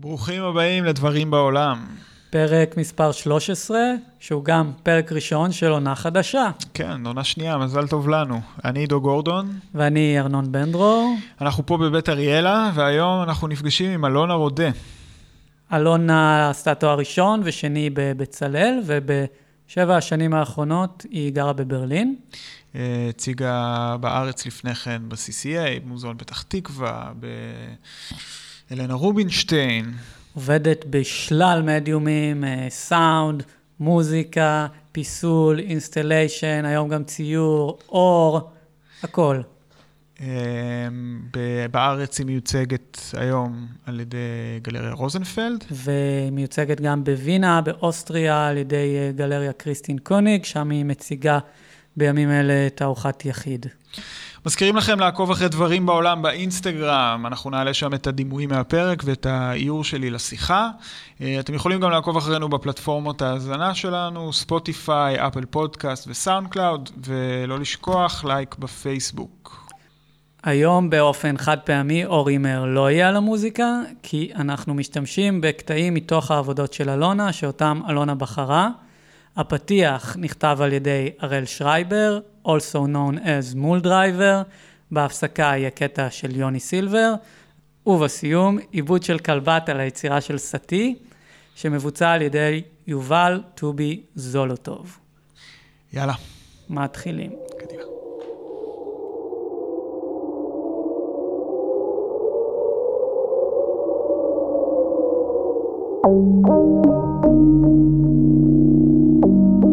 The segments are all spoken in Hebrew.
ברוכים הבאים לדברים בעולם. פרק מספר 13, שהוא גם פרק ראשון של עונה חדשה. כן, עונה שנייה, מזל טוב לנו. אני עידו גורדון. ואני ארנון בן דרור. אנחנו פה בבית אריאלה, והיום אנחנו נפגשים עם אלונה רודה. אלונה עשתה תואר ראשון ושני בבצלאל, ובשבע השנים האחרונות היא גרה בברלין. אה, הציגה בארץ לפני כן ב-CCA, במוזיאון פתח תקווה, בלה רובינשטיין. עובדת בשלל מדיומים, אה, סאונד, מוזיקה, פיסול, installation, היום גם ציור, אור, הכל. אה, בארץ היא מיוצגת היום על ידי גלריה רוזנפלד. ומיוצגת גם בווינה, באוסטריה, על ידי גלריה קריסטין קוניג, שם היא מציגה בימים אלה תערוכת יחיד. מזכירים לכם לעקוב אחרי דברים בעולם באינסטגרם, אנחנו נעלה שם את הדימויים מהפרק ואת האיור שלי לשיחה. אה, אתם יכולים גם לעקוב אחרינו בפלטפורמות ההאזנה שלנו, ספוטיפיי, אפל פודקאסט וסאונד קלאוד, ולא לשכוח לייק בפייסבוק. היום באופן חד פעמי אור הימר לא יהיה על המוזיקה, כי אנחנו משתמשים בקטעים מתוך העבודות של אלונה, שאותם אלונה בחרה. הפתיח נכתב על ידי הראל שרייבר, also known as Mole Driver, בהפסקה יהיה קטע של יוני סילבר, ובסיום עיבוד של כלבת על היצירה של סטי, שמבוצע על ידי יובל טובי זולוטוב. יאללה. מתחילים. קדימה. אולי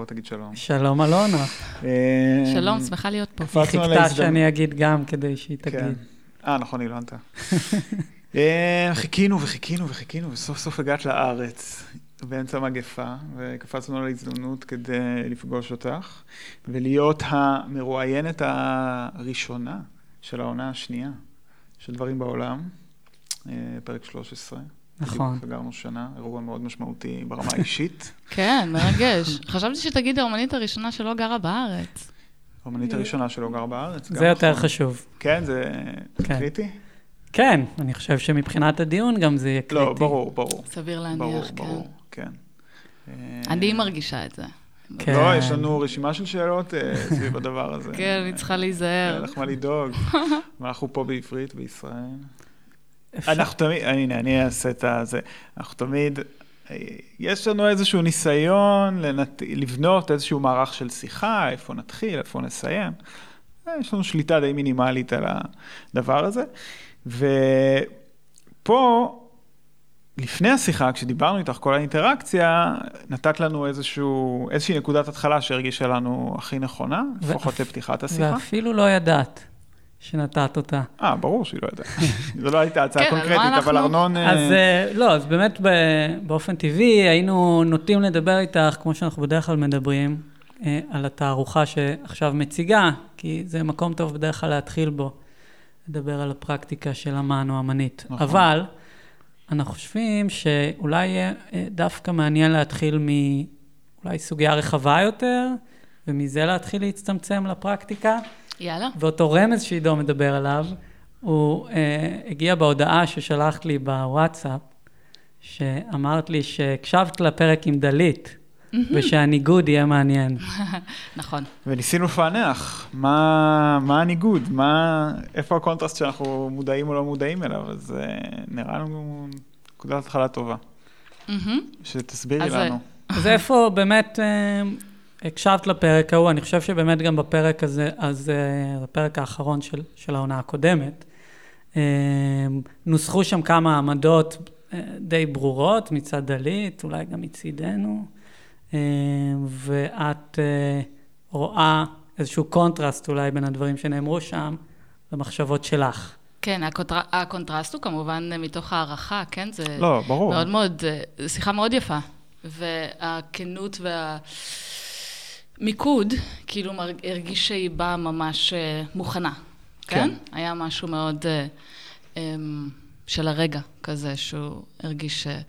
פה, תגיד שלום. שלום אלונה. אה, שלום, שמחה להיות פה. היא חיכתה. שאני אגיד גם כדי שהיא כן. תגיד. אה, נכון, היא לא ענתה. חיכינו וחיכינו וחיכינו, וסוף סוף הגעת לארץ, באמצע המגפה, וקפצנו על ההזדמנות כדי לפגוש אותך, ולהיות המרואיינת הראשונה של העונה השנייה של דברים בעולם, אה, פרק 13. נכון. בדיוק סגרנו שנה, אירוע מאוד משמעותי ברמה האישית. כן, מרגש. חשבתי שתגיד האומנית הראשונה שלא גרה בארץ. האומנית הראשונה שלא גר בארץ. זה יותר נכון. חשוב. כן, זה כן. קריטי? כן, אני חושב שמבחינת הדיון גם זה יהיה קריטי. לא, ברור, ברור. סביר ברור, להניח, כן. ברור, כן. אה, אני מרגישה את זה. כן. לא, יש לנו רשימה של שאלות אה, סביב הדבר הזה. כן, אני צריכה אין להיזהר. לך מה לדאוג. אנחנו פה בעברית, בישראל. אנחנו תמיד, הנה, אני אעשה את הזה. אנחנו תמיד, יש לנו איזשהו ניסיון לנת... לבנות איזשהו מערך של שיחה, איפה נתחיל, איפה נסיים. יש לנו שליטה די מינימלית על הדבר הזה. ופה, לפני השיחה, כשדיברנו איתך, כל האינטראקציה, נתת לנו איזשהו, איזושהי נקודת התחלה שהרגישה לנו הכי נכונה, ו- לפחות לפתיחת השיחה. ואפילו לא ידעת שנתת אותה. אה, ברור שהיא לא יודעת. זו לא הייתה הצעה כן, קונקרטית, אבל אנחנו- ארנון... אה, אז אה, לא, אז באמת ב- באופן טבעי היינו נוטים לדבר איתך, כמו שאנחנו בדרך כלל מדברים, אה, על התערוכה שעכשיו מציגה, כי זה מקום טוב בדרך כלל להתחיל בו, לדבר על הפרקטיקה של אמן או אמנית. נכון. אבל אנחנו חושבים שאולי יהיה דווקא מעניין להתחיל מאולי סוגיה רחבה יותר, ומזה להתחיל להצטמצם לפרקטיקה. יאללה. ואותו רמז שעידו מדבר עליו, הוא אה, הגיע בהודעה ששלחת לי בוואטסאפ, שאמרת לי שהקשבת לפרק עם דלית, ושהניגוד יהיה מעניין. נכון. וניסינו לפענח מה, מה הניגוד, מה, איפה הקונטרסט שאנחנו מודעים או לא מודעים אליו, אז אה, נראה לנו נקודת התחלה טובה. שתסבירי אז, אה, לנו. אז איפה באמת אה, הקשבת לפרק ההוא? אני חושב שבאמת גם בפרק הזה, אז אה, בפרק האחרון של, של העונה הקודמת, אה, נוסחו שם כמה עמדות אה, די ברורות מצד דלית, אולי גם מצידנו, ואת אה, רואה איזשהו קונטרסט אולי בין הדברים שנאמרו שם למחשבות שלך. כן, הקונטר... הקונטרסט הוא כמובן מתוך הערכה, כן? זה לא, ברור. מאוד מאוד, שיחה מאוד יפה. והכנות והמיקוד, כאילו. הרגיש שהיא באה ממש אה, מוכנה, כן? כן. היה משהו מאוד אה, אמ, של הרגע כזה, שהוא הרגיש אה,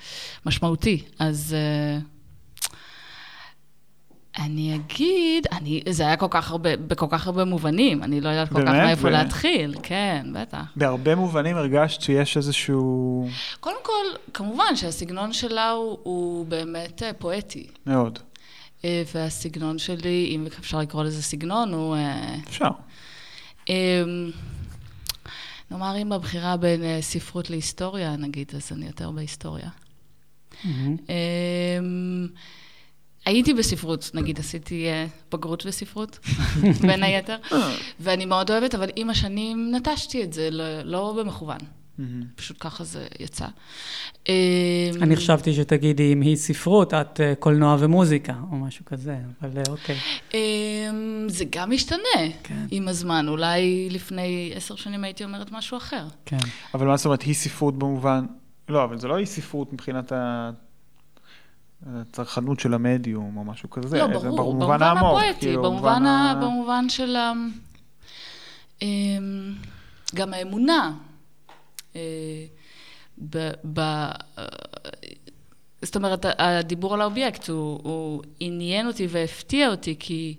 משמעותי. אז אני אגיד, אני, זה היה כל כך הרבה, בכל כך הרבה מובנים, אני לא יודעת כל כך באמת? מאיפה ו- להתחיל, כן, בטח. בהרבה מובנים הרגשת שיש איזשהו... קודם כל, כמובן שהסגנון שלה הוא, הוא באמת פואטי. מאוד. אה, והסגנון שלי, אם אפשר לקרוא לזה סגנון, הוא... אה, אפשר. אה, נאמר, אם הבחירה בין אה, ספרות להיסטוריה, נגיד, אז אני יותר בהיסטוריה. מהמם. אה, הייתי בספרות, נגיד, עשיתי בגרות בספרות, בין היתר, ואני מאוד אוהבת, אבל עם השנים נטשתי את זה, לא, לא במכוון. מהמם. פשוט ככה זה יצא. אני חשבתי שתגידי, אם היא ספרות, את אה, קולנוע ומוזיקה, או משהו כזה, אבל אה, אוקיי. אמ, זה גם משתנה כן. עם הזמן. אולי לפני עשר שנים הייתי אומרת משהו אחר. כן. אבל מה זאת אומרת, היא ספרות במובן... לא, אבל זה לא אי ספרות מבחינת ה... הצרכנות של המדיום או משהו כזה. לא, זה ברור, במובן במובן העמוק. הפואטי, כאילו, במובן ה- ה- במובן של ה... אמ, גם האמונה. ב... ב- זאת אומרת, הדיבור על האובייקט, הוא, הוא עניין אותי והפתיע אותי, כי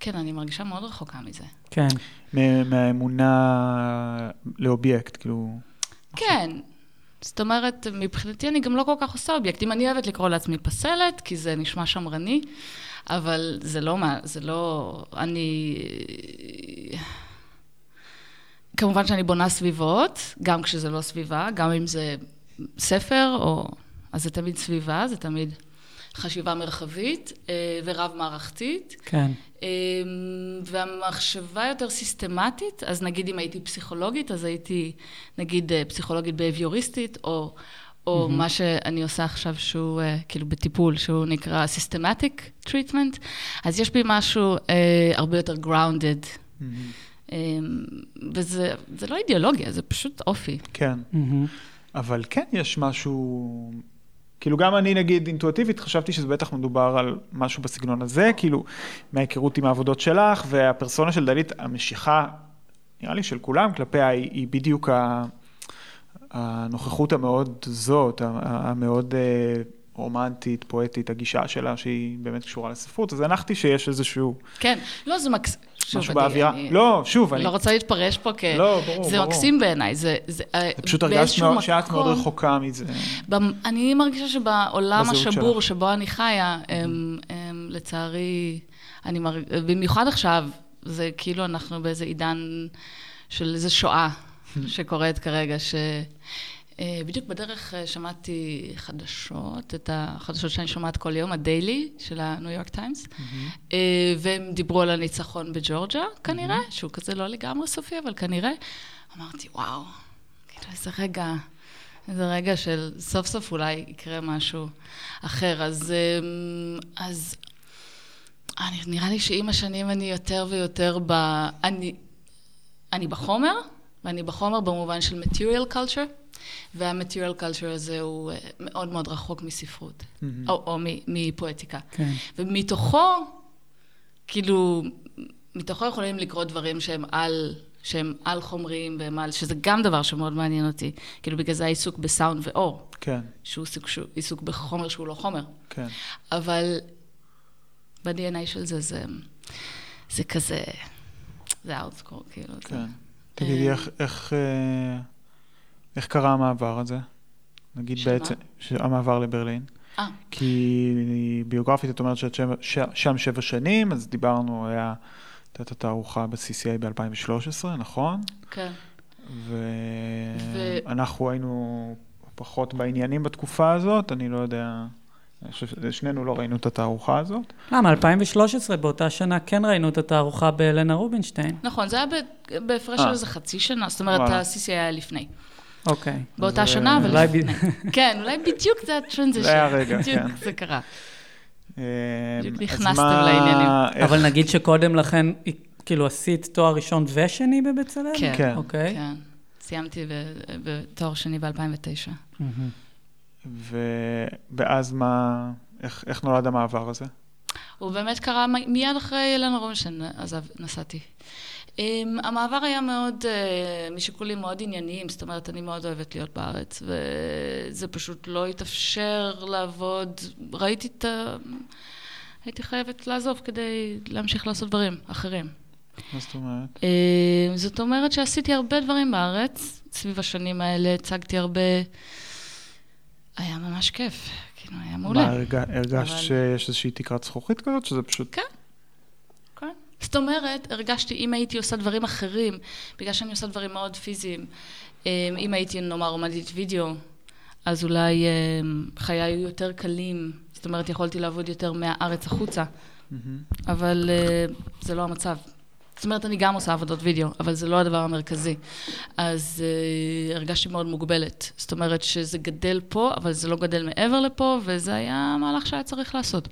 כן, אני מרגישה מאוד רחוקה מזה. כן. מ- מהאמונה לאובייקט, כאילו... כן. זאת אומרת, מבחינתי אני גם לא כל כך עושה אובייקטים. אני אוהבת לקרוא לעצמי פסלת, כי זה נשמע שמרני, אבל זה לא מה, זה לא... אני... כמובן שאני בונה סביבות, גם כשזה לא סביבה, גם אם זה ספר, או... אז זה תמיד סביבה, זה תמיד חשיבה מרחבית אה, ורב-מערכתית. כן. אמ, והמחשבה יותר סיסטמטית, אז נגיד אם הייתי פסיכולוגית, אז הייתי נגיד אה, פסיכולוגית בהביוריסטית, או, או mm-hmm. מה שאני עושה עכשיו שהוא אה, כאילו בטיפול, שהוא נקרא Systematic Treatment, אז יש בי משהו אה, הרבה יותר grounded, אה, וזה זה לא אידיאולוגיה, זה פשוט אופי. כן. אבל כן יש משהו, כאילו גם אני נגיד אינטואיטיבית חשבתי שזה בטח מדובר על משהו בסגנון הזה, כאילו מההיכרות עם העבודות שלך והפרסונה של דלית, המשיכה, נראה לי של כולם כלפיה היא, היא בדיוק הנוכחות המאוד זאת, המאוד אה, רומנטית, פואטית, הגישה שלה שהיא באמת קשורה לספרות, אז הנחתי שיש איזשהו כן, לא, זה מקס... משהו באווירה, לא, שוב, אני לא רוצה להתפרש פה כ... לא, ברור, זה ברור. מקסים בעיניי, זה... זה, אה, פשוט הרגשת מאוד- שאת מאוד רחוקה מזה. במ- אני מרגישה שבעולם השבור שלך. שבו אני חיה, הם, הם, לצערי, אני מרג... במיוחד עכשיו, זה כאילו אנחנו באיזה עידן של איזה שואה שקורית כרגע, ש... אה, בדיוק בדרך אה, שמעתי חדשות, את החדשות שאני שומעת כל יום, הדיילי של הניו יורק טיימס, אה, והם דיברו על הניצחון בג'ורג'ה, כנראה, שהוא כזה לא לגמרי סופי, אבל כנראה. אמרתי, וואו, כאילו איזה רגע, איזה רגע של סוף סוף אולי יקרה משהו אחר. אז, אמ, אז אני, נראה לי שעם השנים אני יותר ויותר ב... אני, אני בחומר, ואני בחומר במובן של material culture, וה-material culture הזה הוא אה, מאוד מאוד רחוק מספרות, מהמם. או, או מפואטיקה. כן. ומתוכו, כאילו, מתוכו יכולים לקרות דברים שהם על, שהם על חומריים והם על, שזה גם דבר שמאוד מעניין אותי. כאילו, בגלל זה העיסוק בסאונד ואור, כן, שהוא עיסוק, שהוא, עיסוק בחומר שהוא לא חומר. כן. אבל ב-DNA של זה, זה, זה כזה, זה אאוטסקור, כאילו. כן. זה, תגידי, אה, איך, איך, אה, איך קרה המעבר הזה? נגיד שמה? בעצם, המעבר לברלין. אה, כי ביוגרפית את אומרת שאת שם, ש, שם שבע שנים, אז דיברנו, היה, את התערוכה ב-CCA ב-2013, נכון? כן. ו- ואנחנו היינו פחות בעניינים בתקופה הזאת, אני לא יודע, אני חושב ששנינו לא ראינו את התערוכה הזאת. למה? 2013, באותה שנה כן ראינו את התערוכה בהלנה רובינשטיין. נכון, זה היה בהפרש של אה. איזה חצי שנה, זאת אומרת. ה-CCA היה לפני. אוקיי. באותה אז, שנה, אבל אולי ב- לפני. כן, אולי בדיוק זה הטרנזישן. זה היה הרגע, בדיוק כן. זה קרה. אמ, בדיוק נכנסתם מה- לעניינים. איך- אבל נגיד שקודם לכן, כאילו עשית תואר ראשון ושני בבצלאל? כן. כן. אוקיי. כן. סיימתי ב- בתואר שני ב-2009. מהמם. ו- ואז מה, איך, איך נולד המעבר הזה? הוא באמת קרה מ- מיד אחרי אלנה רובינשטיין, עזב, נסעתי. Um, המעבר היה מאוד, uh, משיקולים מאוד ענייניים, זאת אומרת, אני מאוד אוהבת להיות בארץ, וזה פשוט לא התאפשר לעבוד, ראיתי את ה... הייתי חייבת לעזוב כדי להמשיך לעשות דברים אחרים. מה זאת אומרת? Uh, זאת אומרת שעשיתי הרבה דברים בארץ, סביב השנים האלה, הצגתי הרבה... היה ממש כיף, כאילו, היה מעולה. מה, הרג- הרגשת אבל- שיש איזושהי תקרת זכוכית כזאת, שזה פשוט... כן. זאת אומרת, הרגשתי, אם הייתי עושה דברים אחרים, בגלל שאני עושה דברים מאוד פיזיים, אמ, אם הייתי, נאמר, עומדת וידאו, אז אולי אמ, חיי היו יותר קלים, זאת אומרת, יכולתי לעבוד יותר מהארץ החוצה. אבל אה, זה לא המצב. זאת אומרת, אני גם עושה עבודות וידאו, אבל זה לא הדבר המרכזי. אז אה, הרגשתי מאוד מוגבלת. זאת אומרת שזה גדל פה, אבל זה לא גדל מעבר לפה, וזה היה מהלך שהיה צריך לעשות.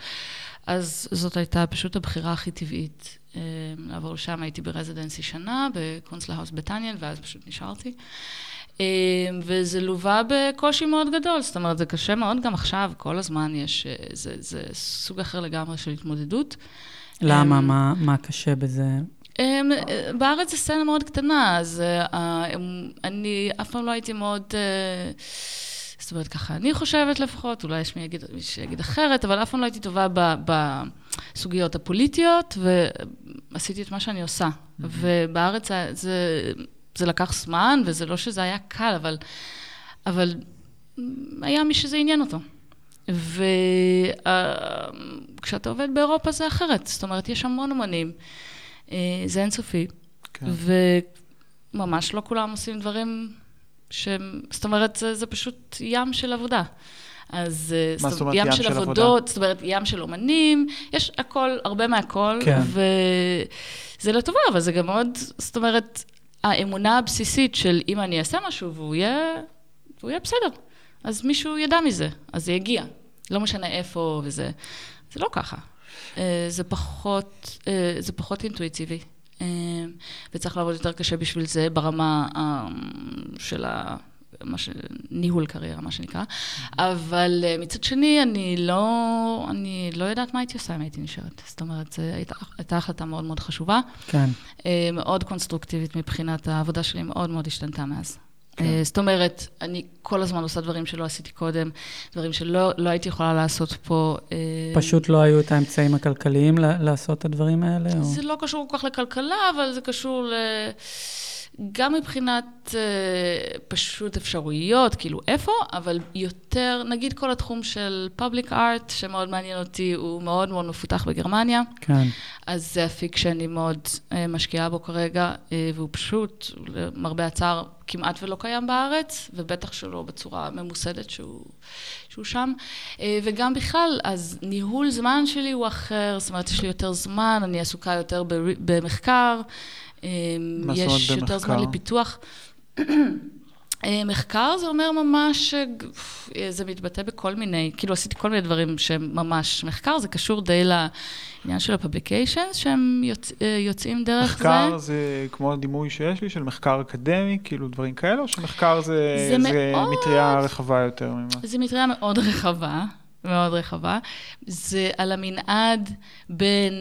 אז זאת הייתה פשוט הבחירה הכי טבעית. אמ, לעבור לשם, הייתי ב residency שנה, בקונסטלר האוס בתניאן, ואז פשוט נשארתי. אמ, וזה לווה בקושי מאוד גדול, זאת אומרת, זה קשה מאוד גם עכשיו, כל הזמן יש, אה, זה, זה סוג אחר לגמרי של התמודדות. למה? אמ, מה- מה קשה בזה? אמ, בארץ זו סצנה מאוד קטנה, אז אה, אמ, אני אף פעם לא הייתי מאוד... אה, זאת אומרת, ככה אני חושבת לפחות, אולי יש מי יגיד, מי שיגיד אחרת, אבל אף פעם לא הייתי טובה ב- בסוגיות הפוליטיות, ועשיתי את מה שאני עושה. ובארץ זה, זה, זה לקח זמן, וזה לא שזה היה קל, אבל, אבל היה מי שזה עניין אותו. וכשאתה עובד באירופה זה אחרת, זאת אומרת, יש המון אומנים, אה, זה אינסופי, כן. וממש לא כולם עושים דברים שהם, זאת אומרת, זה, זה פשוט ים של עבודה. אז אה, מה זאת אומרת ים של עבודה? עבודות, זאת אומרת, ים של אומנים, יש הכל, הרבה מהכל, כן. וזה לטובה, אבל זה גם מאוד, זאת אומרת, האמונה הבסיסית של אם אני אעשה משהו והוא יהיה, והוא יהיה בסדר, אז מישהו ידע מזה, אז זה יגיע. לא משנה איפה וזה. זה לא ככה. אה, זה פחות, אה, זה פחות אינטואיטיבי. אה, וצריך לעבוד יותר קשה בשביל זה ברמה אה, של ה... מה ש... ניהול קריירה, מה שנקרא. אבל אה, מצד שני, אני לא, אני לא יודעת מה הייתי עושה אם הייתי נשארת. זאת אומרת, זו הייתה, הייתה החלטה מאוד מאוד חשובה, כן. אה, מאוד קונסטרוקטיבית מבחינת העבודה שלי, מאוד מאוד השתנתה מאז. כן. אה, זאת אומרת, אני כל הזמן עושה דברים שלא עשיתי קודם, דברים שלא לא הייתי יכולה לעשות פה. אה, פשוט לא היו את האמצעים הכלכליים לעשות את הדברים האלה? או... זה לא קשור כל כך לכלכלה, אבל זה קשור ל... גם מבחינת אה, פשוט אפשרויות, כאילו איפה, אבל יותר, נגיד כל התחום של פאבליק ארט, שמאוד מעניין אותי, הוא מאוד מאוד מפותח בגרמניה. כן. אז זה אפיק שאני מאוד אה, משקיעה בו כרגע, אה, והוא פשוט, למרבה הצער, כמעט ולא קיים בארץ, ובטח שלא בצורה ממוסדת שהוא, שהוא שם. אה, וגם בכלל, אז ניהול זמן שלי הוא אחר, זאת אומרת, יש לי יותר זמן, אני עסוקה יותר במחקר. אומרת יש יותר זמן? לפיתוח. אה, מחקר זה אומר ממש, זה מתבטא בכל מיני, כאילו עשיתי כל מיני דברים שהם ממש, מחקר זה קשור די לעניין של ה publications, שהם יוצ, אה, יוצאים דרך מחקר זה. זה כמו הדימוי שיש לי של מחקר אקדמי, כאילו דברים כאלה, או שמחקר זה, זה זה מאוד- מטריה רחבה יותר ממה? זו מטריה מאוד רחבה, מאוד רחבה. זה על המנעד בין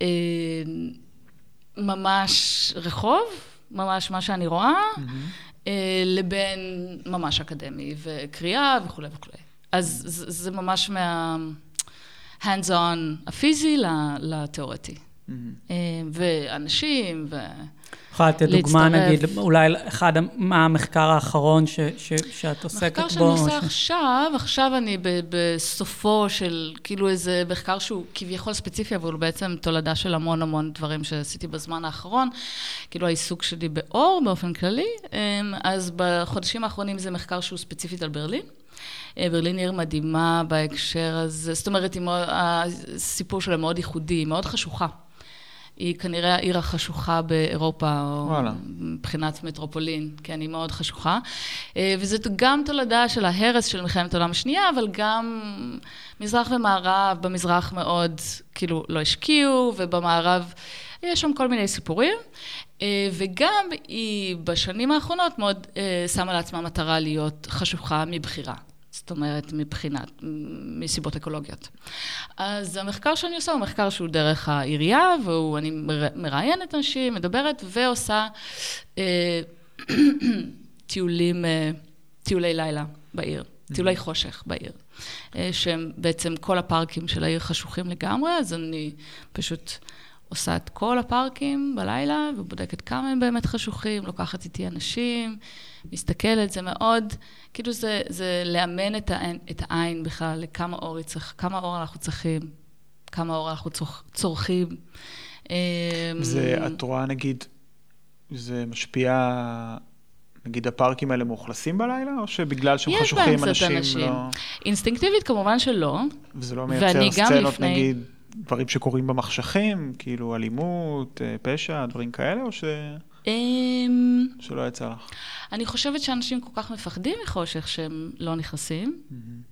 אה, ממש רחוב, ממש מה שאני רואה, אה, לבין ממש אקדמי, וקריאה וכולי וכולי. אז זה, ממש מה... hands on הפיזי לתיאורטי. אה, ואנשים, ו... יכולה לתת דוגמה. נגיד, אולי אחד, מה המחקר האחרון ש, ש, שאת עוסקת בו? מחקר שאני עושה ש- עכשיו, עכשיו אני ב- בסופו של כאילו איזה מחקר שהוא כביכול ספציפי, אבל הוא בעצם תולדה של המון המון דברים שעשיתי בזמן האחרון. כאילו העיסוק שלי באור באופן כללי. אמ, אז בחודשים האחרונים זה מחקר שהוא ספציפית על ברלין. אה, ברלין עיר מדהימה בהקשר הזה, זאת אומרת, הסיפור שלה מאוד ייחודי, מאוד חשוכה. היא כנראה העיר החשוכה באירופה, או וואלה. מבחינת מטרופולין, כן, היא מאוד חשוכה. אה, וזאת גם תולדה של ההרס של מלחמת העולם השנייה, אבל גם מזרח ומערב, במזרח מאוד, כאילו, לא השקיעו, ובמערב יש שם כל מיני סיפורים. אה, וגם היא בשנים האחרונות מאוד אה, שמה לעצמה מטרה להיות חשוכה מבחירה. זאת אומרת, מבחינת, מסיבות אקולוגיות. אז המחקר שאני עושה הוא מחקר שהוא דרך העירייה, ואני מראיינת אנשים, מדברת ועושה אה, טיולים, אה, טיולי לילה בעיר, טיולי חושך בעיר, אה, שהם בעצם כל הפארקים של העיר חשוכים לגמרי, אז אני פשוט עושה את כל הפארקים בלילה, ובודקת כמה הם באמת חשוכים, לוקחת איתי אנשים, מסתכלת, זה מאוד, כאילו זה, זה לאמן את העין, את העין בכלל, לכמה אור, צריך, כמה אור אנחנו צריכים, כמה אור אנחנו צורכ, צורכים. אמ, זה, את רואה נגיד, זה משפיע, נגיד הפארקים האלה מאוכלסים בלילה, או שבגלל שהם חשוכים אנשים אנשים. לא... אינסטינקטיבית כמובן שלא. וזה לא מייצר סצנות, לפני- נגיד, דברים שקורים במחשכים, כאילו אלימות, אה, פשע, דברים כאלה, או ש... אמ, שלא יצא לך? אני חושבת שאנשים כל כך מפחדים מחושך שהם לא נכנסים.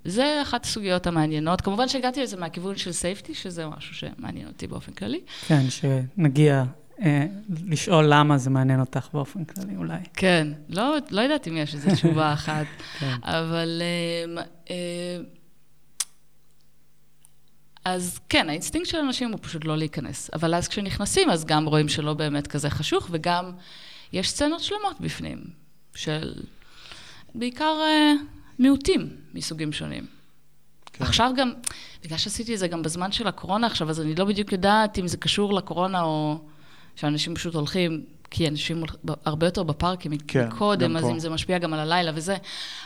זה אחת הסוגיות המעניינות. כמובן שהגעתי לזה מהכיוון של safety, שזה משהו שמעניין אותי באופן כללי. כן, שנגיע אה, לשאול למה זה מעניין אותך באופן כללי, אולי. כן, לא, לא יודעת אם יש איזו תשובה אחת, כן. אבל... אמ, אה, אז כן, האינסטינקט של אנשים הוא פשוט לא להיכנס. אבל אז כשנכנסים, אז גם רואים שלא באמת כזה חשוך, וגם יש סצנות שלמות בפנים, של בעיקר אה, מיעוטים מסוגים שונים. כן. עכשיו גם, בגלל שעשיתי את זה גם בזמן של הקורונה עכשיו, אז אני לא בדיוק יודעת אם זה קשור לקורונה או שאנשים פשוט הולכים, כי אנשים הרבה יותר בפארקים כן, מקודם, אז פה. אם זה משפיע גם על הלילה וזה,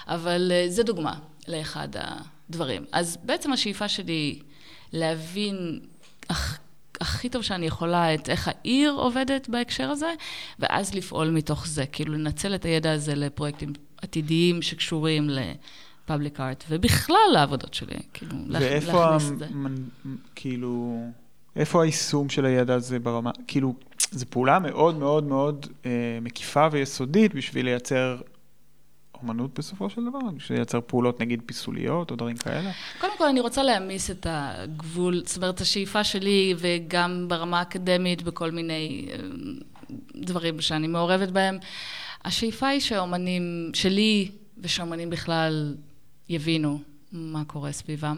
אבל אה, זה דוגמה לאחד הדברים. אז בעצם השאיפה שלי להבין הכ- הכי טוב שאני יכולה את איך העיר עובדת בהקשר הזה, ואז לפעול מתוך זה, כאילו לנצל את הידע הזה לפרויקטים עתידיים שקשורים לפאבליק ארט, ובכלל לעבודות שלי, כאילו, להכ- ואיפה, להכניס את זה. המנ... כאילו, איפה היישום של הידע הזה ברמה, כאילו, זו פעולה מאוד מאוד מאוד אה, מקיפה ויסודית בשביל לייצר אומנות בסופו של דבר, בשביל לייצר פעולות נגיד פיסוליות או דברים כאלה. קודם כל, אני רוצה להעמיס את הגבול, זאת אומרת, השאיפה שלי, וגם ברמה האקדמית, בכל מיני אה, דברים שאני מעורבת בהם, השאיפה היא שהאומנים שלי ושאומנים בכלל יבינו מה קורה סביבם.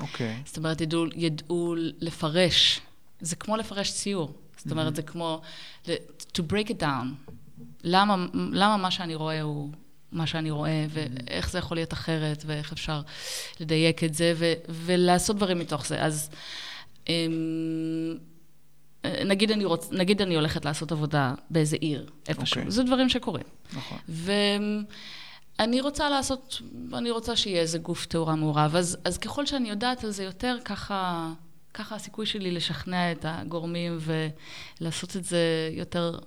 אוקיי. זאת אומרת, ידעו, ידעו לפרש. זה כמו לפרש ציור. זאת אומרת, זה כמו to break it down. למה, למה מה שאני רואה הוא מה שאני רואה, ואיך זה יכול להיות אחרת, ואיך אפשר לדייק את זה, ו, ולעשות דברים מתוך זה. אז אמ, נגיד אני, רוצ, נגיד אני הולכת לעשות עבודה באיזה עיר, איפשהו. אוקיי. זה דברים שקורים. נכון. ואני רוצה לעשות, אני רוצה שיהיה איזה גוף תאורה מעורב. אז, אז ככל שאני יודעת על זה יותר, ככה, ככה הסיכוי שלי לשכנע את הגורמים ולעשות את זה יותר,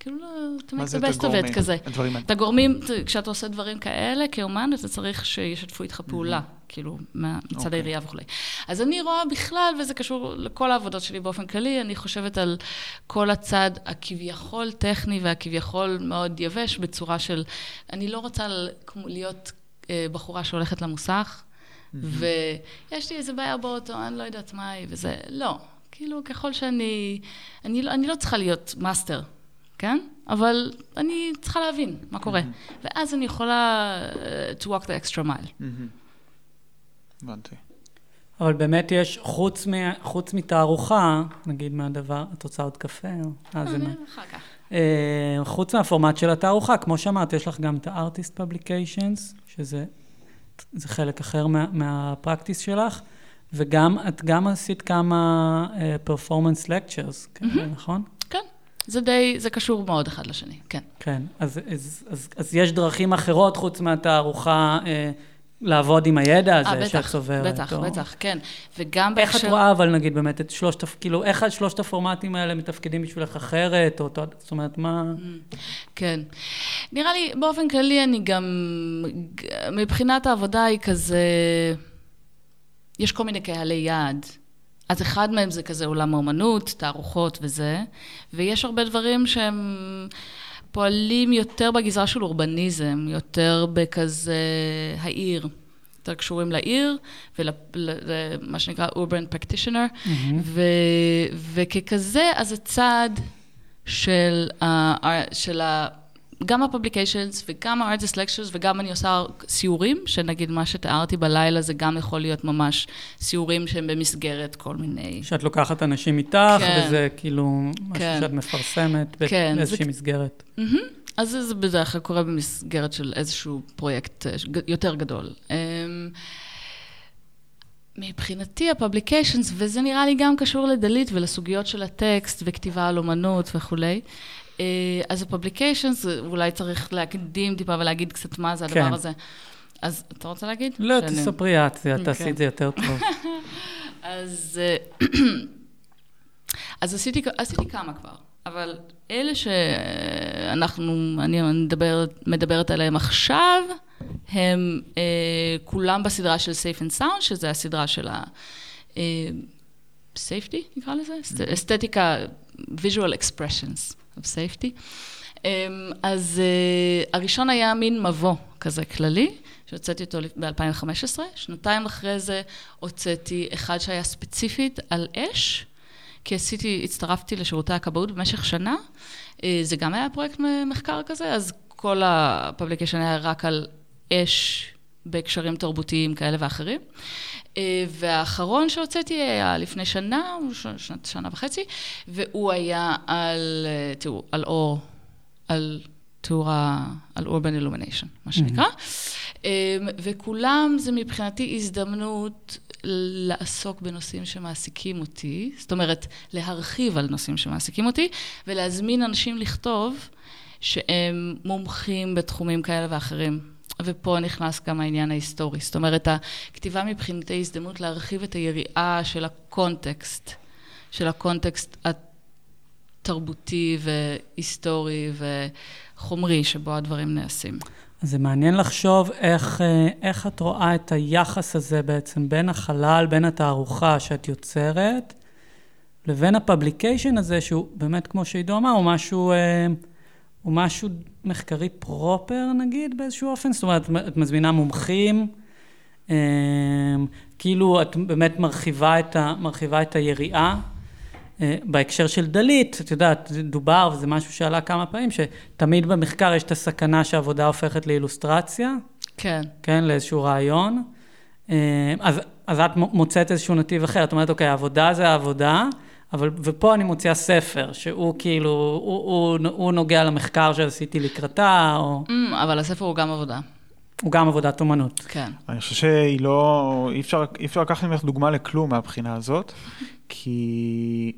כאילו, לא, תמיד זה best of it כזה. את הגורמים, כשאתה עושה דברים כאלה, כאומן, אתה צריך שישתפו איתך פעולה, כאילו, מה- מצד אוקיי. העירייה וכולי. אז אני רואה בכלל, וזה קשור לכל העבודות שלי באופן כללי, אני חושבת על כל הצד הכביכול טכני והכביכול מאוד יבש, בצורה של, אני לא רוצה להיות אה, בחורה שהולכת למוסך, ויש לי איזה בעיה באוטו, אני לא יודעת מה היא, וזה, לא. כאילו, ככל שאני, אני לא, אני לא צריכה להיות master, כן? אבל אני צריכה להבין מה קורה. ואז אני יכולה אה, to walk the extra mile. הבנתי. אבל באמת יש, חוץ, מ, חוץ מתערוכה, נגיד מהדבר, את רוצה עוד קפה? או- אה, זה מה? אחר כך. אה, חוץ מהפורמט של התערוכה, כמו שאמרת, יש לך גם את ה-artist publications, שזה זה חלק אחר מה, מה practice שלך, וגם, את גם עשית כמה uh, performance lectures, כאלה, נכון? זה די, זה קשור מאוד אחד לשני, כן. כן, אז, אז, אז, אז יש דרכים אחרות חוץ מהתערוכה אה, לעבוד עם הידע הזה אה, שאת צוברת. בטח, או... בטח, כן. וגם איך בהקשר... את רואה אבל נגיד באמת את שלושת, כאילו, איך שלושת הפורמטים האלה מתפקדים בשבילך אחרת, או זאת אומרת, מה... Mm, כן. נראה לי, באופן כללי אני גם, מבחינת העבודה היא כזה, יש כל מיני קהלי יעד. אז אחד מהם זה כזה עולם האומנות, תערוכות וזה, ויש הרבה דברים שהם פועלים יותר בגזרה של אורבניזם, יותר בכזה העיר. יותר קשורים לעיר ולמה שנקרא urban practitioner, mm-hmm. ו- וככזה, אז הצד של, ה- של ה- גם ה publications וגם ה-artist lectures וגם אני עושה סיורים, שנגיד מה שתיארתי בלילה זה גם יכול להיות ממש סיורים שהם במסגרת כל מיני... שאת לוקחת אנשים איתך, כן. וזה כאילו משהו כן. שאת מפרסמת כן, באיזושהי זה... מסגרת. Mm-hmm. אז זה בדרך כלל קורה במסגרת של איזשהו פרויקט אה, יותר גדול. אמ, מבחינתי ה publications, וזה נראה לי גם קשור לדלית ולסוגיות של הטקסט וכתיבה על אומנות וכולי, אז הפובליקיישנס, אולי צריך להקדים טיפה ולהגיד קצת מה זה הדבר כן. הזה. אז אתה רוצה להגיד? לא, שאני... תספרי את, את תעשי אוקיי. את זה יותר טוב. אז, אה, אז עשיתי, עשיתי כמה כבר, אבל אלה שאנחנו, אני מדבר, מדברת עליהם עכשיו, הם אה, כולם בסדרה של Safe and Sound, שזה הסדרה של ה... אה, safety נקרא לזה? Mm-hmm. אסתטיקה, visual expressions. Of safety. אמ, אז אה, הראשון היה מין מבוא כזה כללי, שהוצאתי אותו ב-2015. שנתיים אחרי זה הוצאתי אחד שהיה ספציפית על אש, כי עשיתי, הצטרפתי לשירותי הכבאות במשך שנה. אה, זה גם היה פרויקט מחקר כזה, אז כל ה publication היה רק על אש בהקשרים תרבותיים כאלה ואחרים. אה, והאחרון שהוצאתי היה לפני שנה, שנת, שנה וחצי, והוא היה על, אה, תראו, על אור, על תאורה, על urban illumination, מה שנקרא. Mm-hmm. וכולם זה מבחינתי הזדמנות לעסוק בנושאים שמעסיקים אותי, זאת אומרת, להרחיב על נושאים שמעסיקים אותי, ולהזמין אנשים לכתוב שהם מומחים בתחומים כאלה ואחרים. ופה נכנס גם העניין ההיסטורי. זאת אומרת, הכתיבה מבחינתי הזדמנות להרחיב את היריעה של הקונטקסט, של הקונטקסט התרבותי והיסטורי וחומרי שבו הדברים נעשים. זה מעניין לחשוב איך, אה, איך את רואה את היחס הזה בעצם בין החלל, בין התערוכה שאת יוצרת, לבין הפבליקיישן הזה, שהוא באמת, כמו שעידו אמר, הוא משהו... אה, הוא משהו מחקרי פרופר, נגיד, באיזשהו אופן? זאת אומרת, את מזמינה מומחים, אה, כאילו את באמת מרחיבה את, ה, מרחיבה את היריעה. אה, בהקשר של דלית, את יודעת, דובר, וזה משהו שעלה כמה פעמים, שתמיד במחקר יש את הסכנה שעבודה הופכת לאילוסטרציה. כן. כן, לאיזשהו רעיון. אה, אז, אז את מוצאת איזשהו נתיב אחר, את אומרת, אוקיי, העבודה זה העבודה, אבל, ופה אני מוציאה ספר, שהוא כאילו, הוא, הוא, הוא נוגע למחקר שעשיתי לקראתה, או... Mm, אבל הספר הוא גם עבודה. הוא גם עבודת אומנות. כן. אני חושב שהיא לא, אי אפשר, אי אפשר לקחת ממך דוגמה לכלום מהבחינה הזאת, כי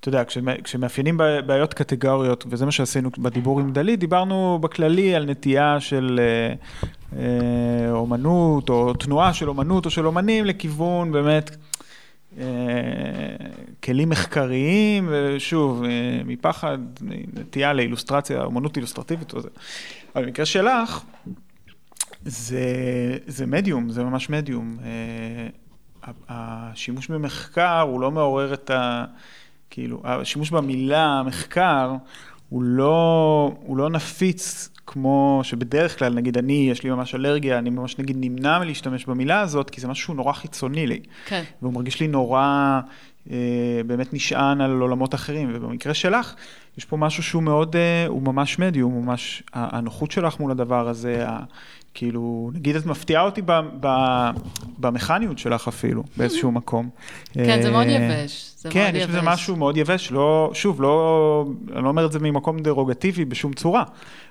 אתה יודע, כשמאפיינים בעיות קטגוריות, וזה מה שעשינו בדיבור עם דלית, דיברנו בכללי על נטייה של אה, אה, אומנות, או תנועה של אומנות או של אומנים לכיוון באמת כלים מחקריים, ושוב, אה, מפחד, נטייה לאילוסטרציה, אומנות אילוסטרטיבית וזה. אבל במקרה שלך, זה, זה מדיום, זה ממש מדיום. אה, השימוש במחקר הוא לא מעורר את ה... כאילו, השימוש במילה מחקר הוא לא, הוא לא נפיץ כמו שבדרך כלל, נגיד אני, יש לי ממש אלרגיה, אני ממש נגיד נמנע מלהשתמש במילה הזאת, כי זה משהו נורא חיצוני לי. כן. והוא מרגיש לי נורא, אה, באמת נשען על עולמות אחרים, ובמקרה שלך, יש פה משהו שהוא מאוד, אה, הוא ממש מדיום, הוא ממש, הנוחות שלך מול הדבר הזה, כאילו, נגיד את מפתיעה אותי ב, ב, במכניות שלך אפילו, באיזשהו מקום. כן, זה מאוד אה, יבש. זה כן, יש בזה משהו מאוד יבש, לא, שוב, לא, אני לא אומר את זה ממקום דרוגטיבי בשום צורה,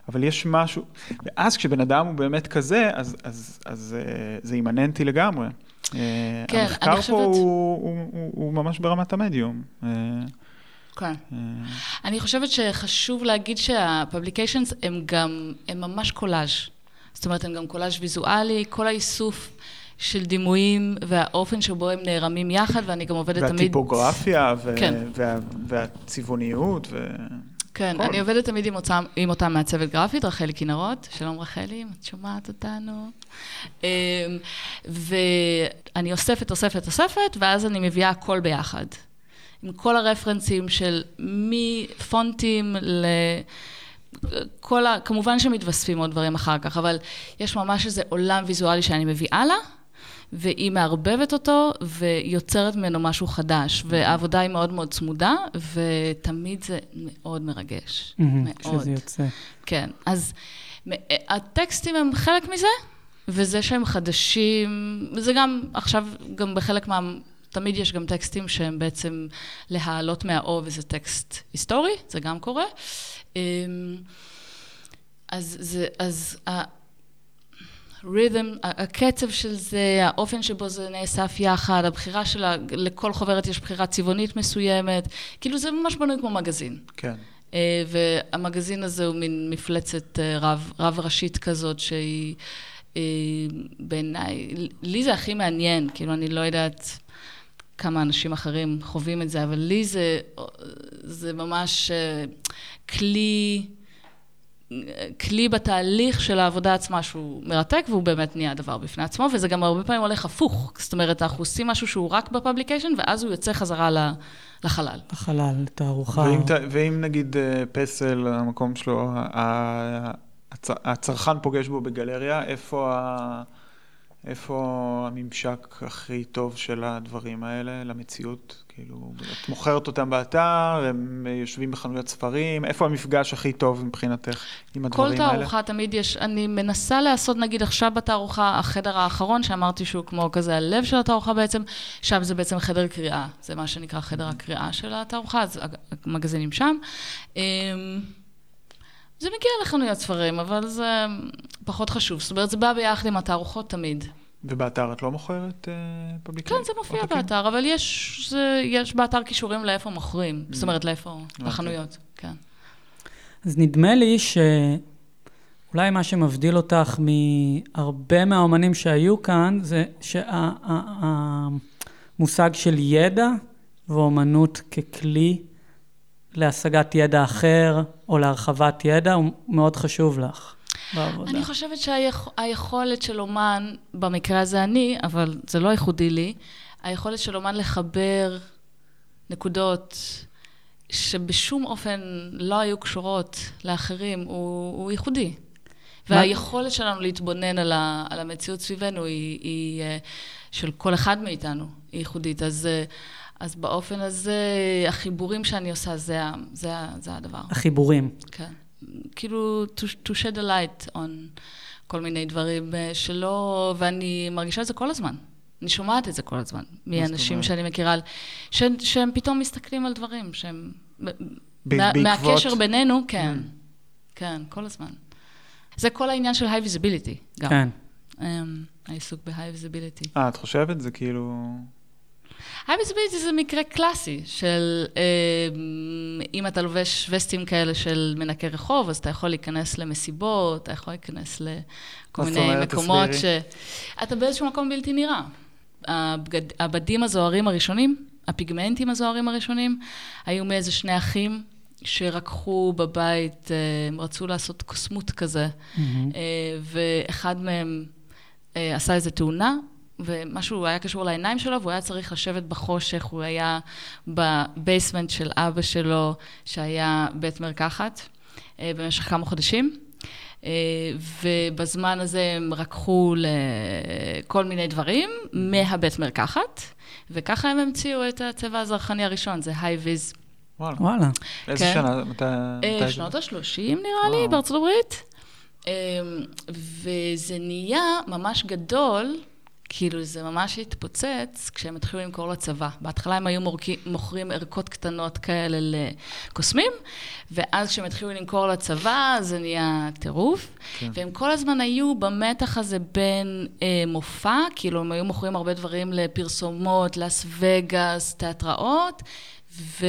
אבל יש משהו, ואז כשבן אדם הוא באמת כזה, אז, אז, אז אה, זה אימננטי לגמרי. אה, כן, אני חושבת... המחקר פה הוא, הוא, הוא, הוא ממש ברמת המדיום. כן. אני חושבת שחשוב להגיד שהפובליקיישנס הם גם, הם ממש קולאז'. זאת אומרת, הם גם קולאז' ויזואלי, כל האיסוף של דימויים והאופן שבו הם נערמים יחד, ואני גם עובדת תמיד... והטיפוגרפיה, ו- כן. וה- והצבעוניות, ו... כן, הכל. אני עובדת תמיד עם אותה, עם אותה מעצבת גרפית, רחלי כנרות. שלום רחלי, אם את שומעת אותנו. אמ, ואני אוספת, אוספת, אוספת, ואז אני מביאה הכל ביחד. עם כל הרפרנסים של מפונטים ל... כל ה... כמובן שמתווספים עוד דברים אחר כך, אבל יש ממש איזה עולם ויזואלי שאני מביאה לה, והיא מערבבת אותו ויוצרת ממנו משהו חדש. והעבודה היא מאוד מאוד צמודה, ותמיד זה מאוד מרגש. מהמם, מאוד. כשזה יוצא. כן, אז מ- הטקסטים הם חלק מזה, וזה שהם חדשים, וזה גם, עכשיו, גם בחלק מה... תמיד יש גם טקסטים שהם בעצם להעלות מהאוב איזה טקסט היסטורי, זה גם קורה. אמ, אז זה, אז ה- רית'ם, הקצב של זה, האופן שבו זה נאסף יחד, הבחירה שלה, לכל חוברת יש בחירה צבעונית מסוימת, כאילו זה ממש בנוי כמו מגזין. כן. אה, והמגזין הזה הוא מין מפלצת אה, רב, רב ראשית כזאת שהיא אה, בעיניי, לי זה הכי מעניין, כאילו אני לא יודעת כמה אנשים אחרים חווים את זה, אבל לי זה, זה ממש כלי, כלי בתהליך של העבודה עצמה שהוא מרתק והוא באמת נהיה דבר בפני עצמו, וזה גם הרבה פעמים הולך הפוך. זאת אומרת, אנחנו עושים משהו שהוא רק בפאבליקיישן, ואז הוא יוצא חזרה לחלל. החלל, תערוכה. ואם, ואם נגיד אה, פסל, המקום שלו, הצ- הצרכן פוגש בו בגלריה, איפה, ה- איפה הממשק הכי טוב של הדברים האלה למציאות? כאילו, את מוכרת אותם באתר, הם יושבים בחנויות ספרים, איפה המפגש הכי טוב מבחינתך עם כל הדברים האלה? תערוכה תמיד יש, אני מנסה לעשות, נגיד עכשיו בתערוכה, החדר האחרון, שאמרתי שהוא כמו כזה הלב של התערוכה בעצם, שם זה בעצם חדר קריאה, זה מה שנקרא חדר הקריאה של התערוכה, אז המגזינים שם. אמ, זה מגיע לחנויות ספרים, אבל זה פחות חשוב. זאת אומרת, זה בא ביחד עם התערוכות תמיד. ובאתר את לא מוכרת אה, פובליקאים? כן, זה מופיע עותקים? באתר, אבל יש, זה, יש באתר קישורים לאיפה מוכרים. זאת אומרת, לאיפה, לחנויות, כן. אז נדמה לי שאולי מה שמבדיל אותך מהרבה מהאומנים שהיו כאן, זה שהמושג של ידע ואומנות ככלי להשגת ידע אחר או להרחבת ידע הוא מאוד חשוב לך בעבודה. אני חושבת שהיכולת של אומן, במקרה הזה אני, אבל זה לא ייחודי לי, היכולת של אומן לחבר נקודות שבשום אופן לא היו קשורות לאחרים, הוא, הוא ייחודי. והיכולת שלנו להתבונן על, ה, על המציאות סביבנו היא, היא אה, של כל אחד מאיתנו, היא ייחודית. אז, אה, אז באופן הזה, החיבורים שאני עושה, זה, זה, זה הדבר. החיבורים. כן. כאילו, to, to shed a light on כל מיני דברים אה, שלא, ואני מרגישה את זה כל הזמן. אני שומעת את זה כל הזמן, מאנשים? שאני מכירה, ש, שהם פתאום מסתכלים על דברים, שהם... ב- מה, בעקבות- מהקשר בינינו, כן. כן, כל הזמן. זה כל העניין של high visibility, גם. כן. Um, העיסוק ב-high visibility. אה, את חושבת? זה כאילו... high visibility זה מקרה קלאסי של אה, אם אתה לובש וסטים כאלה של מנקי רחוב, אז אתה יכול להיכנס למסיבות, אתה יכול להיכנס לכל מיני? מקומות ש... אתה באיזשהו מקום בלתי נראה. הבגד... הבדים הזוהרים הראשונים, הפיגמנטים הזוהרים הראשונים, היו מאיזה שני אחים שרקחו בבית, אה, הם רצו לעשות קוסמות כזה. אה, ואחד מהם אה, עשה איזו תאונה, ומשהו היה קשור לעיניים שלו, והוא היה צריך לשבת בחושך, הוא היה בבייסמנט של אבא שלו, שהיה בית מרקחת, אה, במשך כמה חודשים. אה, ובזמן הזה הם רקחו לכל מיני דברים מהבית מרקחת, וככה הם המציאו את הצבע הזרחני הראשון, זה היי-ויז. וואלה. וואלה. איזה כן. שנה? מתי? אה? שנות ה-30 נראה לי. בארצות הברית. וזה נהיה ממש גדול, כאילו זה ממש התפוצץ כשהם התחילו למכור לצבא. בהתחלה הם היו מורקים, מוכרים ערכות קטנות כאלה לקוסמים, ואז כשהם התחילו למכור לצבא זה נהיה טירוף. כן. והם כל הזמן היו במתח הזה בין אה, מופע, כאילו הם היו מוכרים הרבה דברים לפרסומות, לאס וגאס, תיאטראות, ו...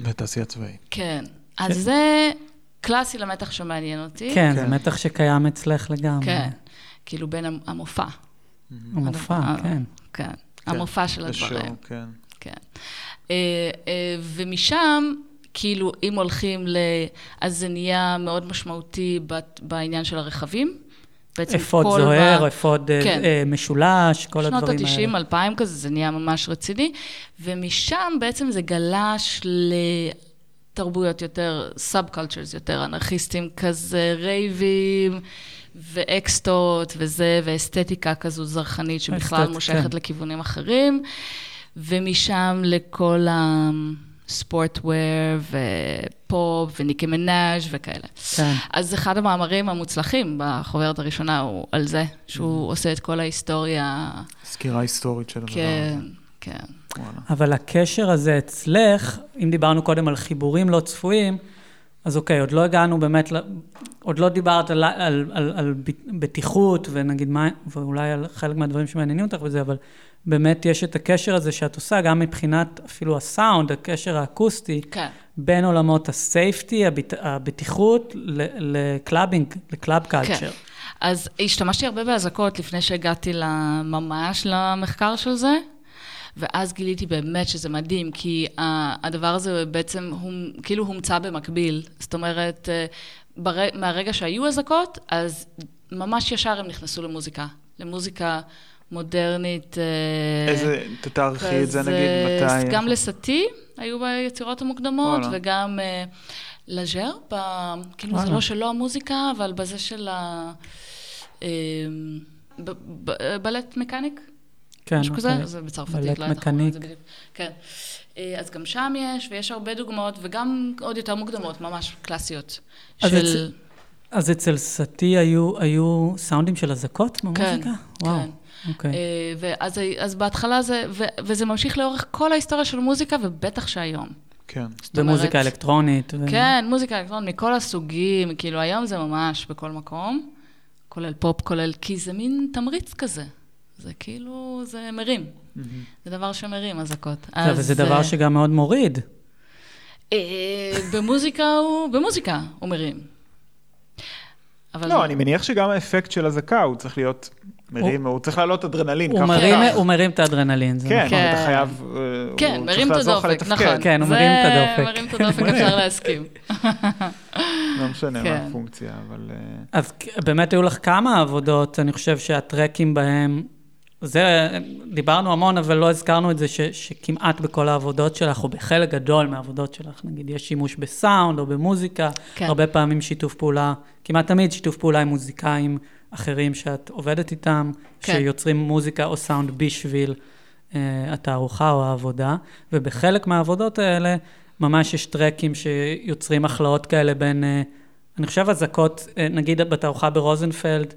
בתעשייה צבאית. כן. אז זה קלאסי למתח שמעניין אותי. כן, זה כן. מתח שקיים אצלך לגמרי. כן. כאילו בין המ- המופע. המופע, הדבר- כן. כן. כן, המופע של הדברים. כן. כן. אה, אה, ומשם, כאילו, אם הולכים ל... אז זה נהיה מאוד משמעותי בעניין של הרכבים. בעצם אפוד כל זוהר, ב- אפוד אה, כן. אה, משולש, כל שנות הדברים האלה. ה-90, 2000 כזה, זה נהיה ממש רציני. ומשם בעצם זה גלש לתרבויות יותר, subcultures יותר, אנרכיסטים כזה, רייבים. ואקסטות וזה, ואסתטיקה כזו זרחנית שבכלל אסתטיקה. מושכת לכיוונים אחרים, ומשם לכל ה sportswear ופופ וניקי מנאז' וכאלה. כן. אז אחד המאמרים המוצלחים בחוברת הראשונה הוא על זה, שהוא עושה את כל ההיסטוריה. סקירה היסטורית של הדבר כן, הזה. כן. וואלה. אבל הקשר הזה אצלך, אם דיברנו קודם על חיבורים לא צפויים, אז אוקיי, עוד לא הגענו באמת, עוד לא דיברת על, על, על, על בטיחות, ונגיד מה, ואולי על חלק מהדברים שמעניינים אותך וזה, אבל באמת יש את הקשר הזה שאת עושה, גם מבחינת אפילו הסאונד, הקשר האקוסטי, כן. בין עולמות ה safety, הבט, הבטיחות, ל clubbing, ל club culture. כן. אז השתמשתי הרבה באזעקות לפני שהגעתי ממש למחקר של זה, ואז גיליתי באמת שזה מדהים, כי ה- הדבר הזה בעצם הום, כאילו הומצא במקביל. זאת אומרת, אה, בר... מהרגע שהיו אזעקות, אז ממש ישר הם נכנסו למוזיקה. למוזיקה מודרנית. אה, איזה, תתארכי את זה נגיד, מתי? גם לסטי היו ביצירות המוקדמות, וואלה. וגם אה, לג'ר, ב... כאילו זה וואלה. לא שלא המוזיקה, אבל בזה של ה... אה, בלט מקאניק, כן, משהו כזה, אוקיי. זה בצרפתית, לא יודעת איך זה. בדיוק. כן. אה, אז גם שם יש, ויש הרבה דוגמאות, וגם עוד יותר מוקדמות, ממש קלאסיות. אז של... אצל- אז אצל סאטי היו, היו סאונדים של אזעקות במוזיקה? וואו, כן. אוקיי. אה, ואז, אז בהתחלה זה, ו, וזה ממשיך לאורך כל ההיסטוריה של מוזיקה, ובטח שהיום. כן. זאת אומרת- במוזיקה אלקטרונית. ו... כן, מוזיקה אלקטרונית מכל הסוגים, כאילו היום זה ממש בכל מקום, כולל פופ, כולל, כי זה מין תמריץ כזה. זה כאילו, זה מרים. זה דבר שמרים, אזעקות. זה- וזה דבר שגם מאוד מוריד. אה, במוזיקה הוא, במוזיקה הוא מרים. אבל... לא, אני מניח שגם האפקט של אזעקה הוא צריך להיות מרים, הוא צריך לעלות אדרנלין, הוא ככה מרים. הוא מרים את האדרנלין, זה כן, נכון. כן. אתה חייב, אה, כן, הוא מרים צריך לעזור לך לתפקד. נכון. כן, הוא מרים את הדופק. מרים את הדופק, אפשר להסכים. לא משנה מה כן. הפונקציה, אבל... אה, אז באמת היו לך כמה עבודות, אני חושב שהטרקים בהם, זה, דיברנו המון, אבל לא הזכרנו את זה, ש, שכמעט בכל העבודות שלך, או בחלק גדול מהעבודות שלך, נגיד, יש שימוש בסאונד או במוזיקה, כן. הרבה פעמים שיתוף פעולה, כמעט תמיד שיתוף פעולה עם מוזיקאים אחרים שאת עובדת איתם, כן. שיוצרים מוזיקה או סאונד בשביל אה, התערוכה או העבודה, ובחלק מהעבודות האלה, ממש יש טרקים שיוצרים הכלאות כאלה בין, אה, אני חושב אזעקות, אה, נגיד בתערוכה ברוזנפלד,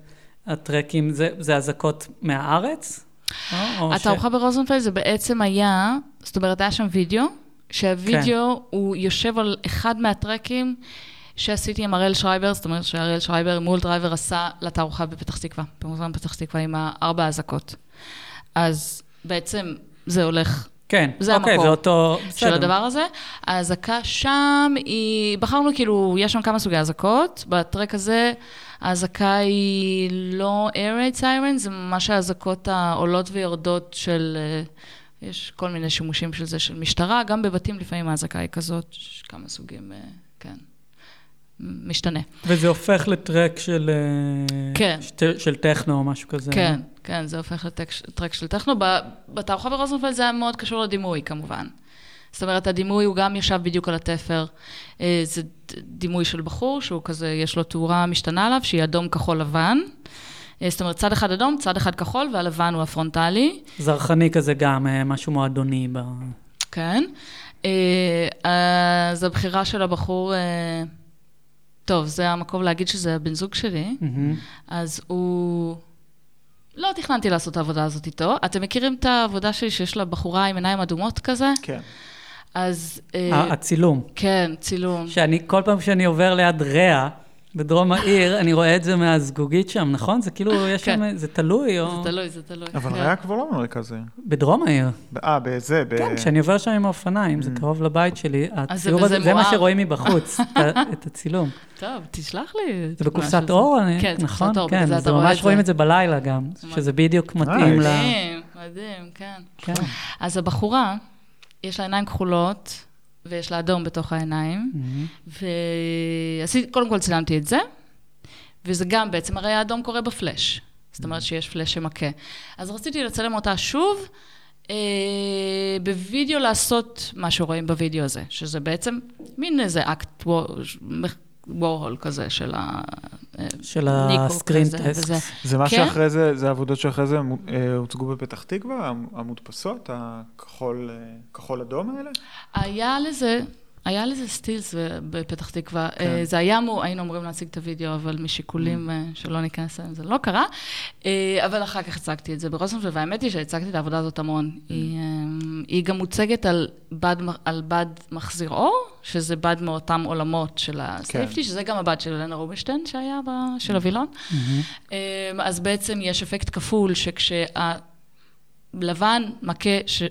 הטרקים זה, זה אזעקות מהארץ? או- או ש- התערוכה ברוזנפלד זה בעצם היה, זאת אומרת, היה שם וידאו, שהווידאו הוא יושב על אחד מהטרקים שעשיתי עם אראל שרייבר, זאת אומרת שאראל שרייבר מול דרייבר עשה לתערוכה בפתח תקווה, במוזיאון פתח תקווה עם הארבע אזעקות. אז בעצם זה הולך כן, זה אוקיי, המקור זה אותו... של בסדר. הדבר הזה. האזעקה שם היא, בחרנו כאילו, יש שם כמה סוגי אזעקות. בטרק הזה, האזעקה היא לא air raid siren, זה ממש האזעקות העולות ויורדות של, אה, יש כל מיני שימושים של זה, של משטרה, גם בבתים לפעמים האזעקה היא כזאת, יש כמה סוגים, אה, כן, משתנה. וזה הופך לטרק של... אה, כן. של, של טכנו או משהו כזה. כן, כן, זה הופך לטרק של טכנו. בתערוכה ברוזנפלד זה היה מאוד קשור לדימוי, כמובן. זאת אומרת, הדימוי הוא גם ישב בדיוק על התפר. אה, זה דימוי של בחור, שהוא כזה, יש לו תאורה משתנה עליו, שהיא אדום, כחול, לבן. אה, זאת אומרת, צד אחד אדום, צד אחד כחול, והלבן הוא הפרונטלי. זרחני כזה גם, אה, משהו מועדוני. ב... כן. אז הבחירה של הבחור, טוב, זה המקום להגיד שזה הבן זוג שלי. מהמם. אז הוא... לא תכננתי לעשות את העבודה הזאת איתו. אתם מכירים את העבודה שלי שיש לה בחורה עם עיניים אדומות כזה? כן. אז... אה, הצילום. כן, צילום. שאני, כל פעם שאני עובר ליד ריאה, בדרום העיר, אני רואה את זה מהזגוגית שם, נכון? זה כאילו, יש כן. שם, זה תלוי, או... זה תלוי, זה תלוי. אבל כן. היה כבר לא במרכז העיר. בדרום העיר. אה, בזה, ב... כן, כשאני עובר שם עם האופניים, זה קרוב לבית שלי, הציור הזה, זה מה. שרואים מבחוץ, את- הצילום. טוב, תשלח לי. זה בקופסת. אור, אני- כן, זה נכון? אור, כן, בגלל זה אז אתה רואה ממש רואים זה. את זה בלילה גם, שזה בדיוק מתאים ל... מדהים, מדהים, כן. כן. אז הבחורה, יש לה עיניים כחולות, ויש לה אדום בתוך העיניים, מהמם. ועשיתי, קודם כל צילמתי את זה, וזה גם בעצם, הרי האדום קורה בפלאש. זאת אומרת שיש פלאש שמכה. אז רציתי לצלם אותה שוב, אה, בווידאו לעשות מה שרואים בווידאו הזה, שזה בעצם מין איזה אקט וורהול כזה של ה... של ה screen test. זה מה כן. שאחרי זה, זה העבודות שאחרי זה אה, הוצגו בפתח תקווה, המ- המודפסות, הכחול, אה, האלה? היה לזה, היה לזה סטילס בפתח תקווה. כן. אה, זה היה אמור, היינו אמורים להציג את הוידאו, אבל משיקולים אה, שלא ניכנס אליהם זה לא קרה. אה, אבל אחר כך הצגתי את זה ברוזנפלד, והאמת היא שהצגתי את העבודה הזאת המון. היא, אה, היא גם מוצגת על בד, על בד מחזיר אור, שזה בד מאותם עולמות של ה safety, שזה גם הבד של אלנה רובינשטיין שהיה, ב- של הווילון. אה, אז בעצם יש אפקט כפול, שכשהלבן מכה, ש...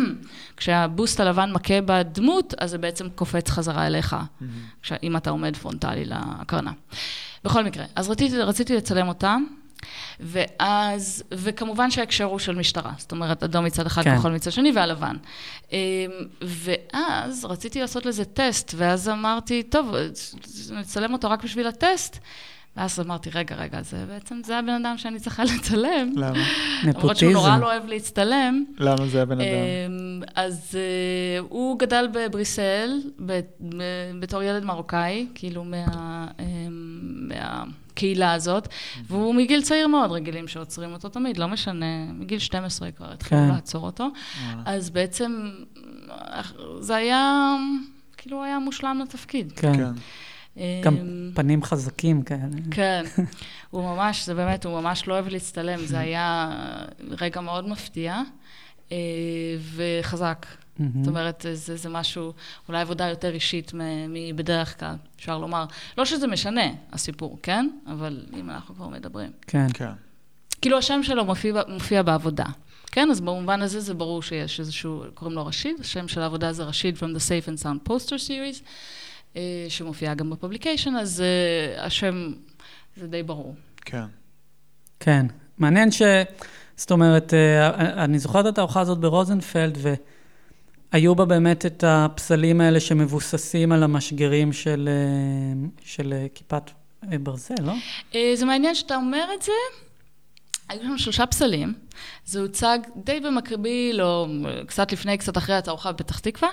כשהבוסט הלבן מכה בדמות, אז זה בעצם קופץ חזרה אליך, כש... אם אתה עומד פרונטלי להקרנה. בכל מקרה, אז רציתי, רציתי לצלם אותם, ואז, וכמובן שההקשר הוא של משטרה, זאת אומרת, אדום מצד אחד, כן. כחול מצד שני, והלבן. אה, ואז רציתי לעשות לזה טסט, ואז אמרתי, טוב, נצלם אותו רק בשביל הטסט. ואז אמרתי, רגע, רגע, זה בעצם, זה הבן אדם שאני צריכה לצלם. למה? למרות שהוא נורא נפוטיזם. לא אוהב להצטלם. למה זה הבן אדם? אמ, אז אה, הוא גדל בבריסל בתור ילד מרוקאי, כאילו מה- אמ, מהקהילה הזאת, והוא מגיל צעיר מאוד, רגילים שעוצרים אותו תמיד, לא משנה, מגיל 12 כבר התחילו כן. לעצור אותו. אז בעצם זה היה, כאילו הוא היה מושלם לתפקיד. כן. כן. גם אמ, פנים חזקים כאלה. כן, הוא ממש, זה באמת, הוא ממש לא אוהב להצטלם, זה היה רגע מאוד מפתיע אה, וחזק. זאת אומרת, זה, זה משהו, אולי עבודה יותר אישית מ- מבדרך כלל, אפשר לומר. לא שזה משנה, הסיפור, כן? אבל אם אנחנו כבר מדברים. כן. כן. כאילו, השם שלו מופיע, מופיע בעבודה. כן, אז במובן הזה זה ברור שיש איזשהו, קוראים לו רשיד, השם של העבודה זה רשיד from the Safe and Sound Poster Series, אה, שמופיע גם ב publication, אז אה, השם זה די ברור. כן. כן. מעניין ש... זאת אומרת, אה, אני זוכרת את הארוחה הזאת ברוזנפלד, והיו בה באמת את הפסלים האלה שמבוססים על המשגרים של, של כיפת ברזל, לא? זה מעניין שאתה אומר את זה. היו שם שלושה פסלים, זה הוצג די במקביל, או קצת לפני, קצת אחרי התערוכה בפתח תקווה.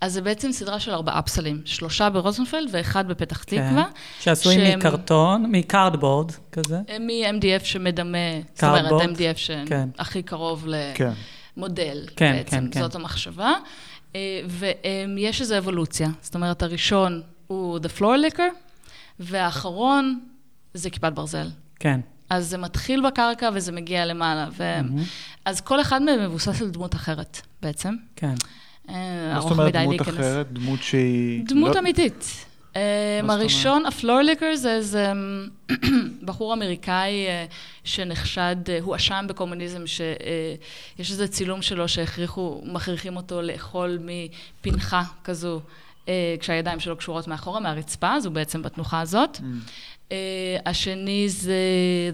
אז זה בעצם סדרה של ארבעה פסלים, שלושה ברוזנפלד ואחד בפתח תקווה. כן. שעשויים שהם- מקרטון, מקארדבורד כזה. מ-MDF שמדמה, זאת אומרת? MDF כן. שהכי קרוב כן. למודל, כן, בעצם, כן, כן. זאת המחשבה. אה, ויש איזו אבולוציה, זאת אומרת, הראשון הוא The Floor Liquor, והאחרון זה כיפת ברזל. כן. אז זה מתחיל בקרקע וזה מגיע למעלה. ו... מהמם. אז כל אחד מהם מבוסס על דמות אחרת, בעצם. כן. אה, מה זאת אומרת דמות להיכנס. אחרת? דמות שהיא... דמות לא- אמיתית. אה, הראשון, הפלור ליקר, זה איזה בחור אמריקאי אה, שנחשד, אה, הוא אשם בקומוניזם, שיש איזה צילום שלו שהכריחו, מכריחים אותו לאכול מפנחה כזו, כשהידיים שלו קשורות מאחורה, מהרצפה, אז הוא בעצם בתנוחה הזאת. Mm. השני זה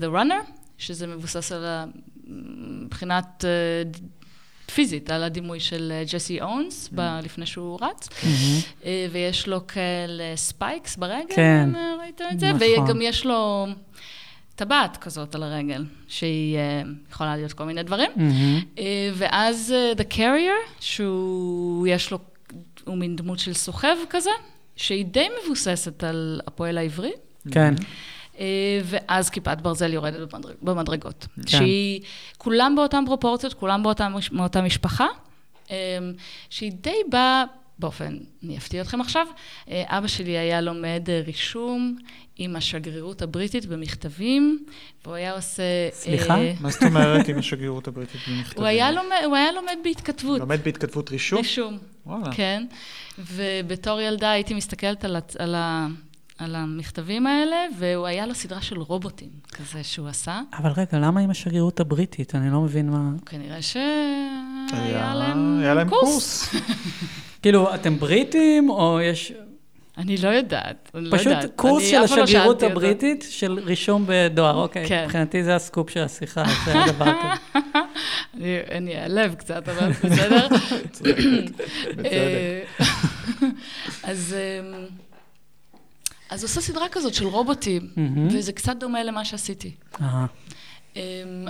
The Runner, שזה מבוסס על. מבחינת פיזית, על הדימוי של אה, ג'סי אונס, ב- לפני שהוא רץ. אה, ויש לו כאלה spikes ברגל, כן. אם אה, ראית את זה? נכון. וגם יש לו טבעת כזאת על הרגל, שהיא אה, יכולה להיות כל מיני דברים. אה, ואז אה, The Carrier, שהוא, יש לו, הוא מין דמות של סוחב כזה, שהיא די מבוססת על הפועל העברי. כן. אה, ואז כיפת ברזל יורדת במדרג, במדרגות. כן. שהיא, כולם באותן פרופורציות, כולם באותה, מאותה משפחה, אה, שהיא די באה, באופן, אני אפתיע אתכם עכשיו, אה, אבא שלי היה לומד אה, רישום עם השגרירות הבריטית במכתבים, והוא היה עושה... סליחה? אה, מה זאת אומרת עם השגרירות הבריטית במכתבים? הוא היה לומד, הוא היה לומד בהתכתבות. לומד בהתכתבות רישום? רישום, וואלה. כן. ובתור ילדה הייתי מסתכלת על, הצ- על על המכתבים האלה, והוא היה לו סדרה של רובוטים כזה שהוא עשה. אבל רגע, למה עם השגרירות הבריטית? אני לא מבין מה... כנראה שהיה להם היה להם קורס. קורס. כאילו, אתם בריטים, או יש... אני לא יודעת, אני לא פשוט יודעת. קורס אני של לא השגרירות אותו. הבריטית של רישום בדואר, אוקיי. כן. מבחינתי זה הסקופ של השיחה, זה הדבר. אני- אני אעלב קצת, אבל בסדר. בצדק. אה, אז אמ, אז עושה סדרה כזאת של רובוטים, מהמם. וזה קצת דומה למה שעשיתי. אמ,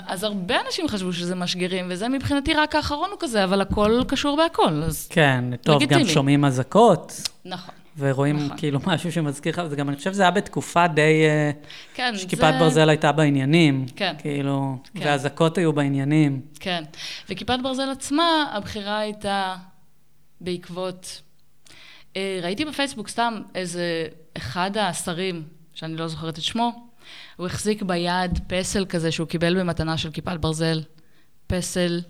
אז הרבה אנשים חשבו שזה משגרים, וזה מבחינתי רק האחרון הוא כזה, אבל הכל קשור בהכל, אז כן, טוב, גם לגיטימי. שומעים אזעקות, נכון. ורואים נכון. כאילו משהו שמזכיר לך, וזה גם, אני חושב שזה היה בתקופה די... אה, כן, שכיפת ברזל הייתה בעניינים. כן. כאילו, כן. ואזעקות היו בעניינים. כן. וכיפת ברזל עצמה, הבחירה הייתה בעקבות... אה, ראיתי בפייסבוק סתם איזה אחד השרים, שאני לא זוכרת את שמו, הוא החזיק ביד פסל כזה שהוא קיבל במתנה של כיפת ברזל. פסל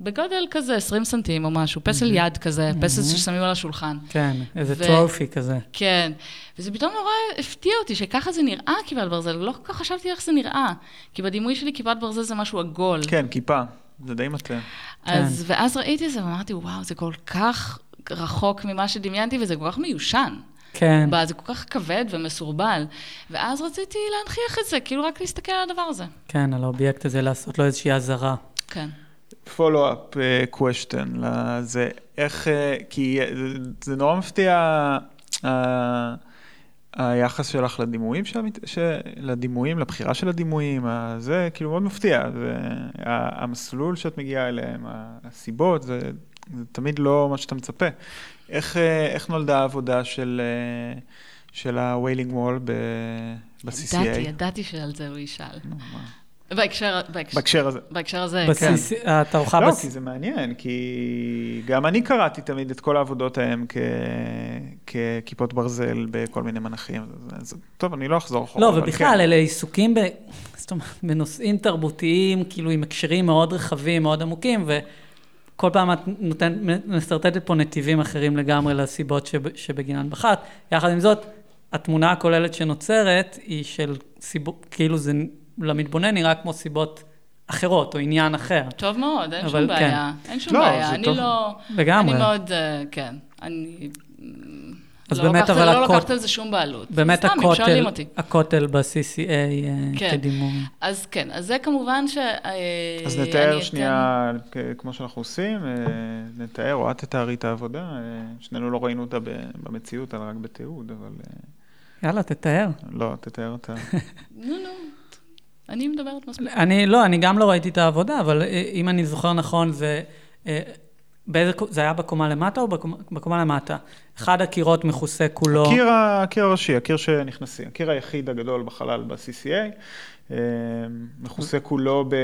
בגודל כזה, 20 סנטים או משהו, פסל יד כזה, פסל ששמים על השולחן. כן, איזה ו- טרופי כזה. כן, וזה פתאום נורא הפתיע אותי שככה זה נראה כיפת ברזל, לא כל כך חשבתי איך זה נראה. כי בדימוי שלי כיפת ברזל זה משהו עגול. כן, כיפה. זה די מטה. אז, ואז ראיתי את זה ואמרתי, וואו, זה כל כך רחוק ממה שדמיינתי, וזה כל כך מיושן. כן. בה, זה כל כך כבד ומסורבל. ואז רציתי להנכיח את זה, כאילו רק להסתכל על הדבר הזה. כן, על האובייקט הזה, לעשות לו איזושהי אזהרה. כן. follow-up uh, question לזה, איך, uh, כי זה, זה נורא מפתיע uh, היחס שלך לדימויים, של, המת- ש, לדימויים, לבחירה של הדימויים, ה- זה כאילו מאוד מפתיע, זה, ה- המסלול שאת מגיעה אליהם, ה- הסיבות, זה, זה תמיד לא מה שאתה מצפה. איך, uh, איך נולדה העבודה של, uh, של ה-Wailing Wall ב- ב-CCA? ידעתי, ידעתי שעל זה הוא ישאל. בהקשר, בהקשר, בהקשר הזה. בהקשר הזה, כן. בסיס, התערוכה לא, בס... כי זה מעניין, כי גם אני קראתי תמיד את כל העבודות ההם כ... ככיפות ברזל בכל מיני מנחים. אז, טוב, אני לא אחזור אחורה. לא, ובכלל, כן. אלה עיסוקים ב... זאת אומרת, בנושאים תרבותיים, כאילו עם הקשרים מאוד רחבים, מאוד עמוקים, וכל פעם את נותנת, מסרטטת פה נתיבים אחרים לגמרי לסיבות שב, שבגינן בחרת. יחד עם זאת, התמונה הכוללת שנוצרת היא של סיבות, כאילו זה למתבונן נראה כמו סיבות אחרות, או עניין אחר. טוב מאוד, אין אבל שום כן. בעיה. אין שום לא, בעיה. אני טוב. לא... לגמרי. אני מאוד, אה, כן. אני... אז לא באמת, לוקחת- אבל לא הכות- לוקחת על זה שום בעלות. באמת סתם, הכותל. הכותל ב-CCA כן. כדימוי. אז כן, אז זה כמובן ש... אה, אז נתאר אתן- שנייה, כ- כמו שאנחנו עושים, אה, נתאר, או את תתארי את העבודה. אה, שנינו לא ראינו אותה במציאות, אלא רק בתיעוד, אבל יאללה, תתאר. לא, תתאר אותה. נו, נו, אני מדברת מספיק. אני לא, אני גם לא ראיתי את העבודה, אבל אם אני זוכר נכון, זה... באיזה, זה היה בקומה למטה או בקומה, בקומה למטה? אחד הקירות מכוסה כולו. הקיר, הקיר הראשי, הקיר שנכנסים, הקיר היחיד הגדול בחלל ב-CCA, אה, מכוסה כולו ב...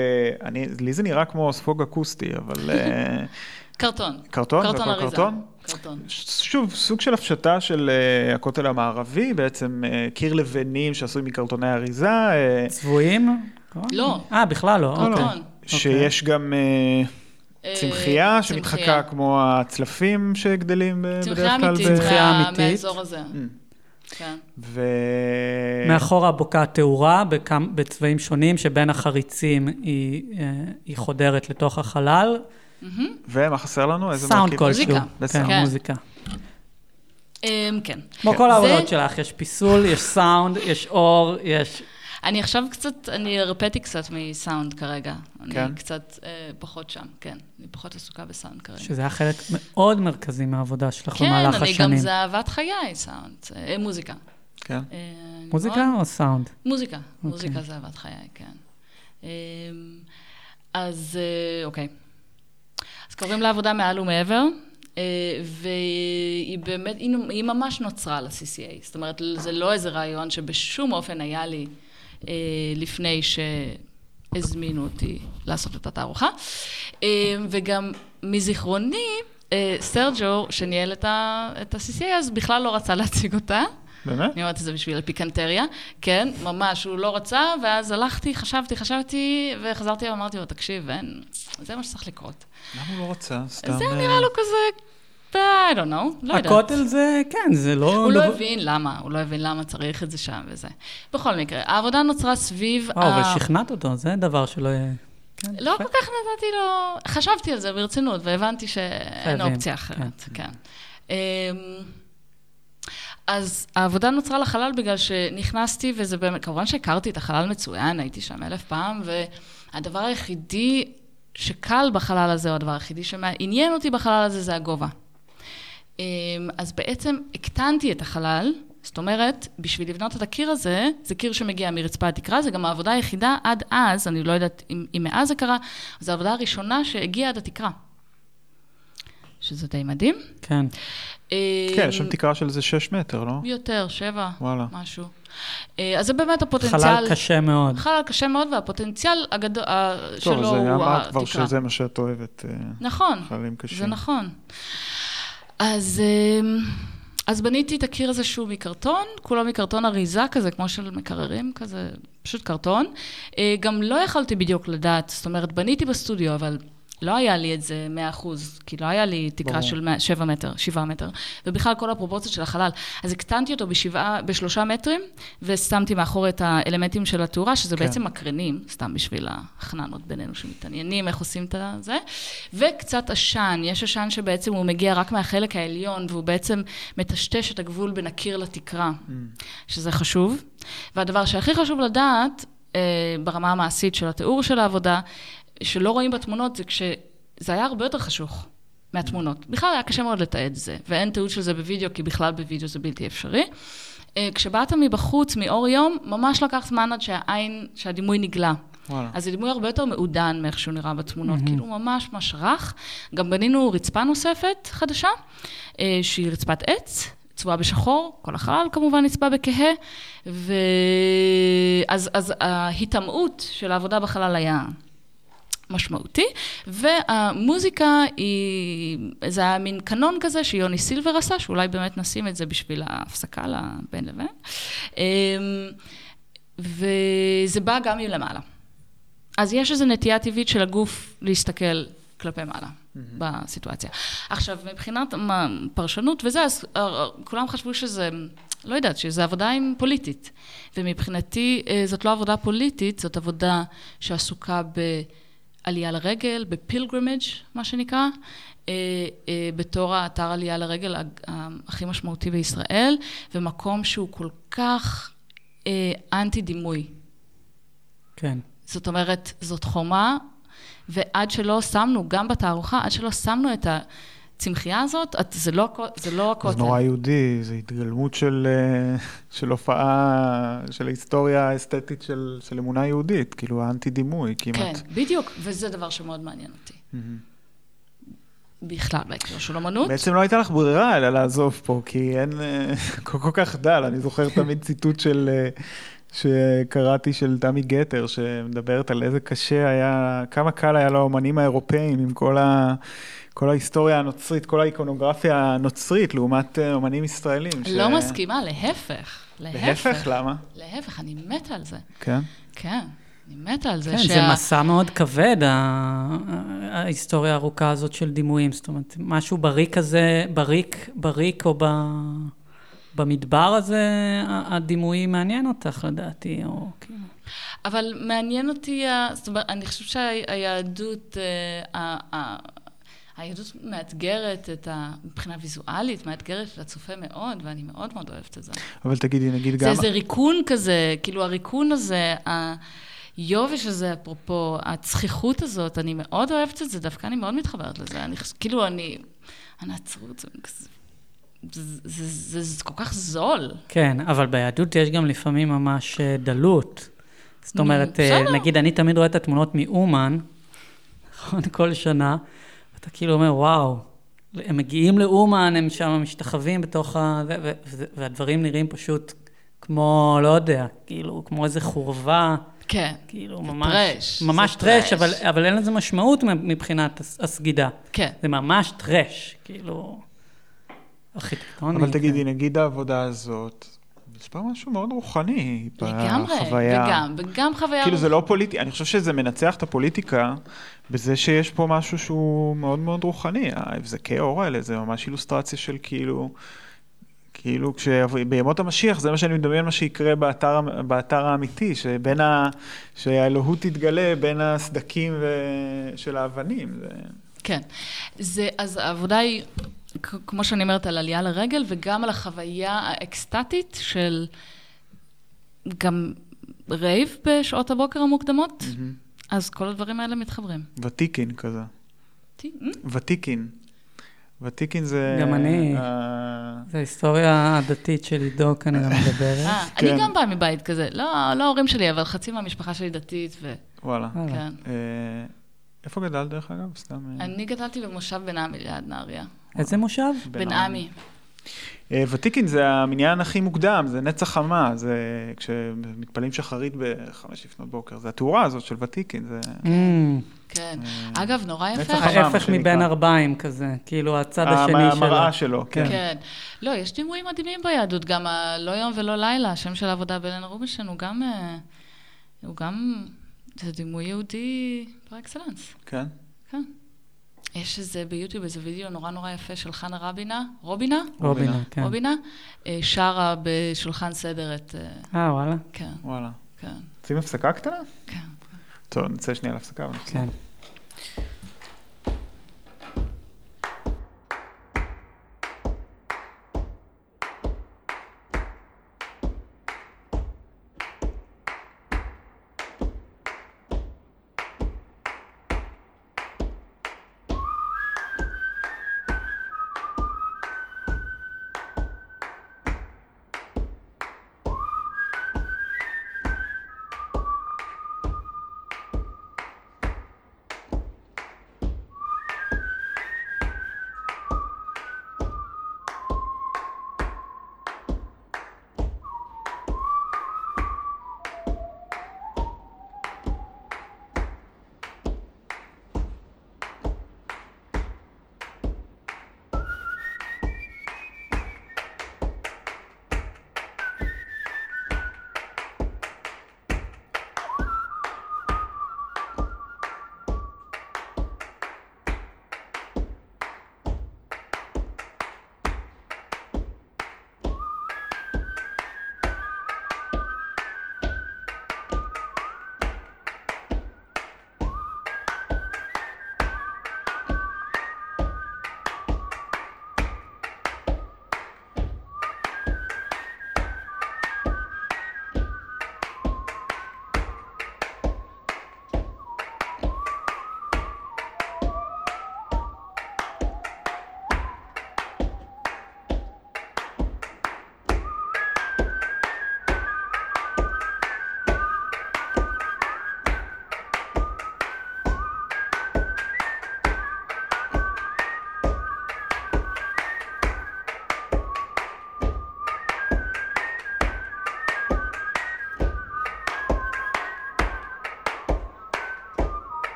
אני, לי זה נראה כמו ספוג אקוסטי, אבל... אה, קרטון. קרטון? קרטון אריזה. קרטון? קרטון. שוב, סוג של הפשטה של אה, הכותל המערבי, בעצם אה, קיר לבנים שעשוי מקרטוני אריזה, צבועים? לא. אה, בכלל לא, אוקיי. קרטון. שיש גם אה, אה, צמחייה שמתחקה. כמו הצלפים שגדלים בדרך כלל. צמחייה אמיתית. מהאזור הזה. Mm. כן. ו... מאחורה בוקעת תאורה בכמה- בצבעים שונים, שבין החריצים היא, אה, היא חודרת לתוך החלל. ומה חסר לנו? איזה סאונד מרכיב? כלשהו. מוזיקה. כן, כן. מוזיקה. אמ, כן. כמו כן. כל זה- העבודות שלך, יש פיסול, יש סאונד, יש אור, יש... אני עכשיו קצת, אני הרפאתי קצת מסאונד כרגע. אני כן? קצת אה, פחות שם, כן. אני פחות עסוקה בסאונד כרגע. שזה היה חלק מאוד מרכזי מהעבודה שלך כן, במהלך אני השנים. גם, זה אהבת חיי, סאונד. אה, מוזיקה. כן. אה, מוזיקה מאוד- או סאונד? מוזיקה. מוזיקה זה אהבת חיי, כן. אמ, אז אה, אוקיי. אז קוראים לעבודה מעל ומעבר, אה, והיא באמת, היא ממש נוצרה ל-CCA. זאת אומרת, זה לא איזה רעיון שבשום אופן היה לי אה, לפני שהזמינו אותי לעשות את התערוכה. אה, וגם מזיכרוני, אה, סרג'ו, שניהל את ה-CCA, אז בכלל לא רצה להציג אותה. באמת? אני אומרת את זה בשביל הפיקנטריה, כן, ממש, הוא לא רצה, ואז הלכתי, חשבתי, חשבתי, וחזרתי ואמרתי לו, תקשיב, אין, זה מה שצריך לקרות. למה הוא לא רצה? סתם... זה אה, נראה לו כזה I don't know, לא יודעת. הכותל זה, כן, זה לא... הוא לא הבין למה, הוא לא הבין למה צריך את זה שם וזה. בכל מקרה, העבודה נוצרה סביב... וואו, אבל שכנעת אותו, זה דבר שלא. כן, לא. כל כך נתתי לו... חשבתי על זה ברצינות, והבנתי שאין אופציה אחרת, כן. אמ, אז העבודה נוצרה לחלל בגלל שנכנסתי, וזה באמת, כמובן שהכרתי את החלל מצוין, הייתי שם אלף פעם, והדבר היחידי שקל בחלל הזה, או הדבר היחידי שעניין אותי בחלל הזה, זה הגובה. אמ, אז בעצם הקטנתי את החלל, זאת אומרת, בשביל לבנות את הקיר הזה, זה קיר שמגיע מרצפת התקרה, זה גם העבודה היחידה עד אז, אני לא יודעת אם, אם מאז זה קרה, זו העבודה הראשונה שהגיעה עד התקרה. שזה די מדהים. כן. כן, יש שם תקרה של איזה 6 מטר, לא? יותר, שבע, וואלה. משהו. אה, אז זה באמת הפוטנציאל... חלל קשה מאוד. חלל קשה מאוד, והפוטנציאל הגדול ה- טוב, שלו הוא זה אמרת התקרה. כבר שזה מה שאת אוהבת, אה, נכון. חללים קשים. זה נכון. אז, אמ, אז בניתי את הקיר הזה שהוא מקרטון, כולו מקרטון אריזה כזה, כמו של מקררים כזה, פשוט קרטון. אה, גם לא יכולתי בדיוק לדעת, זאת אומרת, בניתי בסטודיו, אבל לא היה לי את זה 100 אחוז, כי לא היה לי תקרה ברור. של 100 7 מטר, 7 מטר, ובכלל כל הפרופורציות של החלל. אז הקטנתי אותו בשבעה, בשלושה מטרים, ושמתי מאחור את האלמנטים של התאורה, שזה כן. בעצם מקרנים, סתם בשביל החננות בינינו שמתעניינים איך עושים את זה, וקצת עשן, יש עשן שבעצם הוא מגיע רק מהחלק העליון, והוא בעצם מטשטש את הגבול בין הקיר לתקרה, Mm. שזה חשוב. והדבר שהכי חשוב לדעת, אה, ברמה המעשית של התיאור של העבודה, שלא רואים בתמונות, זה כשזה היה הרבה יותר חשוך מהתמונות. בכלל היה קשה מאוד לתעד זה, ואין תיעוד של זה בווידאו, כי בכלל בווידאו זה בלתי אפשרי. אה, כשבאת מבחוץ, מאור יום, ממש לקח זמן עד שהעין, שהדימוי נגלה. וואלה. אז זה דימוי הרבה יותר מעודן מאיך שהוא נראה בתמונות, כאילו ממש ממש רך. גם בנינו רצפה נוספת חדשה, אה, שהיא רצפת עץ, צבועה בשחור, כל החלל כמובן נצבע בכהה, ואז אז ההיטמעות של העבודה בחלל היה משמעותי, והמוזיקה היא, זה היה מין קנון כזה שיוני סילבר עשה, שאולי באמת נשים את זה בשביל ההפסקה לבין לבין. אמ, וזה בא גם מלמעלה. אז יש איזו נטייה טבעית של הגוף להסתכל כלפי מעלה בסיטואציה. עכשיו, מבחינת פרשנות וזה, אז אה, כולם חשבו שזה, לא יודעת, שזה עבודה עם פוליטית. ומבחינתי אה, זאת לא עבודה פוליטית, זאת עבודה שעסוקה בעלייה לרגל, בפילגרימג', מה שנקרא, אה, אה, בתור האתר עלייה לרגל ה- הכי משמעותי בישראל, ומקום שהוא כל כך אה, אנטי דימוי. כן. זאת אומרת, זאת חומה, ועד שלא שמנו, גם בתערוכה, עד שלא שמנו את הצמחייה הזאת, את, זה, לא, זה לא הכותל. זה נורא יהודי, זו התגלמות של, אה, של הופעה, של ההיסטוריה האסתטית של, של אמונה יהודית, כאילו האנטי דימוי כמעט. כן, בדיוק, וזה דבר שמאוד מעניין אותי. בכלל, בהקשר של אמנות. בעצם לא הייתה לך ברירה אלא לעזוב פה, כי אין, אה, כל, כל כך דל. אני זוכר תמיד ציטוט של, אה, שקראתי של תמי גתר, שמדברת על איזה קשה היה, כמה קל היה לאומנים האירופאים עם כל, ה, כל ההיסטוריה הנוצרית, כל האיקונוגרפיה הנוצרית, לעומת אה, אומנים ישראלים. ש- לא מסכימה, להפך. להפך, למה? להפך, אני מתה על זה. כן. כן, אני מתה על זה. כן, זה מסע מאוד כבד, ה- ההיסטוריה הארוכה הזאת של דימויים. זאת אומרת, משהו בריק הזה, בריק, בריק או ב... במדבר הזה, ה- הדימוי מעניין אותך, לדעתי, או כאילו... אבל מעניין אותי, ה- זאת אומרת, אני חושבת שהיהדות, אה, ה- ה- היהדות מאתגרת את ה... מבחינה ויזואלית, מאתגרת את הצופה מאוד, ואני מאוד מאוד אוהבת את זה. אבל תגידי, נגיד זה גם... איזה ריקון כזה, כאילו הריקון הזה, היובש הזה, אפרופו, הצחיחות הזאת, אני מאוד אוהבת את זה, דווקא אני מאוד מתחברת לזה. אני, חוש- כאילו, אני... הנצרות, זה כזה... זה, זה, זה, זה כל כך זול. כן, אבל ביהדות יש גם לפעמים ממש אה, דלות. זאת אומרת, אה, בסדר. נגיד, אני תמיד רואה את התמונות מאומן, נכון, כל שנה, ואתה כאילו אומר, וואו, הם מגיעים לאומן, הם שם משתחווים בתוך ה... זה, ו- ו- והדברים נראים פשוט כמו, לא יודע, כאילו, כמו איזה חורבה, כן. כאילו, זה ממש... טרש, זה ממש טרש, טרש. אבל, אבל אין לזה משמעות מבחינת הס- הסגידה. כן. זה ממש טרש, כאילו, ארכיטקטוני. אבל תגידי, נגיד העבודה הזאת, בה משהו מאוד רוחני לגמרי, בחוויה. וגם, וגם חוויה... כאילו זה לא פוליטי, אני חושב שזה מנצח את הפוליטיקה בזה שיש פה משהו שהוא מאוד מאוד רוחני. ההבזקי אור האלה זה ממש אילוסטרציה של כאילו, כאילו כשבימות המשיח זה מה שאני מדמיין מה שיקרה באתר, באתר האמיתי, שבין ה... שהאלוהות תתגלה בין הסדקים ו... של האבנים. זה... כן, זה, אז העבודה היא, כמו שאני אומרת, על עלייה לרגל, וגם על החוויה האקסטטית של גם רייב בשעות הבוקר המוקדמות, mm-hmm. אז כל הדברים האלה מתחברים. ותיקין כזה. ותיקין. ותיקין זה... גם אני, uh... זה ההיסטוריה הדתית של עידו כנראה מדברת. אה, אני כן. גם באה מבית כזה, לא, לא ההורים שלי, אבל חצי מהמשפחה שלי דתית, ו... וואלה. כן. Uh, איפה גדלת דרך אגב? סתם... אני גדלתי במושב בן עמי ליד נהריה. איזה מושב? בן עמי. ותיקין זה המניין הכי מוקדם, זה נצח חמה, זה כשמתפללים שחרית בחמש לפנות בוקר, זה התאורה הזאת של ותיקין, זה... כן. אגב, נורא יפה. ההפך מבין ארבעים כזה, כאילו הצד השני שלו. המראה שלו, כן. כן. לא, יש דימויים מדהימים ביהדות, גם הלא יום ולא לילה, השם של העבודה בלנה רובינשטיין הוא גם, הוא גם, זה דימוי יהודי פר אקסלנס. כן? כן. יש איזה ביוטיוב, איזה וידאו נורא נורא יפה של חנה רבינה, רובינה? רובינה, כן. רובינה, שרה בשולחן סדר את... אה, וואלה. כן. וואלה. כן. רוצים הפסקה קטנה? כן. טוב, נצא שנייה להפסקה. כן.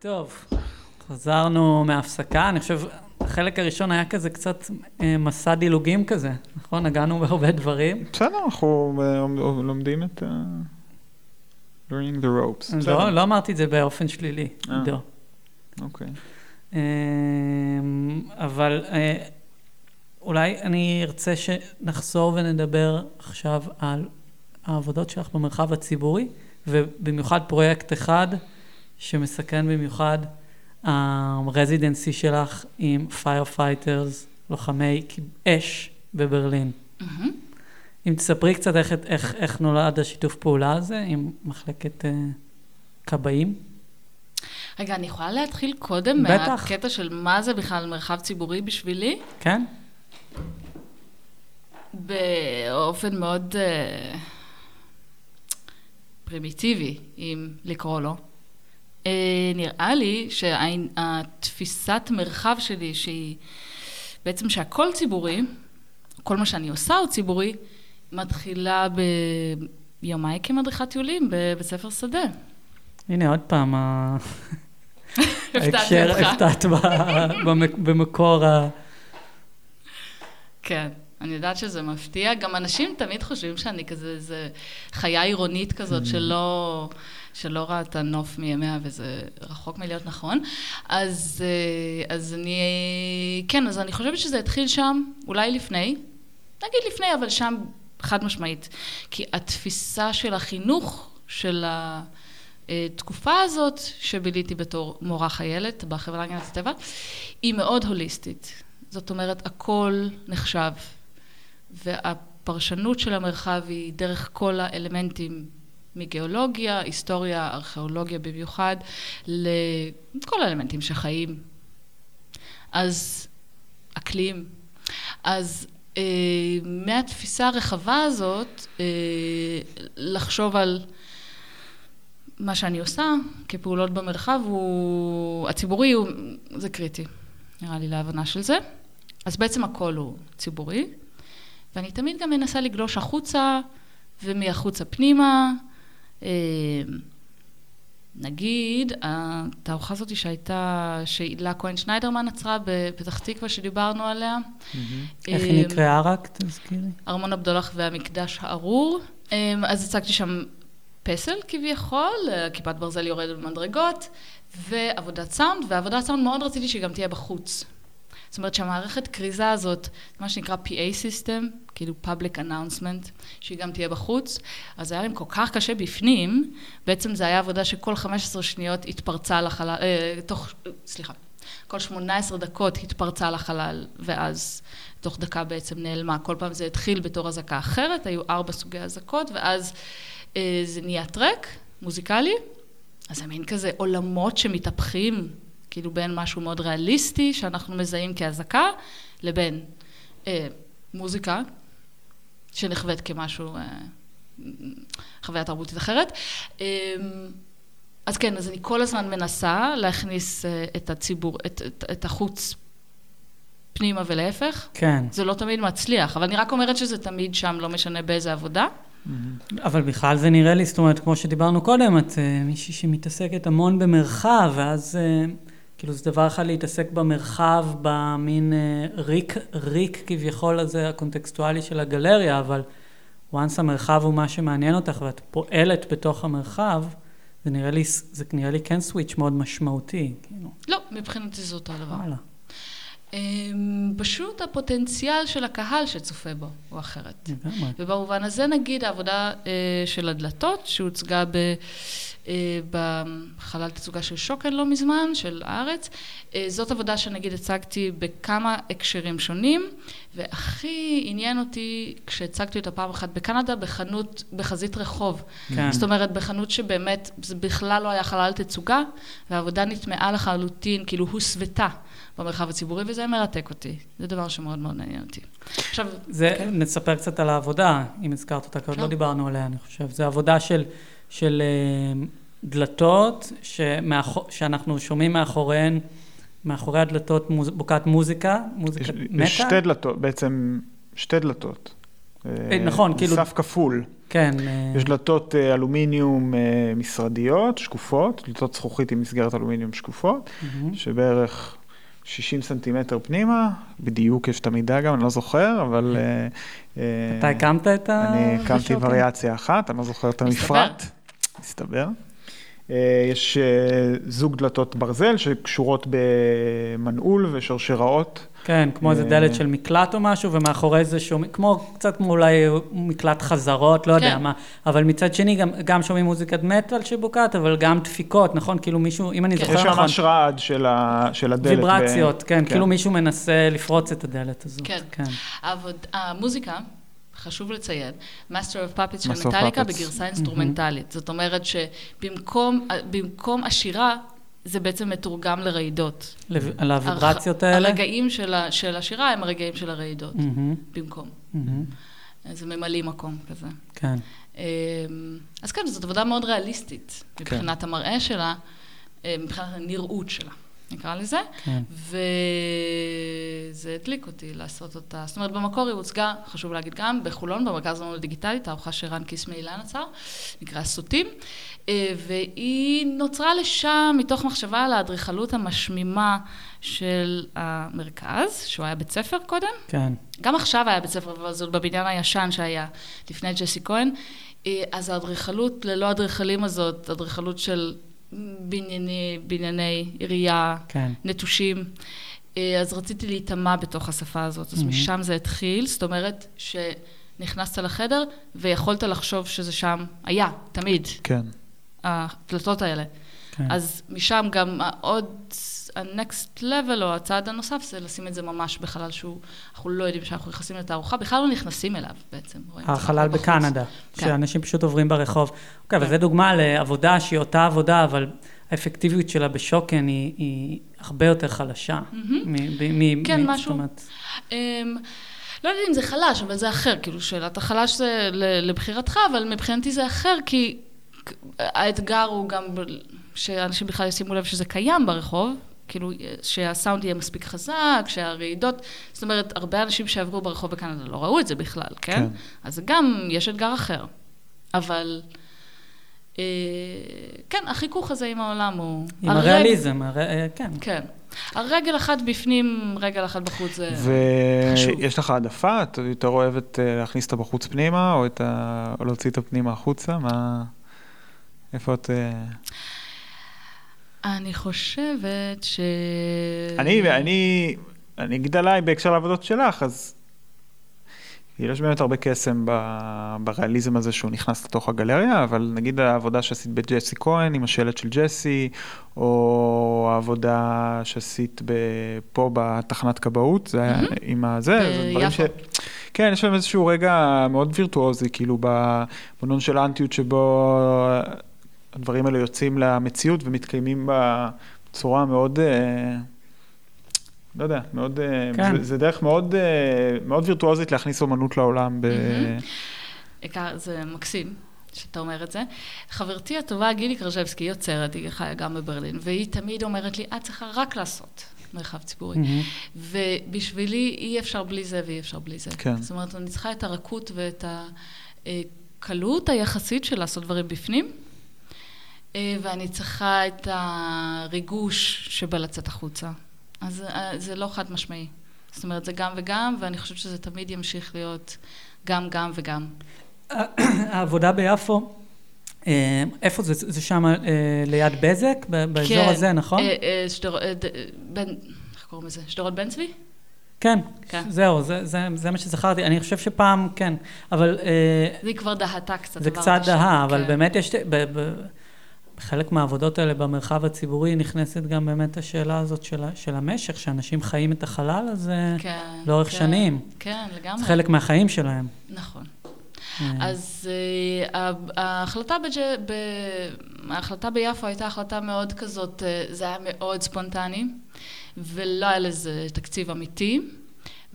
טוב, חזרנו מהפסקה, אני חושב, החלק הראשון היה כזה קצת אה, מסע דילוגים כזה, נכון? נגענו בהרבה דברים. בסדר, אנחנו אה, לומדים את ה... learning the ropes. לא, לא אמרתי את זה באופן שלילי, אה. עידו. אוקיי. אמ, אבל אה, אולי אני ארצה שנחזור ונדבר עכשיו על העבודות שלך במרחב הציבורי, ובמיוחד פרויקט אחד שמסקרן במיוחד ה residency שלך עם firefighters, לוחמי אש בברלין. מהמם. אם תספרי קצת איך, איך, איך נולד השיתוף פעולה הזה עם מחלקת אה, כבאים. רגע, אני יכולה להתחיל קודם בטח. מהקטע של מה זה בכלל מרחב ציבורי בשבילי? כן? באופן מאוד uh, פרימיטיבי, אם לקרוא לו. Uh, נראה לי שהתפיסת מרחב שלי, שהיא בעצם שהכל ציבורי, כל מה שאני עושה הוא ציבורי, מתחילה ביומי כמדריכת טיולים בבית ספר שדה. הנה עוד פעם, ההקשר. הפתעת במקור ה... כן, אני יודעת שזה מפתיע. גם אנשים תמיד חושבים שאני כזה איזה חיה עירונית כזאת שלא, שלא ראתה נוף מימיה, וזה רחוק מלהיות נכון. אז, אה, אז אני, כן, אז אני חושבת שזה התחיל שם, אולי לפני, נגיד לפני, אבל שם חד משמעית. כי התפיסה של החינוך, של התקופה הזאת שביליתי בתור מורה חיילת בחברה להגנת הטבע, היא מאוד הוליסטית. זאת אומרת, הכל נחשב, והפרשנות של המרחב היא דרך כל האלמנטים מגיאולוגיה, היסטוריה, ארכיאולוגיה במיוחד, לכל האלמנטים שחיים. אז אקלים. אז אה, מהתפיסה הרחבה הזאת, אה, לחשוב על מה שאני עושה כפעולות במרחב הוא, הציבורי הוא, זה קריטי, נראה לי להבנה של זה. אז בעצם הכל הוא ציבורי, ואני תמיד גם מנסה לגלוש החוצה ומהחוצה פנימה. אה, נגיד, התערוכה הזאת שהייתה, שהילה כהן שניידרמן עצרה בפתח תקווה, שדיברנו עליה. איך היא אה, נקראה רק, תזכירי? ארמון הבדולח והמקדש הארור. אמ, אז הצגתי שם פסל כביכול, אה, כיפת ברזל יורדת במדרגות, ועבודת סאונד, ועבודת סאונד מאוד רציתי שהיא גם תהיה בחוץ. זאת אומרת שהמערכת כריזה הזאת, מה שנקרא PA System, כאילו Public Announcement, שהיא גם תהיה בחוץ, אז היה להם כל כך קשה בפנים, בעצם זה היה עבודה שכל 15 שניות התפרצה לחלל, אה, תוך, סליחה, כל 18 דקות התפרצה לחלל, ואז תוך דקה בעצם נעלמה. כל פעם זה התחיל בתור אזעקה אחרת, היו ארבע סוגי אזעקות, ואז אה, זה נהיה טרק מוזיקלי, אז זה מין כזה עולמות שמתהפכים, כאילו בין משהו מאוד ריאליסטי, שאנחנו מזהים כאזעקה, לבין אה, מוזיקה, שנחווית כמשהו, אה, חוויה תרבותית אחרת. אה, אז כן, אז אני כל הזמן מנסה להכניס אה, את הציבור, את, את, את החוץ פנימה ולהפך. כן. זה לא תמיד מצליח, אבל אני רק אומרת שזה תמיד שם, לא משנה באיזה עבודה. אבל בכלל זה נראה לי, זאת אומרת, כמו שדיברנו קודם, את uh, מישהי שמתעסקת המון במרחב, ואז uh, כאילו זה דבר אחד להתעסק במרחב, במין uh, ריק, ריק כביכול הזה, הקונטקסטואלי של הגלריה, אבל once המרחב הוא מה שמעניין אותך ואת פועלת בתוך המרחב, זה נראה לי, זה נראה לי כן סוויץ' מאוד משמעותי, כאילו, לא, מבחינתי זה אותו דבר. וואלה. אמ, פשוט הפוטנציאל של הקהל שצופה בו הוא אחרת. לגמרי. ובמובן הזה נגיד העבודה אה, של הדלתות שהוצגה ב, אה, בחלל תצוגה של שוקן לא מזמן, של הארץ, אה, זאת עבודה שנגיד הצגתי בכמה הקשרים שונים, והכי עניין אותי כשהצגתי אותה פעם אחת בקנדה בחנות, בחזית רחוב. כן. זאת אומרת, בחנות שבאמת, זה בכלל לא היה חלל תצוגה, והעבודה נטמעה לחלוטין, כאילו הוסוותה במרחב הציבורי, וזה מרתק אותי. זה דבר שמאוד מאוד מעניין אותי. עכשיו, זה, okay. נספר קצת על העבודה, אם הזכרת אותה, כי עוד כן. לא דיברנו עליה, אני חושב. זו עבודה של, של אה, דלתות, שמאחור, שאנחנו שומעים מאחוריהן, מאחורי הדלתות מוז, בוקעת מוזיקה, מוזיקת יש, מטה. יש שתי דלתות, בעצם שתי דלתות. אה, נכון, אה, כאילו- סף כפול. כן. יש דלתות אלומיניום משרדיות, שקופות, דלתות זכוכית עם מסגרת אלומיניום שקופות, מהמם. שבערך 60 סנטימטר פנימה, בדיוק יש את המידה גם, אני לא זוכר, אבל... אה, אה, אתה הקמת את ה... אני הקמתי? וריאציה אחת, אני לא זוכר את. המפרט. מסתבר. אה, יש זוג דלתות ברזל שקשורות במנעול ושרשראות. כן, כמו איזה אה, דלת של מקלט או משהו, ומאחורי זה שומעים, כמו קצת כמו אולי מקלט חזרות, לא יודע כן. מה. אבל מצד שני, גם, גם שומעים מוזיקת מטאל שבוקעת, אבל גם דפיקות, נכון? כאילו מישהו, אם אני כן. זוכר יש נכון, ממש רעד של ה- של הדלת. ב- ויברציות, כן, כאילו מישהו מנסה לפרוץ את הדלת הזאת. כן. כן. העבוד, המוזיקה, חשוב לציין, Master of Puppets של מטאליקה. בגרסה אינסטרומנטלית. זאת אומרת שבמקום במקום השירה, זה בעצם מתורגם לרעידות. על הוויברציות האלה? הרגעים של, ה, של השירה הם הרגעים של הרעידות, מהמם, במקום. מהמם, זה ממלא מקום כזה. כן. אמ, אז כן, זאת עבודה מאוד ריאליסטית, מבחינת המראה שלה, אה, מבחינת הנראות שלה, נקרא לזה. כן. וזה הדליק אותי לעשות אותה. זאת אומרת, במקור היא הוצגה, חשוב להגיד גם, בחולון, במרכז האמנות הדיגיטלית, תערוכה שרן קיסמי אילן עצר, נקרא סוטים, אה, והיא נוצרה לשם מתוך מחשבה על האדריכלות המשמימה של המרכז, שהוא היה בית ספר קודם. כן. גם עכשיו היה בית ספר, אבל זאת בבניין הישן שהיה לפני ג'סי כהן. אה, אז האדריכלות ללא אדריכלים הזאת, אדריכלות של בנייני, בנייני עירייה, כן. נטושים. אה, אז רציתי להיטמע בתוך השפה הזאת, אז Mhm. משם זה התחיל, זאת אומרת שנכנסת לחדר ויכולת לחשוב שזה שם היה, תמיד, כן. הדלתות האלה. כן. אז משם גם עוד, ה-next level או הצעד הנוסף זה לשים את זה ממש בחלל שהוא, אנחנו לא יודעים שאנחנו נכנסים לתערוכה, בכלל לא נכנסים אליו בעצם. החלל. בקנדה, כן. שאנשים פשוט עוברים ברחוב. אוקיי, אבל כן. זו דוגמה לעבודה שהיא אותה עבודה, אבל האפקטיביות שלה בשוקן היא, היא הרבה יותר חלשה. ב- מ- כן, משהו. זאת אומרת, אמ, לא יודעת אם זה חלש, אבל זה אחר, כאילו שאלת החלש זה לבחירתך, אבל מבחינתי זה אחר, כי האתגר הוא גם שאנשים בכלל ישימו לב שזה קיים ברחוב, כאילו שהסאונד יהיה מספיק חזק, שהרעידות, זאת אומרת, הרבה אנשים שעברו ברחוב בקנדה לא ראו את זה בכלל, כן? כן. אז גם, יש אתגר אחר. אבל, אה, כן, החיכוך הזה עם העולם הוא... עם הרג- הריאליזם, הר... אה, כן. כן. הרגל אחת בפנים, רגל אחת בחוץ, זה... חשוב. ויש לך העדפה? את יותר אוהבת אה, להכניס אותה בחוץ פנימה, או, את ה... או להוציא את הפנימה החוצה? מה... איפה את... אני חושבת ש... אני, אני, אני אגיד עליי בהקשר לעבודות שלך, אז יש באמת הרבה קסם ב- בריאליזם הזה שהוא נכנס לתוך הגלריה, אבל נגיד העבודה שעשית בג'סי כהן עם השלט של ג'סי, או העבודה שעשית פה בתחנת כבאות, זה היה. עם הזה, זה דברים ש... כן, יש להם איזשהו רגע מאוד וירטואוזי, כאילו במנון של האנטיות שבו הדברים האלה יוצאים למציאות ומתקיימים בצורה מאוד, אה, לא יודע, מאוד, אה, כן. זה, זה דרך מאוד, אה, מאוד וירטואוזית להכניס אומנות לעולם. ב... עיקר- זה מקסים שאתה אומר את זה. חברתי הטובה, גילי קרז'בסקי, היא יוצרת, היא חיה גם בברלין, והיא תמיד אומרת לי, את צריכה רק לעשות מרחב ציבורי. מהמם. ובשבילי אי אפשר בלי זה ואי אפשר בלי זה. כן. זאת אומרת, אני צריכה את הרכות ואת הקלות היחסית של לעשות דברים בפנים, ואני צריכה את הריגוש שבא לצאת החוצה. אז אה, זה לא חד משמעי. זאת אומרת, זה גם וגם, ואני חושבת שזה תמיד ימשיך להיות גם, גם וגם. העבודה ביפו, אה, איפה זה? זה שם אה, ליד בזק? באזור כן, הזה, נכון? אה, אה, אה, אה, בן... איך קוראים לזה? שדרות בן צבי? כן, כן. זהו, זה- זה זה מה שזכרתי. אני חושב שפעם, כן, אבל... אה, זה כבר דהתה קצת. זה קצת דהה, אבל כן. באמת יש... ב- ב- בחלק מהעבודות האלה במרחב הציבורי נכנסת גם באמת השאלה הזאת של, של המשך, שאנשים חיים את החלל הזה כן, לאורך כן, שנים. כן, לגמרי. זה חלק מהחיים שלהם. נכון. אה, אז ה- ההחלטה, בג'... ב... ההחלטה ביפו הייתה החלטה מאוד כזאת, אה, זה היה מאוד ספונטני, ולא היה לזה תקציב אמיתי.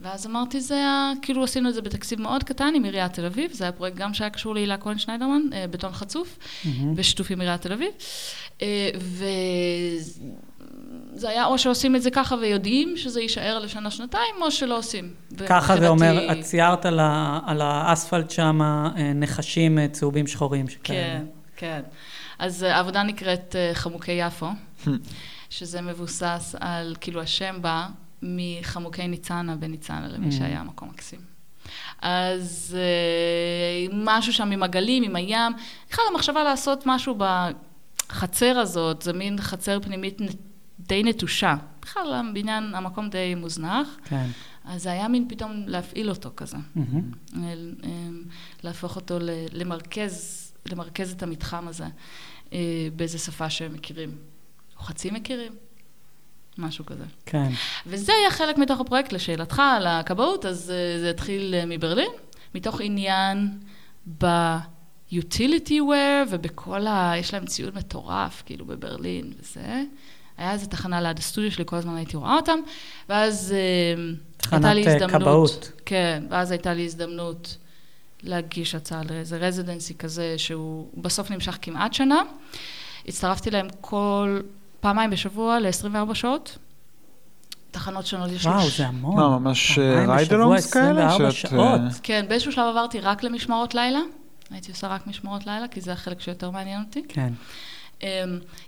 ואז אמרתי, זה היה, כאילו עשינו את זה בתקציב מאוד קטן עם עיריית תל אביב, זה היה פרויקט גם שהיה קשור להילה כהן שניידרמן, אה, בטון חצוף, מהמם. בשיתוף עם עיריית תל אביב. אה, זה היה או שעושים את זה ככה ויודעים שזה יישאר לשנה-שנתיים, או שלא עושים. ככה זה אומר, את ציירת על, ה, על האספלט שם אה, נחשים אה, צהובים שחורים שכאלה. כן, כן. אז העבודה נקראת חמוקי יפו, שזה מבוסס על, כאילו השם בא מחמוקי ניצנה בניצנה, למי שהיה מקום מקסים. אז משהו שם עם הגלים, עם הים, בכלל המחשבה לעשות משהו בחצר הזאת, זה מין חצר פנימית די נטושה. בכלל הבניין, המקום די מוזנח. כן. אז זה היה מין פתאום להפעיל אותו כזה. Mm-hmm. להפוך אותו למרכז, למרכז את המתחם הזה אה, באיזה שפה שהם מכירים. או חצי מכירים. משהו כזה. כן. וזה היה חלק מתוך הפרויקט, לשאלתך על הכבאות, אז אה, זה התחיל מברלין, מתוך עניין ב-utility ware ובכל ה... יש להם ציוד מטורף, כאילו, בברלין וזה. היה איזה תחנה ליד הסטודיו שלי, כל הזמן הייתי רואה אותם, ואז אה, הייתה לי הזדמנות... תחנת כבאות. כן, ואז הייתה לי הזדמנות להגיש הצעה לאיזה residency כזה, שהוא בסוף נמשך כמעט שנה. הצטרפתי להם כל פעמיים בשבוע ל-24 שעות. תחנות שונות יש לי... וואו, זה המון. מה, ממש ride-alongs כאלה? 24 שעות. כן, באיזשהו שלב עברתי רק למשמרות לילה. הייתי עושה רק משמרות לילה, כי זה החלק שיותר מעניין אותי. כן. אמ,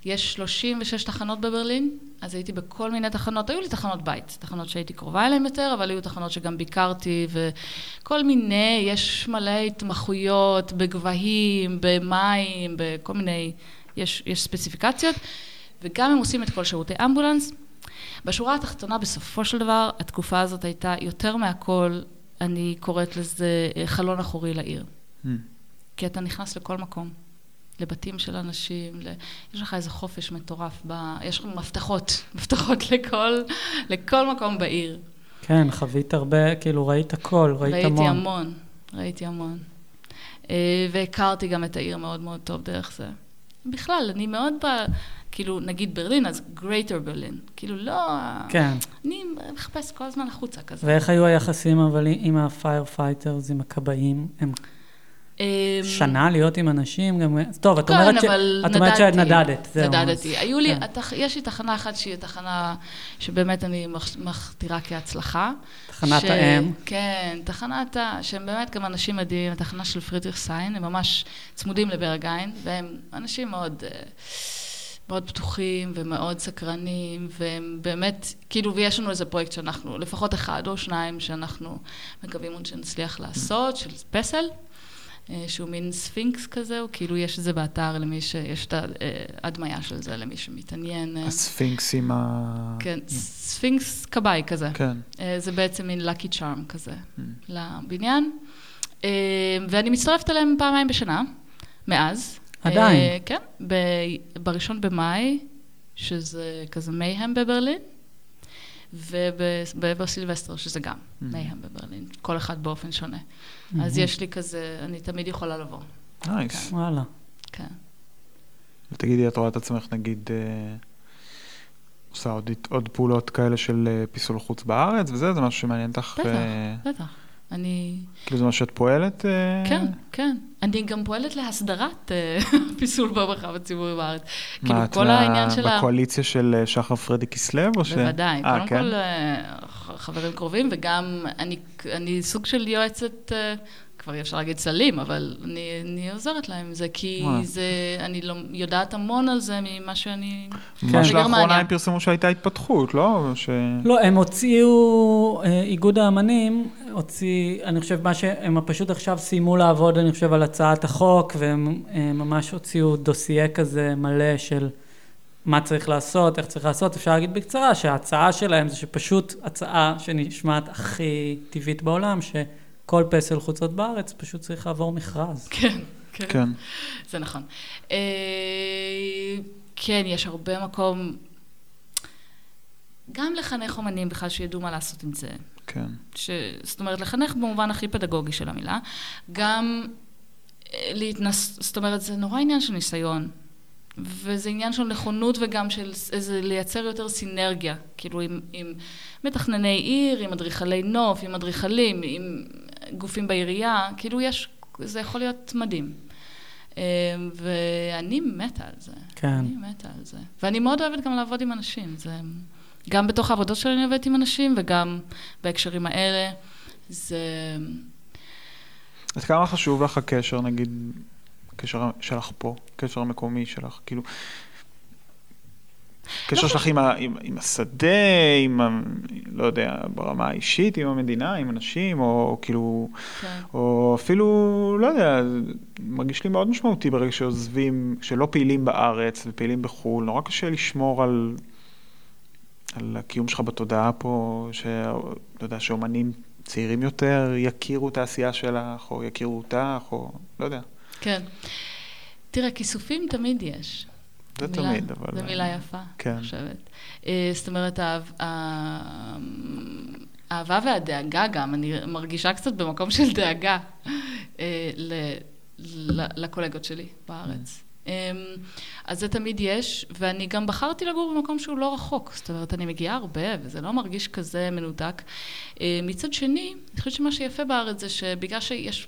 יש 36 תחנות בברלין, אז הייתי בכל מיני תחנות, היו לי תחנות בית, תחנות שהייתי קרובה אליהן יותר, אבל היו תחנות שגם ביקרתי, וכל מיני, יש מלא התמחויות בגבהים, במים, בכל מיני, יש, יש ספציפיקציות, וגם הם עושים את כל שירותי אמבולנס. בשורה התחתונה, בסופו של דבר, התקופה הזאת הייתה יותר מהכל, אני קוראת לזה אה, חלון אחורי לעיר. Mm. כי אתה נכנס לכל מקום. לבתים של אנשים, ל... יש לך איזה חופש מטורף, ב... יש לך מפתחות, מפתחות לכל, לכל מקום בעיר. כן, חווית הרבה, כאילו ראית הכל, ראית ראיתי המון. ראיתי המון, ראיתי המון. אה, והכרתי גם את העיר מאוד מאוד טוב דרך זה. בכלל, אני מאוד ב... כאילו, נגיד ברלין, אז Greater ברלין. כאילו, לא... כן. אני מחפש כל הזמן החוצה כזה. ואיך היו היחסים אבל עם ה-firefighters, עם הכבאים? הם אמ, שנה להיות עם אנשים, גם... טוב, את כן, אומרת, ש... את אומרת נדדת, זהו. נדדתי. היו לי, כן. יש לי תחנה אחת שהיא תחנה שבאמת אני מכתירה כהצלחה. תחנת. האם. כן, תחנת ה... שהם באמת גם אנשים מדהימים, התחנה של פרידריך סיין, הם ממש צמודים לברגהיין, והם אנשים מאוד... אה, מאוד פתוחים ומאוד סקרנים, והם באמת, כאילו, ויש לנו איזה פרויקט שאנחנו, לפחות אחד או שניים שאנחנו מקווים עוד שנצליח לעשות, של פסל. אה, שהוא מין ספינקס כזה, או כאילו יש את זה באתר למי שיש את ההדמיה של זה למי שמתעניין. אה. הספינקס עם ה... כן, ספינקס כבאי כזה. כן. אה, זה בעצם מין lucky charm כזה mm. לבניין. ואני מצטרפת אליהם פעמיים בשנה, מאז. עדיין. כן, בראשון במאי, שזה כזה mayhem בברלין. ובסילבסטר, שזה גם mm-hmm. mayhem בברלין, כל אחד באופן שונה. Mm-hmm. אז יש לי כזה, אני תמיד יכולה לבוא. nice. כן. וואלה. כן. ותגידי, את רואה את עצמך, נגיד, אה, עושה עוד, עוד פעולות כאלה של אה, פיסול חוץ בארץ וזה? זה משהו שמעניין אותך? בטח, אה... בטח. אני... כאילו זה מה שאת פועלת? אה? כן, כן. אני גם פועלת להסדרת אה, פיסול במרחב הציבורי בארץ. כאילו, כל העניין של ה... מה, את בקואליציה של אה, שחר פרדי כסלו? בוודאי. קודם כן? כל, חברים קרובים, וגם אני סוג של יועצת כבר אי אפשר להגיד סלים, אבל אני, אני עוזרת להם עם זה, כי. זה, אני לא, יודעת המון על זה ממה שאני... ממש כן. לאחרונה הם פרסמו שהייתה התפתחות, לא? ש... לא, הם הוציאו, אה, איגוד האמנים הוציא, אני חושב, מה שהם פשוט עכשיו סיימו לעבוד, אני חושב, על הצעת החוק, והם אה, ממש הוציאו דוסייה כזה מלא של... מה צריך לעשות, איך צריך לעשות, אפשר להגיד בקצרה שההצעה שלהם זה שפשוט הצעה שנשמעת הכי טבעית בעולם, ש... כל פסל חוצות בארץ פשוט צריך לעבור מכרז. כן, כן. כן. זה נכון. אה, כן, יש הרבה מקום, גם לחנך אומנים בכלל שידעו מה לעשות עם זה. כן. ש, זאת אומרת, לחנך במובן הכי פדגוגי של המילה. גם אה, להתנס... זאת אומרת, זה נורא עניין של ניסיון. וזה עניין של נכונות וגם של איזה לייצר יותר סינרגיה, כאילו עם, עם מתכנני עיר, עם אדריכלי נוף, עם אדריכלים, עם גופים בעירייה, כאילו יש, זה יכול להיות מדהים. אמ, ואני מתה על זה. כן. אני מתה על זה. ואני מאוד אוהבת גם לעבוד עם אנשים. זה... גם בתוך העבודות שלי אני עובדת עם אנשים, וגם בהקשרים האלה. זה... עד כמה חשוב לך הקשר, נגיד, הקשר שלך פה, הקשר המקומי שלך, כאילו, קשר שלך עם, ה, עם, עם השדה, עם, ה, לא יודע, ברמה האישית, עם המדינה, עם אנשים, או כאילו, כן. או אפילו, לא יודע, מרגיש לי מאוד משמעותי ברגע שעוזבים, שלא פעילים בארץ ופעילים בחו"ל, נורא קשה לשמור על, על הקיום שלך בתודעה פה, שלא יודע, שאומנים צעירים יותר יכירו את העשייה שלך, או יכירו אותך, או לא יודע. כן. תראה, כיסופים תמיד יש. זה מילה, תמיד, אבל... זו מילה יפה, כן. אני חושבת. אה, זאת אומרת, האהבה והדאגה גם, אני מרגישה קצת במקום של דאגה אה, ל- ל- לקולגות שלי בארץ. אמ, אז זה תמיד יש, ואני גם בחרתי לגור במקום שהוא לא רחוק. זאת אומרת, אני מגיעה הרבה, וזה לא מרגיש כזה מנותק. אה, מצד שני, אני חושבת שמה שיפה בארץ זה שבגלל שיש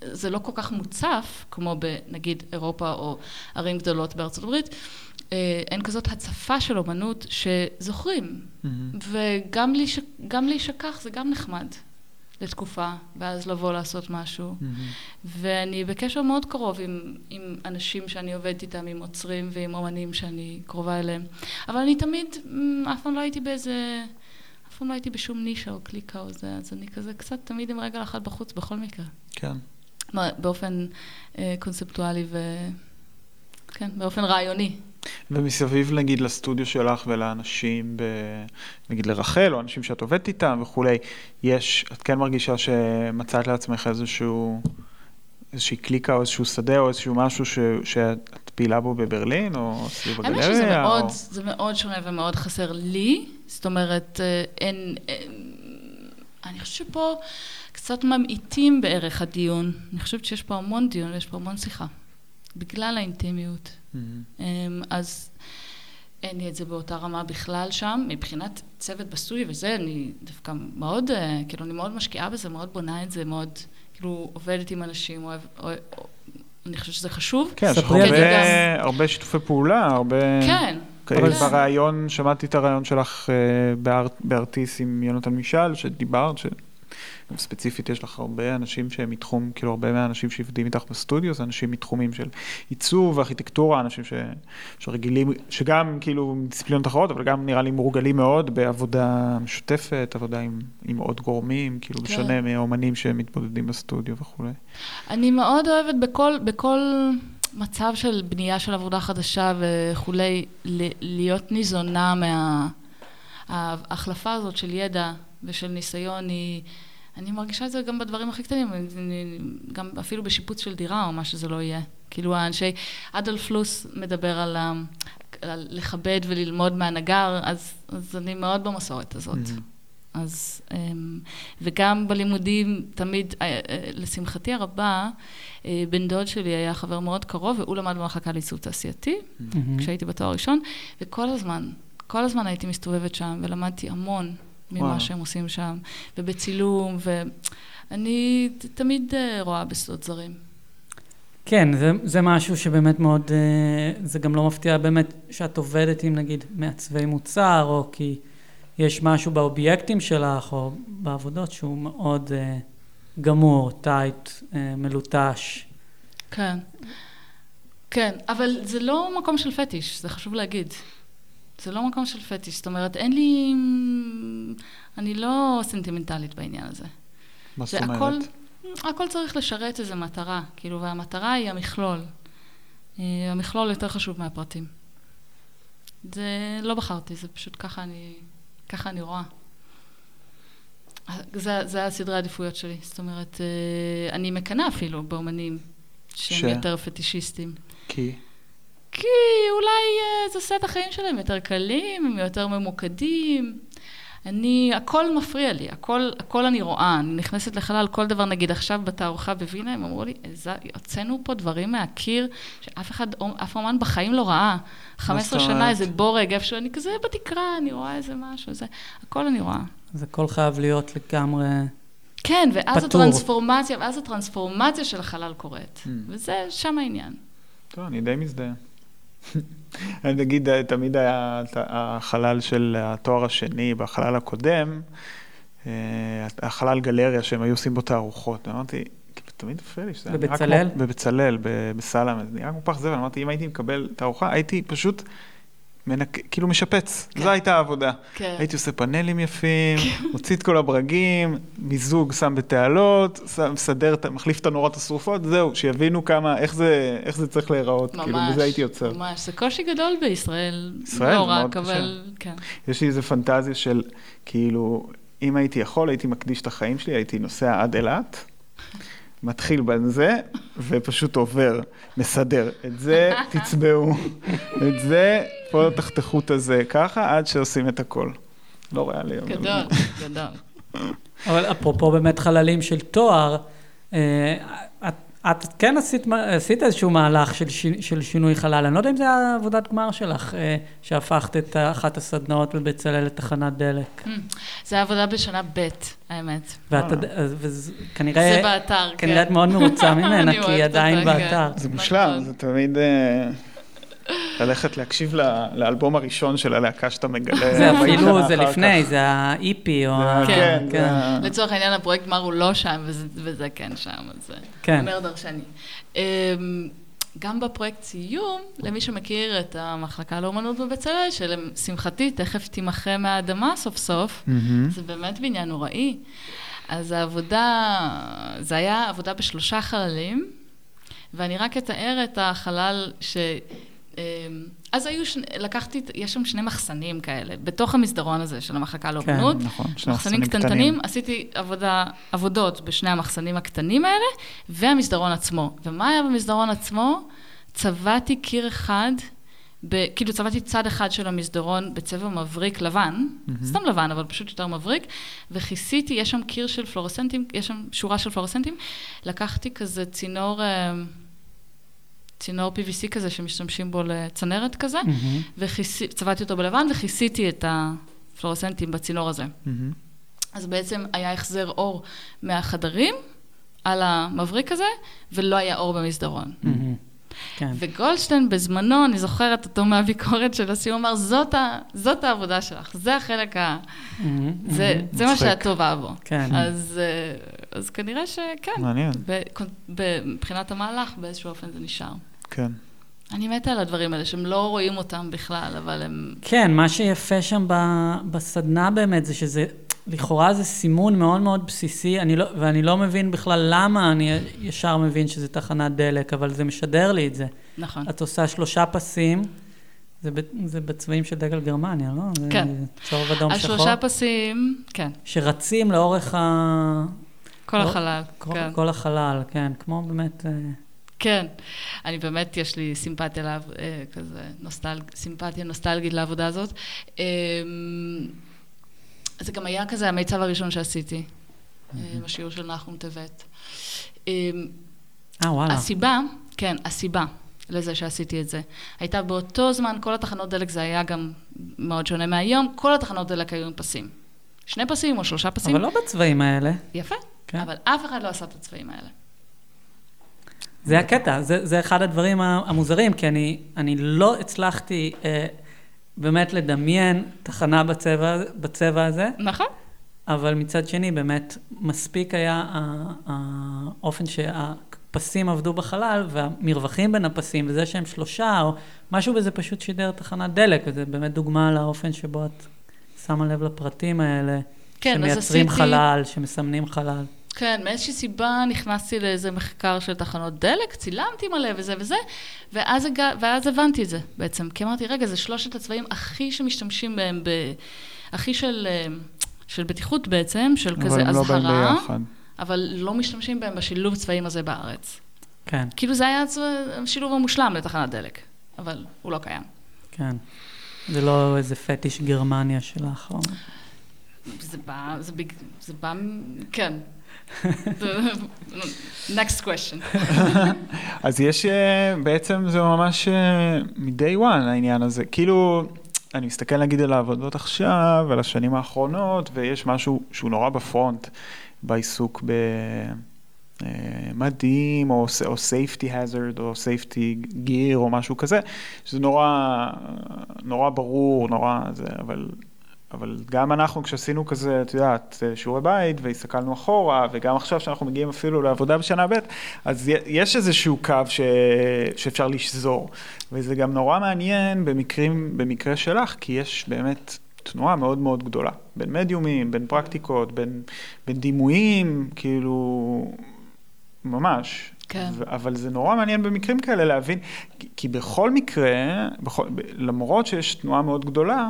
זה לא כל כך מוצף, כמו בנגיד אירופה או ערים גדולות בארצות הברית, אה, אין כזאת הצפה של אומנות שזוכרים. מהמם. וגם להיש... להישכח זה גם נחמד לתקופה, ואז לבוא לעשות משהו. מהמם. ואני בקשר מאוד קרוב עם, עם אנשים שאני עובדת איתם, עם עוצרים ועם אומנים שאני קרובה אליהם. אבל אני תמיד, מ, אף פעם לא הייתי באיזה... אף פעם לא הייתי בשום נישה או קליקה או זה, אז אני כזה קצת תמיד עם רגל אחת בחוץ בכל מקרה. כן. באופן אה, קונספטואלי ו... כן, באופן רעיוני. ומסביב נגיד לסטודיו שלך ולאנשים, ב... נגיד לרחל, או אנשים שאת עובדת איתם וכולי, יש, את כן מרגישה שמצאת לעצמך איזשהו, איזושהי קליקה או איזשהו שדה או איזשהו משהו ש... שאת פעילה בו בברלין, או סביב האמת הגלריה? שזה מאוד, או... זה מאוד שונה ומאוד חסר לי, זאת אומרת, אה, אין, אין, אני חושבת שפה קצת ממעיטים בערך הדיון. אני חושבת שיש פה המון דיון ויש פה המון שיחה, בגלל האינטימיות. מהמם. אמ, אז אין לי את זה באותה רמה בכלל שם. מבחינת צוות בסטודיו וזה, אני דווקא מאוד, אה, כאילו, אני מאוד משקיעה בזה, מאוד בונה את זה, מאוד, כאילו, עובדת עם אנשים, אוהב, אוהב, אני חושבת שזה חשוב. כן, יש הרבה, גם. הרבה שיתופי פעולה, הרבה... כן. אבל כן. בריאיון, שמעתי את הריאיון שלך אה, באר, בארטיס עם יונתן מישל, שדיברת, שגם ספציפית יש לך הרבה אנשים שהם מתחום, כאילו הרבה מהאנשים שעובדים איתך בסטודיו, זה אנשים מתחומים של עיצוב, ארכיטקטורה, אנשים ש, שרגילים, שגם כאילו דיסציפלינות אחרות, אבל גם נראה לי מורגלים מאוד בעבודה משותפת, עבודה עם, עם עוד גורמים, כאילו כן. בשונה מאומנים שמתמודדים בסטודיו וכולי. אני מאוד אוהבת בכל, בכל מצב של בנייה של עבודה חדשה וכולי, ל- להיות ניזונה מה... ההחלפה הזאת של ידע ושל ניסיון היא... אני מרגישה את זה גם בדברים הכי קטנים, אני- גם אפילו בשיפוץ של דירה או מה שזה לא יהיה. כאילו האנשי, אדולף פלוס מדבר על, ה- על לכבד וללמוד מהנגר, אז, אז אני מאוד במסורת הזאת. אז, אמ, וגם בלימודים, תמיד, אה, אה, לשמחתי הרבה, אה, בן דוד שלי היה חבר מאוד קרוב, והוא למד במחלקה לעיצוב תעשייתי. כשהייתי בתואר ראשון, וכל הזמן, כל הזמן הייתי מסתובבת שם, ולמדתי המון ממה וואו. שהם עושים שם, ובצילום, ואני תמיד אה, רואה בשדות זרים. כן, זה, זה משהו שבאמת מאוד, אה, זה גם לא מפתיע באמת שאת עובדת עם נגיד מעצבי מוצר, או כי יש משהו באובייקטים שלך, או בעבודות שהוא מאוד אה, גמור, טייט, מלוטש. כן. כן, אבל זה לא מקום של פטיש, זה חשוב להגיד. זה לא מקום של פטיש, זאת אומרת, אין לי... אני לא סנטימנטלית בעניין הזה. מה זאת הכל, אומרת? הכל צריך לשרת איזו מטרה, כאילו, והמטרה היא המכלול. אה, המכלול יותר חשוב מהפרטים. זה לא בחרתי, זה פשוט ככה אני, ככה אני רואה. זה, זה הסדרי העדיפויות שלי. זאת אומרת, אה, אני מקנאה אפילו באומנים שהם ש? יותר פטישיסטים. כי? כי אולי אה, זה עושה את החיים שלהם יותר קלים, הם יותר ממוקדים. אני, הכל מפריע לי, הכל, הכל אני רואה. אני נכנסת לחלל, כל דבר, נגיד עכשיו בתערוכה בווינה, הם אמרו לי, "איזה- הוצאנו פה דברים מהקיר שאף אחד, אף אומן בחיים לא ראה. 15 זאת שנה? איזה בורג, איפשהו, אני כזה בתקרה, אני רואה איזה משהו, זה, הכל אני רואה. אז הכל חייב להיות לגמרי כן, ואז פטור. הטרנספורמציה, ואז הטרנספורמציה של החלל קורית. Mm. וזה שם העניין. טוב, אני די מזדהה. נגיד, תמיד היה החלל של התואר השני בחלל הקודם, אה, החלל גלריה שהם היו עושים בו תערוכות. אמרתי, כאילו, תמיד הפריע לי שזה היה בבצלאל? בבצלאל, ב- בסלאם, זה נראה כמו פח זבל. אמרתי, אם הייתי מקבל תערוכה, הייתי פשוט מנק... כאילו משפץ. כן. זו הייתה העבודה. כן. הייתי עושה פאנלים יפים, מוציא את כל הברגים, מיזוג שם בתעלות, שם- מסדר, מחליף את הנורות השרופות, זהו, שיבינו כמה, איך זה, איך זה צריך להיראות, כאילו, ממש, בזה הייתי יוצר. ממש. זה קושי גדול בישראל. ישראל, לא רק, אבל כן. יש לי איזה פנטזיה של, כאילו, אם הייתי יכול, הייתי מקדיש את החיים שלי, הייתי נוסע עד אילת, מתחיל בזה, ופשוט עובר, מסדר. את זה תצבעו, את זה, פה תחתכו את הזה, ככה, עד שעושים את הכל. לא ריאלי. גדול, גדול. אבל אפרופו באמת חללים של תואר, אה, את, את כן עשית, עשית איזשהו מהלך של, ש, של שינוי חלל, אני לא יודע אם זה היה עבודת גמר שלך, אה, שהפכת את אחת הסדנאות בבצלאל לתחנת דלק. Mm. זה היה עבודה בשנה ב', האמת. ואת, וואלה. אז- וזה כנראה, זה באתר, כן. כנראה את מאוד מרוצה ממנה, אני כי היא עדיין כן. באתר. זה נכון. מושלם, זה תמיד אה, ללכת להקשיב לאלבום הראשון של הלהקה שאתה מגלה. זה 40 אפילו, זה לפני. זה ה-EP או... כן, ה- לצורך העניין, הפרויקט גמר הוא לא שם, וזה, וזה כן שם, אז זה כן. אומר דרשני. אמ, גם בפרויקט סיום, למי שמכיר את המחלקה לאומנות בבצלאל, שלשמחתי תכף תימחה מהאדמה סוף סוף. זה באמת בניין נוראי. אז העבודה, זה היה עבודה בשלושה חללים, ואני רק אתאר את החלל ש... אמ, אז היו, שני, לקחתי, יש שם שני מחסנים כאלה, בתוך המסדרון הזה של המחלקה לאומנות. נכון, שני מחסנים קטנטנים, עשיתי עבודה, עבודות בשני המחסנים הקטנים האלה, והמסדרון עצמו. ומה היה במסדרון עצמו? צבעתי קיר אחד, ב, כאילו צבעתי צד אחד של המסדרון בצבע מבריק לבן, מהמם. סתם לבן, אבל פשוט יותר מבריק, וכיסיתי, יש שם קיר של פלורסנטים, יש שם שורה של פלורסנטים, לקחתי כזה צינור, אה, צינור PVC כזה שמשתמשים בו לצנרת כזה, מהמם. וצבעתי אותו בלבן וכיסיתי את הפלורסנטים בצינור הזה. מהמם. אז בעצם היה החזר אור מהחדרים על המבריק הזה, ולא היה אור במסדרון. מהמם. כן. וגולדשטיין בזמנו, אני זוכרת אותו מהביקורת של הסיום, אמר, זאת, ה, זאת העבודה שלך, זה החלק ה... מהמם. זה, מהמם. זה מה. שאת טובה בו. כן. אז, אה, אז כנראה שכן, מעניין, מבחינת המהלך, באיזשהו אופן זה נשאר. כן. אני מתה על הדברים האלה, שהם לא רואים אותם בכלל, אבל הם... כן, מה שיפה שם ב- בסדנה באמת זה שזה, לכאורה זה סימון מאוד מאוד בסיסי, אני לא, ואני לא מבין בכלל למה אני ישר מבין שזה תחנת דלק, אבל זה משדר לי את זה. נכון. את עושה שלושה פסים, זה, ב, זה בצבעים של דגל גרמניה, לא? זה כן. צהוב אדום על שחור. שלושה פסים, כן, שרצים לאורך ה... כל לא, החלל, כל, כן. כל החלל, כן, כמו באמת... אה, כן, אני באמת, יש לי סימפתיה, לעב, אה, כזה, נוסטלג, סימפתיה נוסטלגית לעבודה הזאת. אה, זה גם היה כזה המיצב הראשון שעשיתי, אה, השיעור של נחום טבת. אה, אה, וואלה. הסיבה, כן, הסיבה לזה שעשיתי את זה, הייתה באותו זמן, כל התחנות דלק, זה היה גם מאוד שונה מהיום, כל התחנות דלק היו עם פסים. שני פסים או שלושה פסים. אבל לא בצבעים האלה. יפה, כן. אבל אף אחד לא עשה את הצבעים האלה. זה הקטע, זה, זה אחד הדברים המוזרים, כי אני, אני לא הצלחתי אה, באמת לדמיין תחנה בצבע, בצבע הזה, נכון? אבל מצד שני, באמת, מספיק היה האופן שהפסים עבדו בחלל, והמרווחים בין הפסים, וזה שהם שלושה, או משהו בזה פשוט שידר תחנת דלק, וזה באמת דוגמה לאופן שבו את שמה לב לפרטים האלה, כן, שמייצרים עשיתי- חלל, שמסמנים חלל. כן, מאיזושהי סיבה נכנסתי לאיזה מחקר של תחנות דלק, צילמתי מלא וזה וזה, ואז, הגע, ואז הבנתי את זה בעצם. כי אמרתי, רגע, זה שלושת הצבעים הכי שמשתמשים בהם, ב, הכי של, אה, של בטיחות בעצם, של אבל כזה הם לא באים אזהרה, ביחד. אבל לא משתמשים בהם בשילוב צבעים הזה בארץ. כן, כאילו זה היה השילוב המושלם לתחנת דלק, אבל הוא לא קיים. כן. זה לא איזה פטיש גרמניה שלך. או... זה בא, זה, בג, זה בא, כן. next question. אז יש, אה, בעצם זה ממש אה, מ-day one העניין הזה. כאילו, אני מסתכל נגיד על העבודות עכשיו, על השנים האחרונות, ויש משהו שהוא נורא בפרונט בעיסוק במדים, או, או safety hazard, או safety gear, או משהו כזה, שזה נורא, נורא ברור, נורא זה, אבל אבל גם אנחנו כשעשינו כזה, את יודעת, שיעורי בית והסתכלנו אחורה, וגם עכשיו שאנחנו מגיעים אפילו לעבודה בשנה ב', אז יש איזשהו קו ש... שאפשר לשזור. וזה גם נורא מעניין במקרים, במקרה שלך, כי יש באמת תנועה מאוד מאוד גדולה. בין מדיומים, בין פרקטיקות, בין, בין דימויים, כאילו, ממש. כן. אבל זה נורא מעניין במקרים כאלה להבין, כי בכל מקרה, בכל, למרות שיש תנועה מאוד גדולה,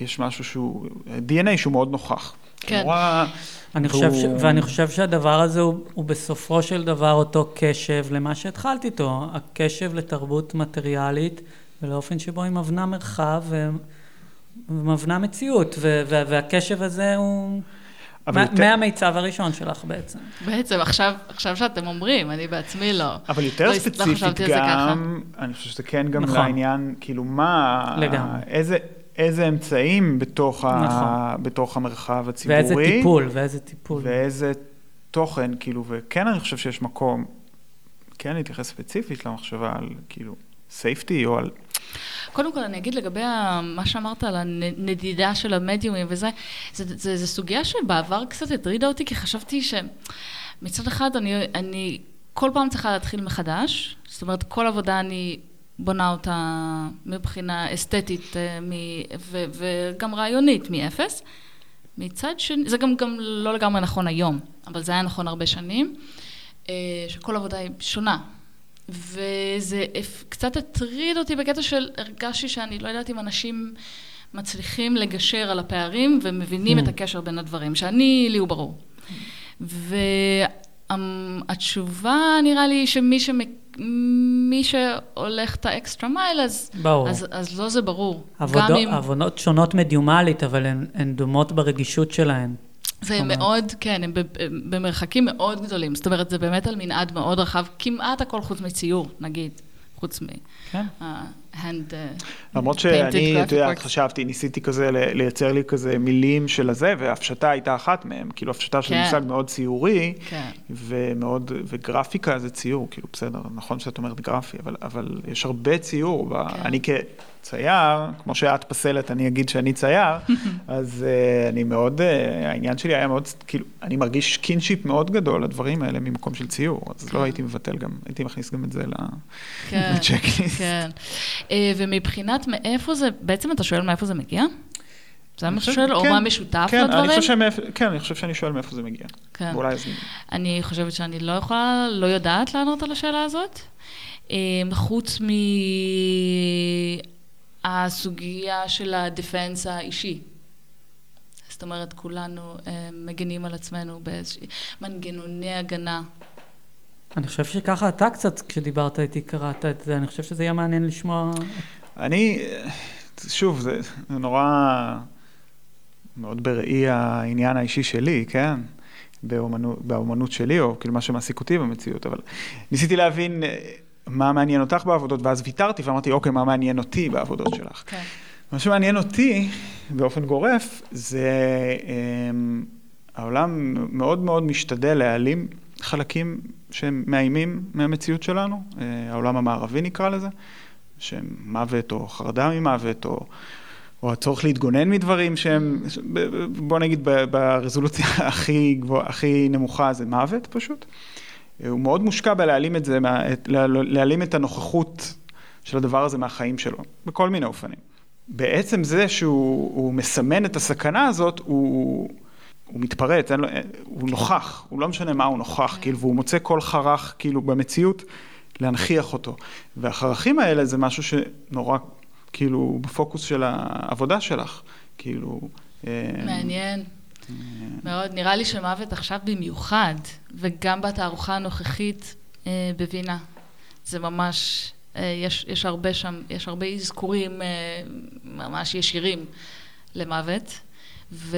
יש משהו שהוא, DNA שהוא מאוד נוכח. כן. נורא... אני והוא... חושב ש... ואני חושב שהדבר הזה הוא, הוא בסופו של דבר אותו קשב למה שהתחלת איתו, הקשב לתרבות מטריאלית ולאופן שבו היא מבנה מרחב ומבנה מציאות, ו... והקשב הזה הוא... מה, יותר... מהמיצב הראשון שלך בעצם. בעצם, עכשיו, עכשיו שאתם אומרים, אני בעצמי לא. אבל יותר לא, ספציפית לא גם, אני חושב שזה כן גם נכון. לעניין, כאילו מה, לגמרי. איזה, איזה אמצעים בתוך, נכון. ה, בתוך המרחב הציבורי. ואיזה טיפול, ואיזה טיפול. ואיזה תוכן, כאילו, וכן אני חושב שיש מקום, כן להתייחס ספציפית למחשבה על, כאילו, סייפטי או על... קודם כל, אני אגיד לגבי מה שאמרת על הנדידה של המדיומים וזה, זו סוגיה שבעבר קצת הטרידה אותי, כי חשבתי שמצד אחד אני, אני כל פעם צריכה להתחיל מחדש, זאת אומרת, כל עבודה אני בונה אותה מבחינה אסתטית אה, ו, וגם רעיונית מאפס. מצד שני, זה גם, גם לא לגמרי נכון היום, אבל זה היה נכון הרבה שנים, אה, שכל עבודה היא שונה. וזה קצת הטריד אותי בקטע של הרגשתי שאני לא יודעת אם אנשים מצליחים לגשר על הפערים ומבינים mm. את הקשר בין הדברים, שאני, לי הוא ברור. והתשובה נראה לי שמי שמכ... מי שהולך את האקסטרה מייל, אז, אז, אז לא זה ברור. עבודות, אם... עבודות שונות מדיומלית, אבל הן, הן דומות ברגישות שלהן. זה מאוד, כן, הם במרחקים מאוד גדולים. זאת אומרת, זה באמת על מנעד מאוד רחב, כמעט הכל חוץ מציור, נגיד, חוץ מ... כן. Hand uh, למרות שאני, את יודעת, חשבתי, ניסיתי כזה לייצר לי כזה מילים של הזה, והפשטה הייתה אחת מהם, כאילו הפשטה של כן. מושג מאוד ציורי, כן. ומאוד, וגרפיקה זה ציור, כאילו בסדר, נכון שאת אומרת גרפי, אבל, יש הרבה ציור, כן. אני כצייר, כמו שאת פסלת, אני אגיד שאני צייר, אז uh, אני מאוד, uh, העניין שלי היה מאוד, כאילו, אני מרגיש קינשיפ מאוד גדול לדברים האלה ממקום של ציור, אז לא כן. לא הייתי מבטל גם, הייתי מכניס גם את זה לצ'קליסט. אה, ומבחינת מאיפה זה, בעצם אתה שואל מאיפה זה מגיע? זה מה שאתה שואל? או כן, מה משותף כן, לדברים? אני שמאפ... כן, אני חושב שאני שואל מאיפה זה מגיע. כן. ואולי אז... אני חושבת שאני לא יכולה, לא יודעת לענות על השאלה הזאת. אה, חוץ מהסוגיה של הדפנס האישי. זאת אומרת, כולנו אה, מגינים על עצמנו באיזושהי מנגנוני הגנה אני חושב שככה אתה קצת, כשדיברת איתי, קראת את זה, אני חושב שזה יהיה מעניין לשמוע. אני, שוב, זה, זה נורא מאוד בראי העניין האישי שלי, כן? באומנות, באומנות שלי, או כאילו מה שמעסיק אותי במציאות, אבל ניסיתי להבין אה, מה מעניין אותך בעבודות, ואז ויתרתי ואמרתי, אוקיי, מה מעניין אותי בעבודות שלך? כן. מה שמעניין אותי, באופן גורף, זה אה, העולם מאוד מאוד משתדל להעלים חלקים שהם מאיימים מהמציאות שלנו, אה, העולם המערבי נקרא לזה, שהם מוות או חרדה ממוות, או, או הצורך להתגונן מדברים שהם, בוא נגיד ברזולוציה הכי, גבוה, הכי נמוכה זה מוות פשוט. הוא מאוד מושקע בלהעלים את זה, להעלים את הנוכחות של הדבר הזה מהחיים שלו, בכל מיני אופנים. בעצם זה שהוא מסמן את הסכנה הזאת, הוא... הוא מתפרץ, לו, הוא נוכח, הוא לא משנה מה הוא נוכח, כן. כאילו, והוא מוצא כל חרך, כאילו, במציאות, להנכיח אותו. והחרכים האלה זה משהו שנורא, כאילו, בפוקוס של העבודה שלך, כאילו... אה, מעניין. אה, מאוד, נראה לי שמוות עכשיו במיוחד, וגם בתערוכה הנוכחית אה, בווינה. זה ממש, יש, יש הרבה שם, יש הרבה אזכורים ממש ישירים למוות, ו...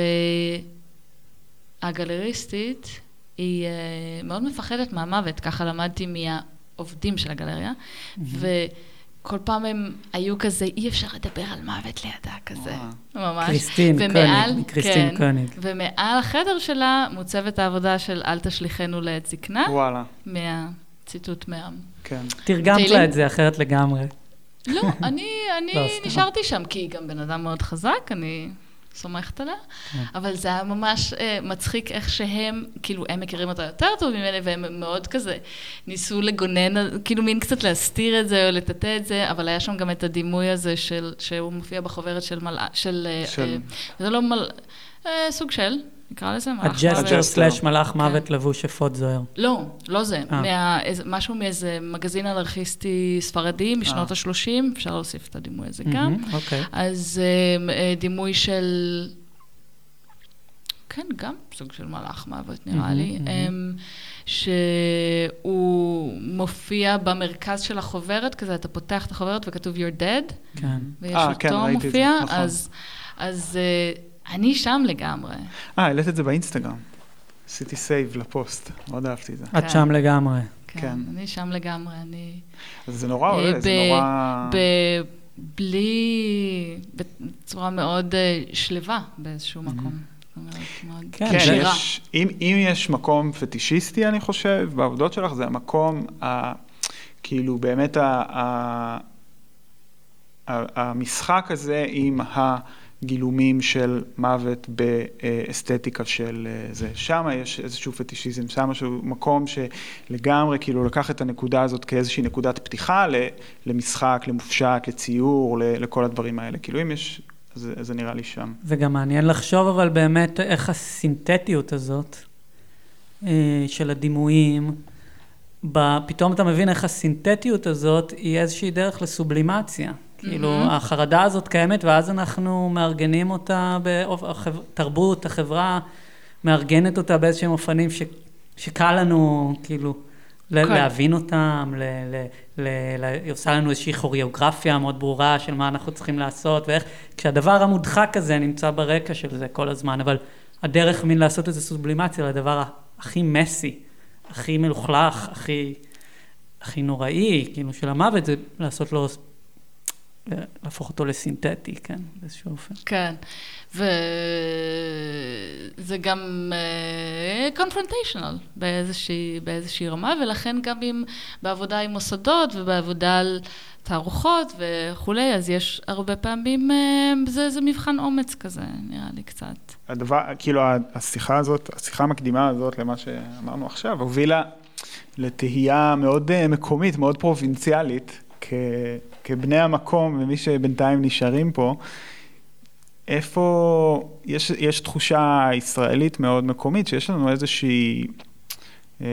הגלריסטית היא uh, מאוד מפחדת מהמוות, ככה למדתי מהעובדים של הגלריה, mm-hmm. כל פעם הם היו כזה, אי אפשר לדבר על מוות לידה, כזה. ממש. קריסטין ומעל- קוניג, קריסטין כן, קוניג. ומעל החדר שלה מוצבת העבודה של אל תשליכנו לעת זקנה, וואלה, מהציטוט מה... כן. תרגמת? לה את זה אחרת לגמרי. לא, אני, אני לא. נשארתי שם, כי היא גם בן אדם מאוד חזק, אני סומכת עליה, כן. אבל זה היה ממש אה, מצחיק איך שהם, כאילו, הם מכירים אותה יותר טוב ממני, והם מאוד כזה ניסו לגונן, כאילו מין קצת להסתיר את זה או לטאטא את זה, אבל היה שם גם את הדימוי הזה של, שהוא מופיע בחוברת של מלאך, של... אה, של- אה, זה לא מל... אה, סוג של, נקרא לזה מלאך ה jester מוות. ה jester. slash מלאך כן. מוות לבוש אפוד זוהר. לא, לא זה. אה. משהו מאיזה מגזין אנרכיסטי ספרדי משנות ה-30, אפשר להוסיף את הדימוי הזה גם. אוקיי. אז אה, דימוי של... כן, גם סוג של מלאך מוות נראה לי. אמ, שהוא מופיע במרכז של החוברת, כזה אתה פותח את החוברת וכתוב you're dead, כן. ויש אה, אותו כן, מופיע, נכון. אז, אז אה, אני שם לגמרי. אה, העלית את זה באינסטגרם. עשיתי save לפוסט, מאוד אהבתי את זה. את כן. שם לגמרי. כן, כן. אני שם לגמרי, אני... אז זה נורא אה, עולה, זה ב- נורא... בלי... בצורה מאוד אה, שלווה באיזשהו מקום. כן, כן, שירה. יש, אם, אם יש מקום פטישיסטי, אני חושב, בעבודות שלך, זה המקום, ה, כאילו באמת ה, ה, ה, המשחק הזה עם הגילומים של מוות באסתטיקה של אה, זה. שם יש איזשהו פטישיזם, שם משהו, מקום שלגמרי כאילו לקח את הנקודה הזאת כאיזושהי נקודת פתיחה למשחק, למופשט, לציור, לכל הדברים האלה. כאילו אם יש, אז זה נראה לי שם. זה גם מעניין לחשוב אבל באמת איך הסינתטיות הזאת אה, של הדימויים, פתאום אתה מבין איך הסינתטיות הזאת היא איזושהי דרך לסובלימציה. כאילו, מהמם. החרדה הזאת קיימת, ואז אנחנו מארגנים אותה, תרבות, החברה מארגנת אותה באיזשהם אופנים ש, שקל לנו, כאילו, ל-. להבין אותם, ל, ל, ל, ל, היא עושה לנו איזושהי כוריאוגרפיה מאוד ברורה של מה אנחנו צריכים לעשות, ואיך, כשהדבר המודחק הזה נמצא ברקע של זה כל הזמן, אבל הדרך מין לעשות איזו סובלימציה לדבר הכי מסי, הכי מלוכלך, הכי, הכי נוראי, כאילו, של המוות, זה לעשות לו, להפוך אותו לסינתטי, כן, באיזשהו אופן. כן, וזה גם קונפרונטיישנל באיזושהי, באיזושהי רמה, ולכן גם אם בעבודה עם מוסדות ובעבודה על תערוכות וכולי, אז יש הרבה פעמים, אה, זה, זה מבחן אומץ כזה, נראה לי קצת. הדבר, כאילו השיחה הזאת, השיחה המקדימה הזאת למה שאמרנו עכשיו, הובילה לתהייה מאוד אה, מקומית, מאוד פרובינציאלית, כ, כבני המקום ומי שבינתיים נשארים פה. איפה, יש, יש תחושה ישראלית מאוד מקומית, שיש לנו איזושהי, אה,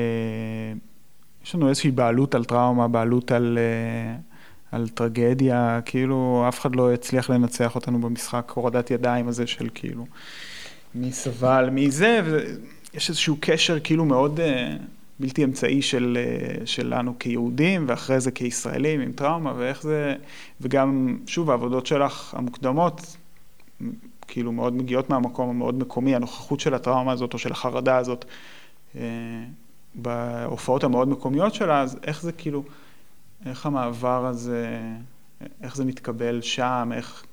יש לנו איזושהי בעלות על טראומה, בעלות על, אה, על טרגדיה, כאילו אף אחד לא יצליח לנצח אותנו במשחק הורדת ידיים הזה של כאילו מי סבל, מי זה, ויש איזשהו קשר כאילו מאוד אה, בלתי אמצעי של, אה, שלנו כיהודים, ואחרי זה כישראלים עם טראומה, ואיך זה, וגם, שוב, העבודות שלך המוקדמות, כאילו מאוד מגיעות מהמקום המאוד מקומי, הנוכחות של הטראומה הזאת או של החרדה הזאת אה, בהופעות המאוד מקומיות שלה, אז איך זה כאילו, איך המעבר הזה, איך זה מתקבל שם, איך...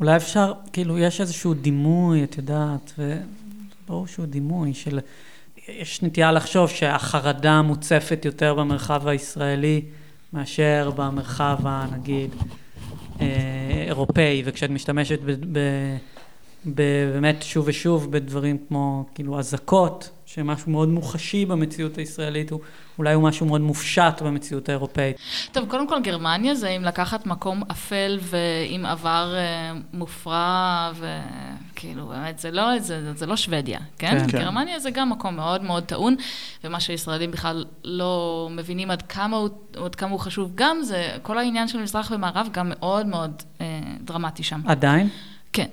אולי אפשר, כאילו, יש איזשהו דימוי, את יודעת, וברור שהוא דימוי של... יש נטייה לחשוב שהחרדה מוצפת יותר במרחב הישראלי מאשר במרחב, הנגיד, אה, אירופאי, וכשאת משתמשת ב, ב, ב, באמת שוב ושוב בדברים כמו, כאילו, אזעקות, שמשהו מאוד מוחשי במציאות הישראלית, הוא, אולי הוא משהו מאוד מופשט במציאות האירופאית. טוב, קודם כל גרמניה זה אם לקחת מקום אפל ועם עבר אה, מופרע, וכאילו, באמת, זה לא, זה, זה לא שוודיה, כן? כן. כן? גרמניה זה גם מקום מאוד מאוד טעון, ומה שישראלים בכלל לא מבינים עד כמה הוא, עד כמה הוא חשוב גם, זה כל העניין של מזרח ומערב גם מאוד מאוד אה, דרמטי שם. עדיין? כן.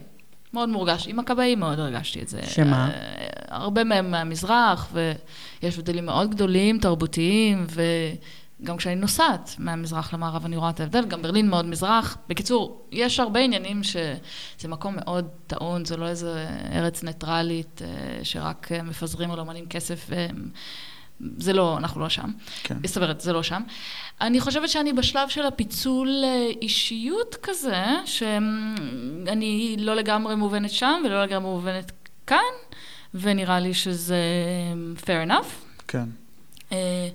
מאוד מורגש. עם הכבאים מאוד הרגשתי את זה. שמה? אה, הרבה מהם מהמזרח, ויש הבדלים מאוד גדולים, תרבותיים, וגם כשאני נוסעת מהמזרח למערב אני רואה את ההבדל, גם ברלין מאוד מזרח. בקיצור, יש הרבה עניינים שזה מקום מאוד טעון, זה לא איזה ארץ ניטרלית אה, שרק אה, מפזרים על אומנים כסף זה לא, אנחנו לא שם. כן. זאת אומרת, זה לא שם. אני חושבת שאני בשלב של הפיצול אה, אישיות כזה, שאני לא לגמרי מובנת שם ולא לגמרי מובנת כאן, ונראה לי שזה fair enough. כן. אה,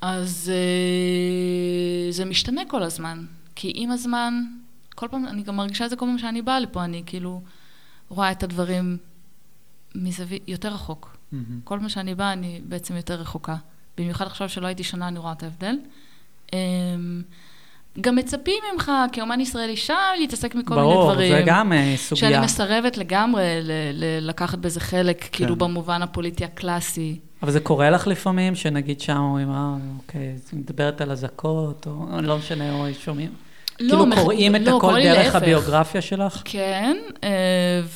אז אה, זה משתנה כל הזמן, כי עם הזמן, כל פעם, אני גם מרגישה את זה כל פעם שאני באה לפה, אני כאילו רואה את הדברים מזווית יותר רחוק. מהמם. כל מה שאני באה, אני בעצם יותר רחוקה. במיוחד עכשיו שלא הייתי שנה, אני רואה את ההבדל. אמ, גם מצפים ממך, כאומן ישראלי שם, להתעסק מכל מיני ברור, דברים. זה גם אה, סוגיה. שאני מסרבת לגמרי ל- ל- לקחת בזה חלק, כאילו כן. במובן הפוליטי הקלאסי. אבל זה קורה לך לפעמים, שנגיד שם אומרים, אה, אוקיי, את מדברת על אזעקות, או לא משנה, או שומעים. כאילו מח- קוראים את לא, הכל דרך להפך. הביוגרפיה שלך? כן, אה,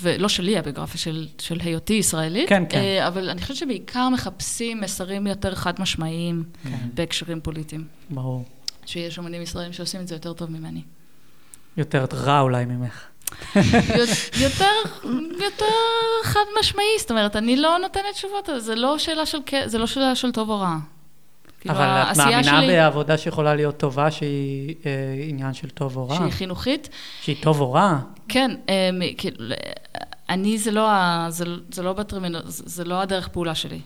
ולא שלי הביוגרפיה, של, של היותי ישראלית. כן, כן. אה, אבל אני חושבת שבעיקר מחפשים מסרים יותר חד משמעיים כן. בהקשרים פוליטיים. ברור. שיש אומנים ישראלים שעושים את זה יותר טוב ממני. יותר רע אולי ממך. יותר, יותר חד משמעי, זאת אומרת, אני לא נותנת תשובות, זה לא שאלה של, זה לא שאלה של טוב או רע. כאילו, אבל את מאמינה שלי, בעבודה שיכולה להיות טובה, שהיא אה, עניין של טוב או רע? שהיא חינוכית, שהיא טוב או רע? כן, אה, כאילו, אני, זה לא, ה- זה, זה לא בטרמינו, זה זה לא הדרך פעולה שלי.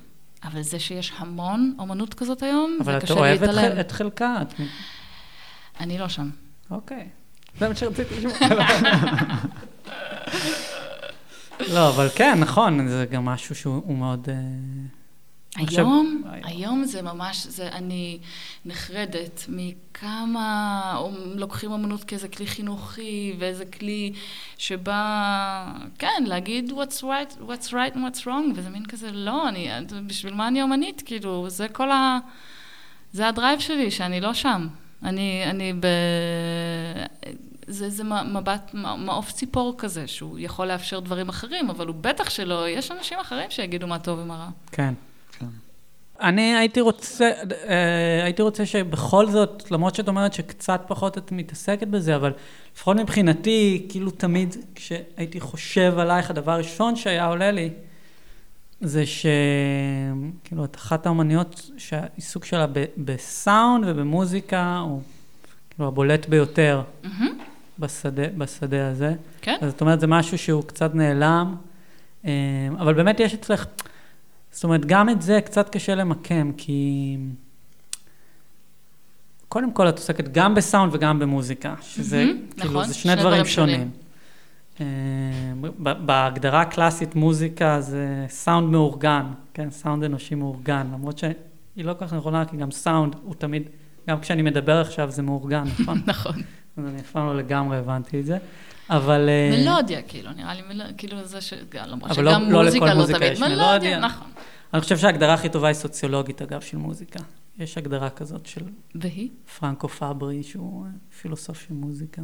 אבל זה שיש המון אומנות כזאת היום, אבל זה את קשה אוהבת להתעלם. חל- את חלקה. את... אני לא שם. אוקיי. זה מה שרציתי לשמוע. לא, אבל כן, נכון, זה גם משהו שהוא הוא מאוד... אני חושב- היום, היום. היום זה ממש, זה, אני נחרדת מכמה לוקחים אמנות כאיזה כלי חינוכי ואיזה כלי שבא, כן, להגיד what's right, what's right and what's wrong, וזה מין כזה, לא, אני, בשביל מה אני אומנית? כאילו, זה כל ה... זה הדרייב שלי, שאני לא שם. אני, אני ב... זה, זה מ- מבט, מעוף ציפור כזה, שהוא יכול לאפשר דברים אחרים, אבל הוא בטח שלא, יש אנשים אחרים שיגידו מה טוב ומה רע. כן. אני הייתי רוצה, אה, הייתי רוצה שבכל זאת, למרות שאת אומרת שקצת פחות את מתעסקת בזה, אבל לפחות מבחינתי, כאילו תמיד כשהייתי חושב עלייך, הדבר הראשון שהיה עולה לי, זה שכאילו את אחת האומניות שהעיסוק שלה ב- בסאונד ובמוזיקה הוא כאילו הבולט ביותר מהמם. בשדה, בשדה הזה. כן? אז זאת אומרת, זה משהו שהוא קצת נעלם, אה, אבל באמת יש אצלך, זאת אומרת, גם את זה קצת קשה למקם, כי קודם כל את עוסקת גם בסאונד וגם במוזיקה, שזה, מהמם, כאילו, נכון, זה שני שני דברים שונים. שונים. אה, בהגדרה הקלאסית מוזיקה זה סאונד מאורגן, כן, סאונד אנושי מאורגן, למרות שהיא לא כל כך נכונה, כי גם סאונד הוא תמיד, גם כשאני מדבר עכשיו זה מאורגן, נכון? נכון. אז אני אף פעם לא לגמרי הבנתי את זה, אבל... אה, מלודיה, כאילו, נראה לי, מל- כאילו זה ש... למרות אבל לא- שגם לא מוזיקה לכל לא מוזיקה תמיד. יש מלודיה. נכון. אני חושב שההגדרה הכי טובה היא סוציולוגית, אגב, של מוזיקה. יש הגדרה כזאת של והיא? פרנקו פברי, שהוא אה, פילוסוף של מוזיקה,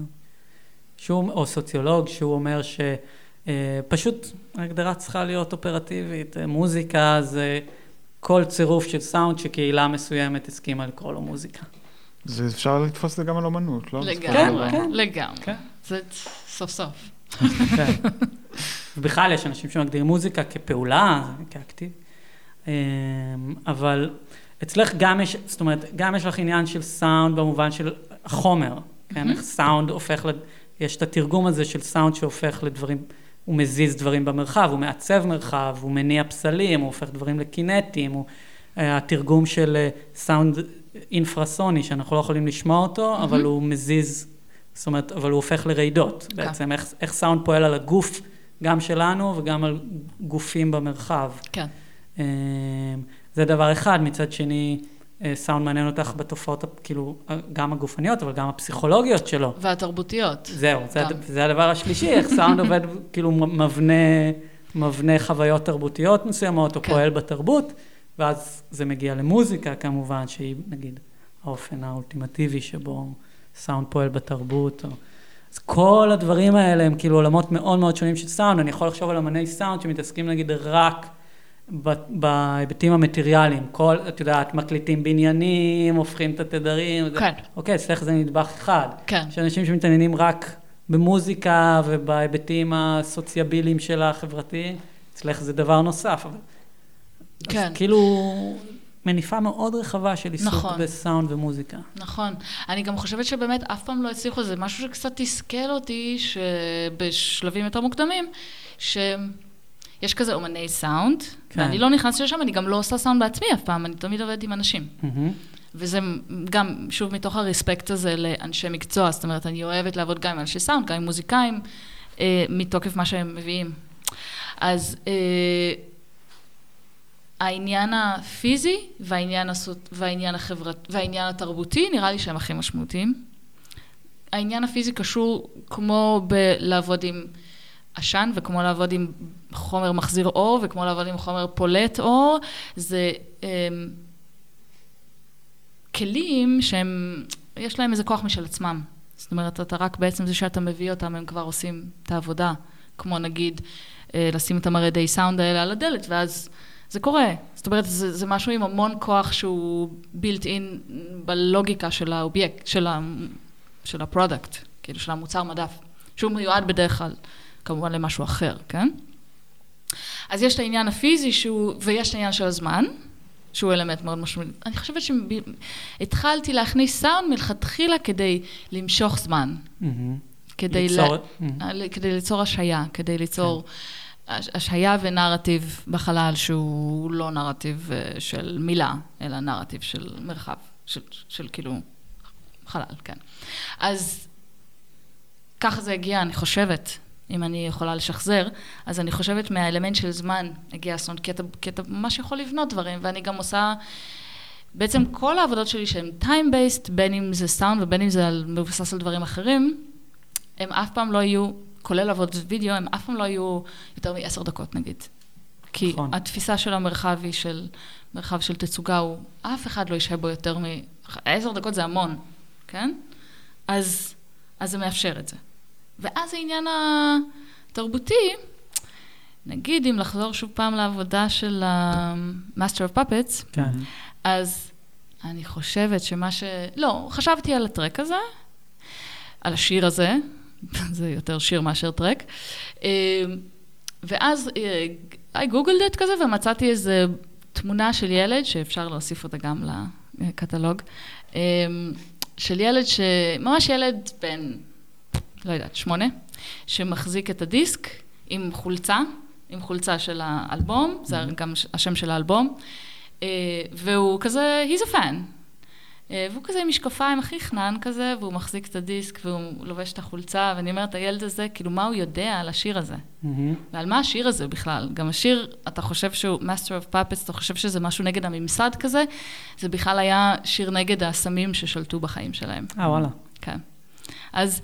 שהוא, או סוציולוג, שהוא אומר שפשוט ההגדרה צריכה להיות אופרטיבית. אה, מוזיקה זה כל צירוף של סאונד שקהילה מסוימת הסכימה לקרוא לו מוזיקה. זה אפשר לתפוס את זה גם על אומנות, לא? לגמרי, כן. לגמרי. כן. זה סוף סוף. כן. ובכלל יש אנשים שמגדירים מוזיקה כפעולה, כאקטיב. אמ, אבל אצלך גם יש, זאת אומרת, גם יש לך עניין של סאונד במובן של החומר, כן? איך סאונד הופך, לד... יש את התרגום הזה של סאונד שהופך לדברים, הוא מזיז דברים במרחב, הוא מעצב מרחב, הוא מניע פסלים, הוא הופך דברים לקינטיים, הוא... אה, התרגום של אה, סאונד אינפרסוני, שאנחנו לא יכולים לשמוע אותו, אבל הוא מזיז, זאת אומרת, אבל הוא הופך לרעידות, כן. בעצם, איך, איך סאונד פועל על הגוף, גם שלנו וגם על גופים במרחב. כן. אה, זה דבר אחד, מצד שני, אה, סאונד מעניין אותך בתופעות, כאילו, גם הגופניות, אבל גם הפסיכולוגיות שלו. והתרבותיות. זהו, זה. הד- זה הדבר השלישי, איך סאונד עובד, כאילו מבנה, מבנה חוויות תרבותיות מסוימות, או כן. פועל בתרבות, ואז זה מגיע למוזיקה כמובן, שהיא נגיד האופן האולטימטיבי שבו סאונד פועל בתרבות. או... אז כל הדברים האלה הם כאילו עולמות מאוד מאוד שונים של סאונד, אני יכול לחשוב על אמני סאונד שמתעסקים נגיד רק בהיבטים המטריאליים, כל, את יודעת, מקליטים בניינים, הופכים את התדרים, זה- כן. אוקיי, אצלך זה נדבך אחד. כן. יש אנשים שמתעניינים רק במוזיקה ובהיבטים הסוציאביליים שלה, החברתיים, אצלך זה דבר נוסף. אבל... כן. אז כאילו, מניפה מאוד רחבה של עיסוק נכון. בסאונד ומוזיקה. נכון. אני גם חושבת שבאמת אף פעם לא הצליחו, זה משהו שקצת תסכל אותי, שבשלבים יותר מוקדמים, שיש כזה אומני סאונד, כן. ואני לא נכנסת לשם, אני גם לא עושה סאונד בעצמי אף פעם, אני תמיד עובדת עם אנשים. מהמם. וזה גם, שוב, מתוך הרספקט הזה לאנשי מקצוע, זאת אומרת, אני אוהבת לעבוד גם עם אנשי סאונד, גם עם מוזיקאים, אה, מתוקף מה שהם מביאים. אז אה, העניין הפיזי והעניין, הסוט, והעניין, החברת, והעניין התרבותי, נראה לי שהם הכי משמעותיים. העניין הפיזי קשור כמו בלעבוד עם עשן, וכמו לעבוד עם חומר מחזיר אור, וכמו לעבוד עם חומר פולט אור, זה... אה, כלים שהם, יש להם איזה כוח משל עצמם. זאת אומרת, אתה רק בעצם זה שאתה מביא אותם, הם כבר עושים את העבודה. כמו נגיד, אה, לשים את המרעידי סאונד האלה על הדלת, ואז זה קורה. זאת אומרת, זה, זה משהו עם המון כוח שהוא built in בלוגיקה של האובייקט, של, ה, של ה product, כאילו של המוצר מדף, שהוא מיועד בדרך כלל, כמובן, למשהו אחר, כן? אז יש את העניין הפיזי שהוא, ויש את העניין של הזמן, שהוא אלמנט מאוד משמעותי. אני חושבת שהתחלתי להכניס סאונד מלכתחילה כדי למשוך זמן. מהמם. כדי, ליצור- ל... כדי ליצור השעיה, כדי ליצור הש- השעיה ונרטיב בחלל שהוא לא נרטיב אה, של מילה, אלא נרטיב של מרחב, של, של כאילו חלל, כן. אז ככה זה הגיע, אני חושבת, אם אני יכולה לשחזר, אז אני חושבת מהאלמנט של זמן הגיע הסאונד, כי אתה, כי אתה ממש יכול לבנות דברים, ואני גם עושה... בעצם כל העבודות שלי שהן time-based, בין אם זה סאונד ובין אם זה מבוסס על דברים אחרים, הם אף פעם לא יהיו, כולל עבודות וידאו, הם אף פעם לא יהיו יותר מעשר דקות נגיד. כי. נכון. התפיסה של המרחב היא של, מרחב של תצוגה הוא, אף אחד לא ישהה בו יותר מ... עשר דקות זה המון, כן? אז, אז זה מאפשר את זה. ואז העניין התרבותי, נגיד אם לחזור שוב פעם לעבודה של ה-Master of Puppets, כן. אז אני חושבת שמה ש... לא, חשבתי על הטרק הזה, על השיר הזה, זה יותר שיר מאשר טרק, אה, ואז I googled it כזה ומצאתי איזה תמונה של ילד, שאפשר להוסיף אותה גם לקטלוג, אה, של ילד ש... ממש ילד בן, לא יודעת, שמונה, שמחזיק את הדיסק עם חולצה, עם חולצה של האלבום, זה גם השם של האלבום. אה, והוא כזה, he's a fan. אה, והוא כזה עם משקפיים הכי חנן כזה, והוא מחזיק את הדיסק והוא לובש את החולצה, ואני אומרת, הילד הזה, כאילו, מה הוא יודע על השיר הזה? ועל מה השיר הזה בכלל? גם השיר, אתה חושב שהוא Master of Puppets, אתה חושב שזה משהו נגד הממסד כזה, זה בכלל היה שיר נגד הסמים ששלטו בחיים שלהם. אה, וואלה. כן. אז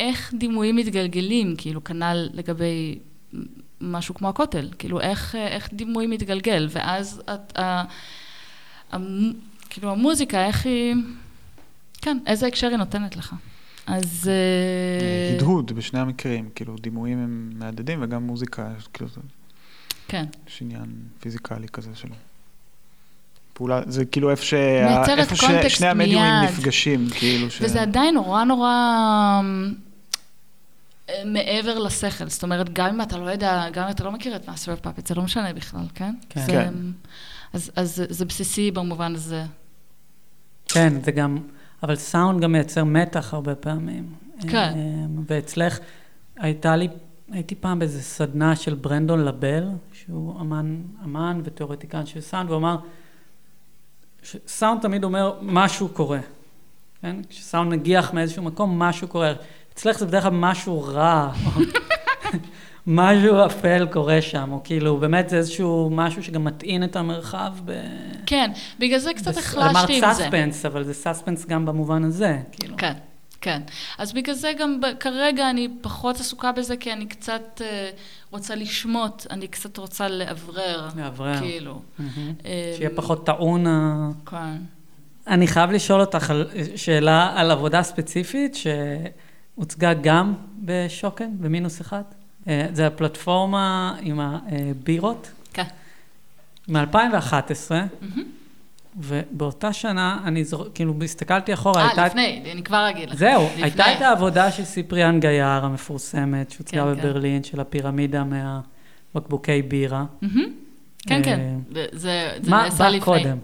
איך דימויים מתגלגלים, כאילו, כנ"ל לגבי משהו כמו הכותל, כאילו, איך, איך דימוי מתגלגל, ואז את, כאילו, המוזיקה, איך היא... כן, איזה הקשר היא נותנת לך. אז... אה, הדהוד בשני המקרים, כאילו דימויים הם מהדהדים וגם מוזיקה, כאילו, זה- כן. יש עניין פיזיקלי כזה של פעולה, זה כאילו איפה, ש... מייצרת איפה ששני המדיומים מיד. נפגשים, כאילו ש... וזה עדיין נורא נורא אה, מעבר לשכל. זאת אומרת, גם אם אתה לא יודע, גם אם אתה לא מכיר את Master of Puppets, זה לא משנה בכלל, כן? כן. זה, כן. אז, אז זה- זה בסיסי במובן הזה. כן, זה גם, אבל סאונד גם מייצר מתח הרבה פעמים. כן. אמ, ואצלך, הייתה לי, הייתי פעם באיזה סדנה של ברנדון לבל, שהוא אמן, אמן ותיאורטיקן של סאונד, והוא אמר, סאונד תמיד אומר, משהו קורה. כן? כשסאונד מגיח מאיזשהו מקום, משהו קורה. אצלך זה בדרך כלל משהו רע, משהו אפל קורה שם, או כאילו, באמת זה איזשהו משהו שגם מטעין את המרחב ב... כן, בגלל זה קצת החלשתי עם אמרת זה. suspense, אבל זה suspense גם במובן הזה, כאילו. כן, כן. אז בגלל זה גם כרגע אני פחות עסוקה בזה, כי אני קצת אה, רוצה לשמוט, אני קצת רוצה לאוורר. לאוורר. כאילו. מהמם. אה, שיהיה פחות טעון. ה- כן. אני חייב לשאול אותך על שאלה על עבודה ספציפית שהוצגה גם בשוקן, במינוס אחד. אה, זה הפלטפורמה עם הבירות, כן. מ-2011, מהמם. ובאותה שנה, אני זוכר, כאילו, הסתכלתי אחורה, אה, הייתה... לפני, אני כבר אגיד לך. זהו, לפני. הייתה את העבודה של סיפריאן גייר המפורסמת, שהוצגה כן, כן. בברלין, של הפירמידה מהבקבוקי בירה. מהמם. כן, אה, כן. זה- זה זה מה נעשה בא לפני. קודם?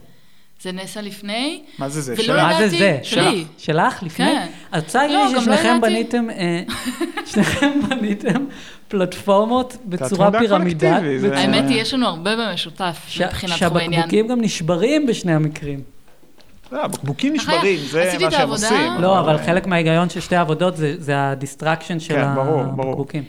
זה נעשה לפני, מה זה זה? ולא שלך? מה זה ידעתי, זה? שלי. שלך? לפני? כן. אז את רוצה להגיד לא, לי גם לא ששניכם. בניתם, אה, שניכם בניתם פלטפורמות בצורה פירמידלית. האמת היא, יש לנו הרבה במשותף ש- מבחינת תחום העניין. שהבקבוקים גם נשברים בשני המקרים. לא, בקבוקים אחי, נשברים, זה מה שהם. עושים. לא, אבל חלק מההיגיון של שתי העבודות זה- זה ה destruction של כן, ברור, ברור. הבקבוקים.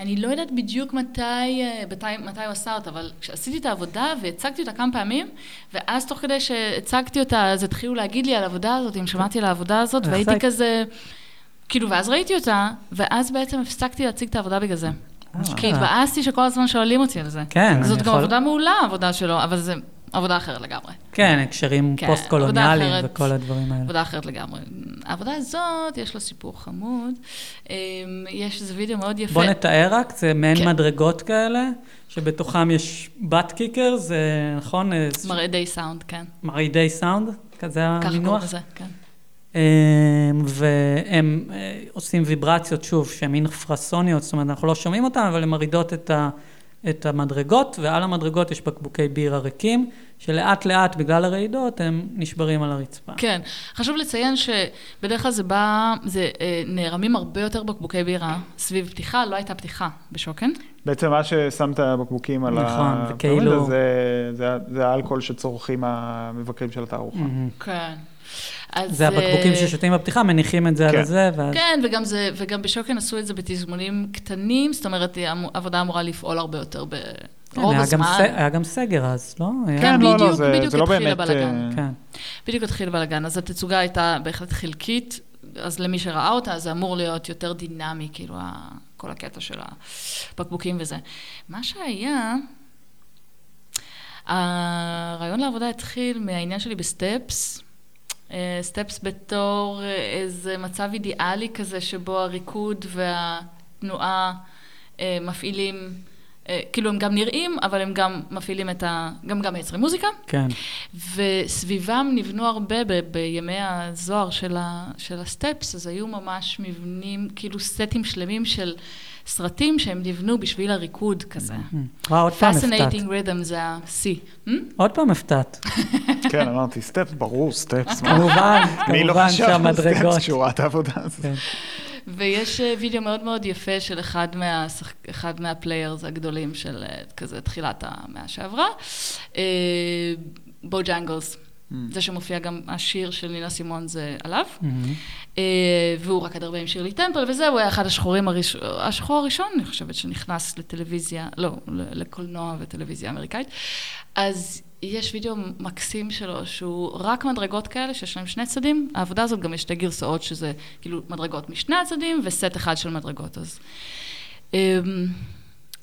אני לא יודעת בדיוק מתי, אה, מתי, מתי הוא עשה אותה, אבל כשעשיתי את העבודה והצגתי אותה כמה פעמים, ואז תוך כדי שהצגתי אותה, אז התחילו להגיד לי על העבודה הזאת, אם שמעתי על העבודה הזאת, איך והייתי זה- כזה... כאילו, ואז ראיתי אותה, ואז בעצם הפסקתי להציג את העבודה בגלל זה. כי אה. התבאסתי שכל הזמן שואלים אותי על זה. כן, זאת אני גם יכול- עבודה מעולה, העבודה שלו, אבל זה עבודה אחרת לגמרי. כן, הקשרים כן, פוסט-קולוניאליים אחרת. וכל הדברים האלה. עבודה אחרת לגמרי. העבודה הזאת, יש לה סיפור חמוד. אמ, יש איזה וידאו מאוד יפה. בוא נתאר רק, זה מעין כן. מדרגות כאלה, שבתוכם יש butt kicker, זה נכון? אה, מרעיד סאונד, כן. מרעידי סאונד, כזה ככה קוראים המינוח. לזה, כן. אמ, והם אה, עושים ויברציות, שוב, שהן אינפרסוניות, זאת אומרת, אנחנו לא שומעים אותן, אבל הן מרעידות את, ה, את המדרגות, ועל המדרגות יש בקבוקי בירה ריקים, שלאט לאט, בגלל הרעידות, הם נשברים על הרצפה. כן. חשוב לציין שבדרך כלל זה בא, זה אה, נערמים הרבה יותר בקבוקי בירה סביב פתיחה, לא הייתה פתיחה בשוקן. בעצם מה ששמת בקבוקים על נכון, הפירמידה, וכאילו- זה- זה- זה האלכוהול שצורכים המבקרים של התערוכה. מהמם. כן. אז... זה הבקבוקים אה, ששותים בפתיחה, מניחים את זה על כן. הזה, ואז... כן, וגם, זה, וגם בשוקן עשו את זה בתזמונים קטנים, זאת אומרת, העבודה אמורה לפעול הרבה יותר כן, ברוב היה גם. ס- היה גם סגר אז, לא? היה- כן, לא, לא, בדיוק, זה- בדיוק זה לא התחיל באמת, הבלגן. אה, כן. בדיוק התחיל בלאגן, אז התצוגה הייתה בהחלט חלקית, אז למי שראה אותה, זה אמור להיות יותר דינמי, כאילו, כל הקטע של הבקבוקים וזה. מה שהיה, הרעיון לעבודה התחיל מהעניין שלי בסטפס. אה, סטפס בתור אה, איזה מצב אידיאלי כזה, שבו הריקוד והתנועה אה, מפעילים, אה, כאילו הם גם נראים, אבל הם גם מפעילים את ה... גם גם מייצרים מוזיקה. כן. וסביבם נבנו הרבה ב- בימי הזוהר של, ה, של הסטפס, אז היו ממש מבנים, כאילו סטים שלמים של סרטים שהם נבנו בשביל הריקוד כזה. וואו, עוד פעם הפתעת. Fascinating Rhythm זה ה-C. Hmm? עוד פעם הפתעת. כן, אמרתי, סטפס, ברור, סטפס. כמובן, מי לא כמובן חשב על שהמדרגות. סטפס כשהוא ראה את העבודה הזאת? כן. ויש אה, וידאו מאוד מאוד יפה של אחד, מה, אחד מה players הגדולים של אה, כזה תחילת המאה שעברה, אה, בוג'אנגלס. זה שמופיע גם השיר של נינה סימון זה עליו. מהמם. אה, והוא רקד הרבה עם שירלי טמפל וזה, הוא היה אחד השחורים הראש... השחור הראשון, אני חושבת, שנכנס לטלוויזיה, לא, לקולנוע וטלוויזיה אמריקאית. אז יש וידאו מקסים שלו, שהוא רק מדרגות כאלה, שיש להם שני צדדים. העבודה הזאת גם יש שתי גרסאות, שזה כאילו מדרגות משני הצדדים וסט אחד של מדרגות. אז, אמ,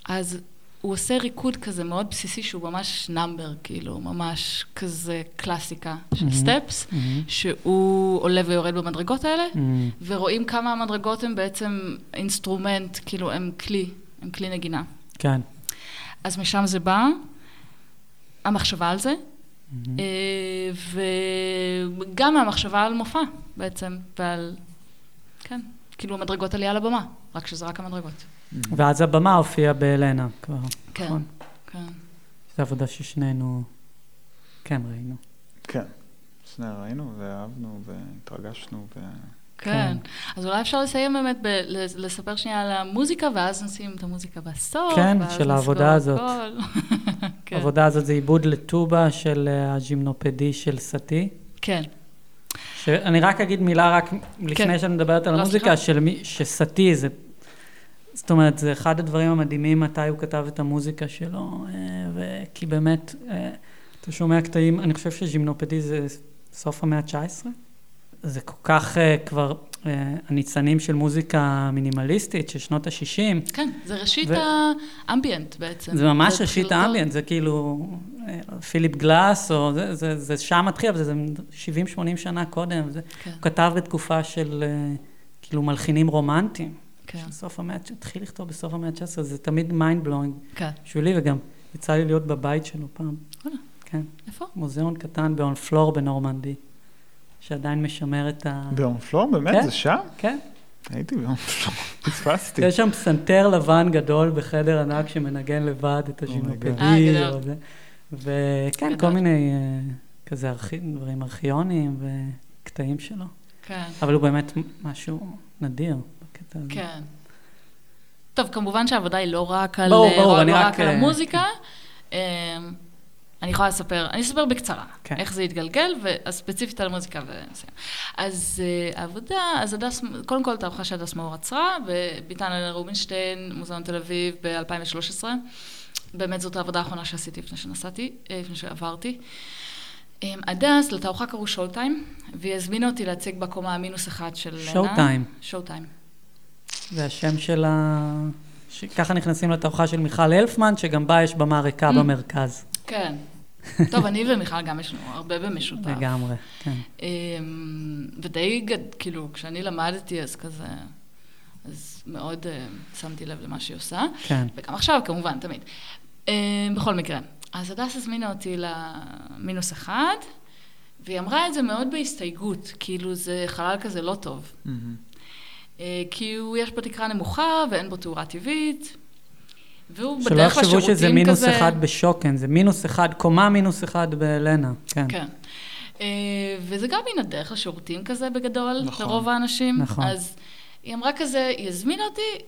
אז הוא עושה ריקוד כזה מאוד בסיסי, שהוא ממש number, כאילו, ממש כזה קלאסיקה של מהמם. סטפס, מהמם. שהוא עולה ויורד במדרגות האלה. מהמם. ורואים כמה המדרגות הן בעצם instrument, כאילו הם כלי, הם כלי נגינה. כן. אז משם זה בא, המחשבה על זה, מהמם. אה, וגם מהמחשבה על מופע בעצם, ועל, כן, כאילו המדרגות עלייה לבמה, רק שזה רק המדרגות. ואז הבמה הופיעה באלנה כבר. כן, נכון. כן. זו עבודה ששנינו כן ראינו. כן. שנייה ראינו ואהבנו והתרגשנו. ו... כן. אז אולי אפשר לסיים באמת, ב- לספר שנייה על המוזיקה, ואז נשים את המוזיקה בסוף. כן, של העבודה הזאת. כן. העבודה הזאת זה עיבוד לטובה של אה, הג'ימנופדי של סאטי. כן. שאני רק אגיד מילה רק לפני כן. שאת מדברת על לא, המוזיקה, של מי- שסאטי זה... זאת אומרת, זה אחד הדברים המדהימים מתי הוא כתב את המוזיקה שלו, אה, וכי באמת, אה, אתה שומע קטעים, אני חושב שג'ימנופדי זה סוף המאה ה-19. זה כל כך אה, כבר הניצנים של מוזיקה מינימליסטית של שנות ה-60. כן, זה ראשית ו- האמביאנט בעצם. זה ממש זה ראשית. האמביאנט, זה כאילו פיליפ גלאס, או זה, זה, זה שם מתחיל, אבל זה 70-80 שנה קודם. זה, כן, הוא כתב בתקופה של כאילו מלחינים רומנטיים. כן, של סוף המאה, התחיל לכתוב בסוף המאה ה-19, זה תמיד mind blowing כן. בשבילי, וגם יצא לי להיות בבית שלו פעם. וואלה. כן, איפה? מוזיאון קטן באונפלור בנורמנדי, שעדיין משמר את ה... באונפלור, באמת? כן. זה שם? כן, הייתי באונפלור, פספסתי. יש שם פסנתר לבן גדול בחדר ענק שמנגן לבד את אה, הז'ינופדי. גדול. או זה. וכן, גדול. כל מיני... אה, כזה ארכי, דברים ארכיוניים וקטעים שלו. כן. אבל הוא באמת משהו נדיר הזה. כן. טוב, כמובן שהעבודה היא לא רק על, ברור, ברור, לא רק רק, על אה, המוזיקה. אמ, אני יכולה לספר, אני אספר בקצרה, כן. איך זה התגלגל, ואז ספציפית על המוזיקה ונסיים. אז uh, העבודה, אז הדס, קודם כל תערוכה שהדס מאור עצרה, וביטן אלן רובינשטיין, מוזיאון תל אביב ב-2013. באמת זאת העבודה האחרונה שעשיתי לפני שנסעתי, אה, לפני שעברתי. אמ, הדס, לתערוכה קראו שואו טיים, והיא הזמינה אותי להציג בקומה המינוס אחד של. שואו טיים. שואו טיים. זה השם של ה... ש... ככה נכנסים לתערוכה של מיכל אלפמן, שגם בה יש במה ריקה Mm. במרכז. כן. טוב, אני ומיכל גם יש לנו הרבה במשותף. לגמרי, כן. אמ, ודי, כאילו, כשאני למדתי, אז כזה, אז מאוד אה, שמתי לב למה שהיא עושה. כן. וגם עכשיו, כמובן, תמיד. אמ, בכל מקרה, אז הדס הזמינה אותי למינוס אחד, והיא אמרה את זה מאוד בהסתייגות, כאילו זה חלל כזה לא טוב. מהמם. אה, כי הוא, יש בו תקרה נמוכה ואין בו תאורה טבעית. והוא שלא בדרך יחשבו לשירותים שזה מינוס כזה... אחד בשוקן, זה מינוס אחד, קומה מינוס אחד בלנה, כן. כן. אה, וזה גם מן הדרך לשירותים כזה בגדול, נכון. לרוב האנשים. נכון. אז היא אמרה כזה, היא הזמינה אותי,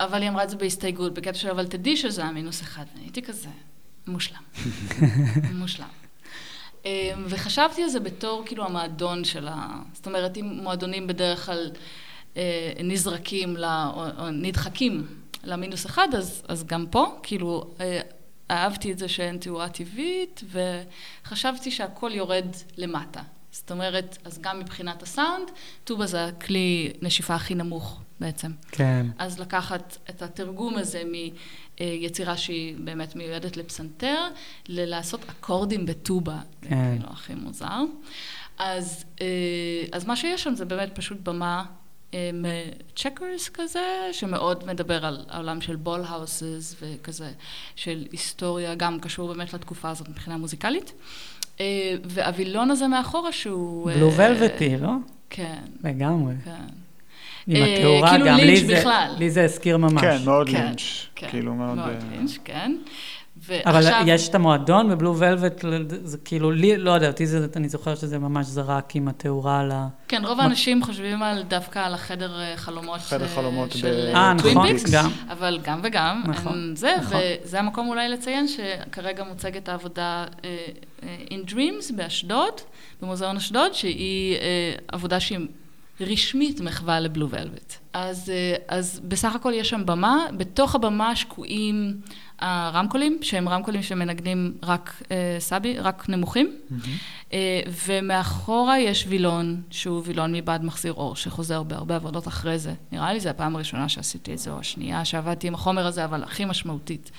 אבל היא אמרה את זה בהסתייגות, בקטע של אבל תדעי שזה המינוס אחד. ואני הייתי כזה, מושלם. מושלם. אה, וחשבתי על זה בתור כאילו המועדון של ה... זאת אומרת, אם מועדונים בדרך כלל נזרקים ל... או, נדחקים למינוס אחד, אז, אז גם פה, כאילו, אה, אהבתי את זה שאין תאורה טבעית, וחשבתי שהכל יורד למטה. זאת אומרת, אז גם מבחינת הסאונד, טובה זה הכלי נשיפה הכי נמוך בעצם. כן. אז לקחת את התרגום הזה מיצירה שהיא באמת מיועדת לפסנתר, ללעשות אקורדים בטובה, זה כן. כאילו הכי מוזר. אז, אה, אז מה שיש שם זה באמת פשוט במה checkers כזה, שמאוד מדבר על העולם של ball houses וכזה, של היסטוריה, גם קשור באמת לתקופה הזאת מבחינה מוזיקלית. אה, והווילון הזה מאחורה שהוא... blue אה, velvety, לא? כן, לגמרי. כן. עם אה, התאורה, כאילו גם לי לינץ' זה, בכלל. לי זה הזכיר ממש. כן, מאוד כן, לינץ'. כן, כאילו מאוד... מאוד אה, לינץ', כן. אבל ועכשיו- יש את המועדון בבלו ולווט, זה כאילו, לי, לא יודע, אותי זה, אני זוכר שזה ממש זרק עם התאורה על ה... כן, רוב האנשים חושבים על דווקא על החדר אה, חלומות חדר אה, חלומות של ב- אה, טווין נכון, גם. אבל גם וגם, נכון, זה, נכון. וזה המקום אולי לציין שכרגע מוצגת העבודה אה, אה, In Dreams באשדוד, במוזיאון אשדוד, שהיא אה, עבודה שהיא רשמית מחווה לבלו ולווט. אז, אה, אז בסך הכל יש שם במה, בתוך הבמה שקועים הרמקולים, שהם רמקולים שמנגנים רק אה, סאבי, רק נמוכים. אה, ומאחורה יש וילון, שהוא וילון מבעד מחזיר אור, שחוזר בהרבה עבודות אחרי זה. נראה לי זו הפעם הראשונה שעשיתי את זה, או השנייה שעבדתי עם החומר הזה, אבל הכי משמעותית.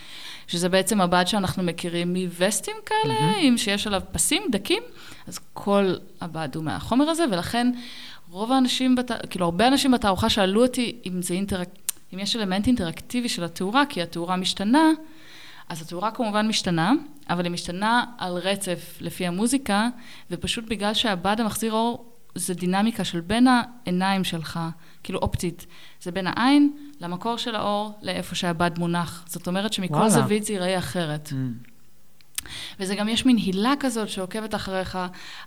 שזה בעצם הבד שאנחנו מכירים מווסטים כאלה, עם שיש עליו פסים דקים, אז כל הבד הוא מהחומר הזה, ולכן רוב האנשים, בת... כאילו הרבה אנשים בתערוכה שאלו אותי אם זה אינטראק... אם יש אלמנט אינטראקטיבי של התאורה, כי התאורה משתנה, אז התאורה כמובן משתנה, אבל היא משתנה על רצף לפי המוזיקה, ופשוט בגלל שהבד המחזיר אור זה דינמיקה של בין העיניים שלך, כאילו אופטית, זה בין העין למקור של האור, לאיפה שהבד מונח. זאת אומרת שמכל וואלה. זווית זה ייראה אחרת. אמ, וזה גם יש מין הילה כזאת שעוקבת אחריך,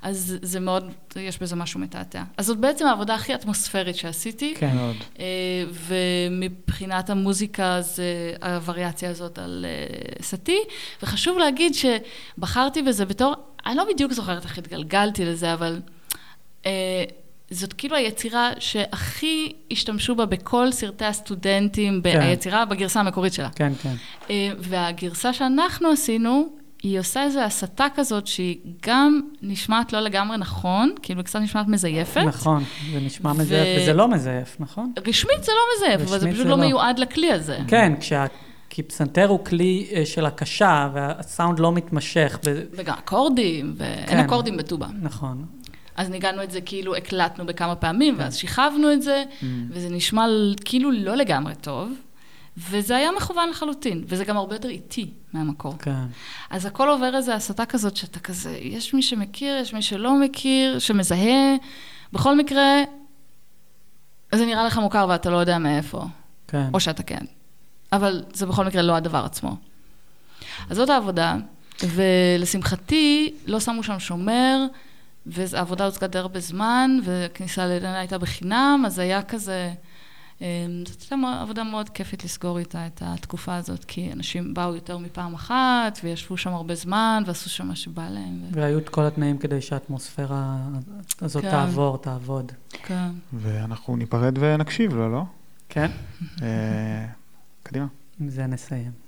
אז זה מאוד, יש בזה משהו מתעתע. אז זאת בעצם העבודה הכי אטמוספרית שעשיתי. כן. מאוד. אה, ומבחינת המוזיקה זה הווריאציה הזאת על אה, סטי, וחשוב להגיד שבחרתי בזה בתור, אני לא בדיוק זוכרת איך התגלגלתי לזה, אבל אה, זאת כאילו היצירה שהכי השתמשו בה בכל סרטי הסטודנטים, כן. היצירה בגרסה המקורית שלה. כן, כן. אה, והגרסה שאנחנו עשינו, היא עושה איזו הסתה כזאת שהיא גם נשמעת לא לגמרי נכון, כאילו קצת נשמעת מזייפת. נכון, זה נשמע ו- מזייף, וזה לא מזייף, נכון? רשמית זה לא מזייף, אבל זה פשוט זה לא לא. מיועד לכלי הזה. כן, כשה... כי פסנתר הוא כלי אה, של הקשה, והסאונד לא מתמשך. ב... וגם אקורדים, ואין כן. אקורדים בטובה. נכון. אז ניגענו את זה כאילו הקלטנו בכמה פעמים, ואז שיכבנו את זה, וזה נשמע כאילו לא לגמרי טוב, וזה היה מכוון לחלוטין, וזה גם הרבה יותר איטי מהמקור. כן. אז הכל עובר איזו הסתה כזאת שאתה כזה, יש מי שמכיר, יש מי שלא מכיר, שמזהה. בכל מקרה, זה נראה לך מוכר ואתה לא יודע מאיפה, כן. או שאתה כן. אבל זה בכל מקרה לא הדבר עצמו. אז זאת העבודה. ולשמחתי, לא שמו שם שומר, והעבודה הוצגה די הרבה זמן, וכניסה ללנה הייתה בחינם, אז היה כזה... אמ, זאת הייתה עבודה מאוד כיפית לסגור איתה את התקופה הזאת, כי אנשים באו יותר מפעם אחת, וישבו שם הרבה זמן, ועשו שם מה שבא להם. והיו את כל התנאים כדי שהאטמוספירה הזאת כן. תעבור, תעבוד. כן. ואנחנו ניפרד ונקשיב לו, לא? כן. אה, קדימה. עם זה נסיים.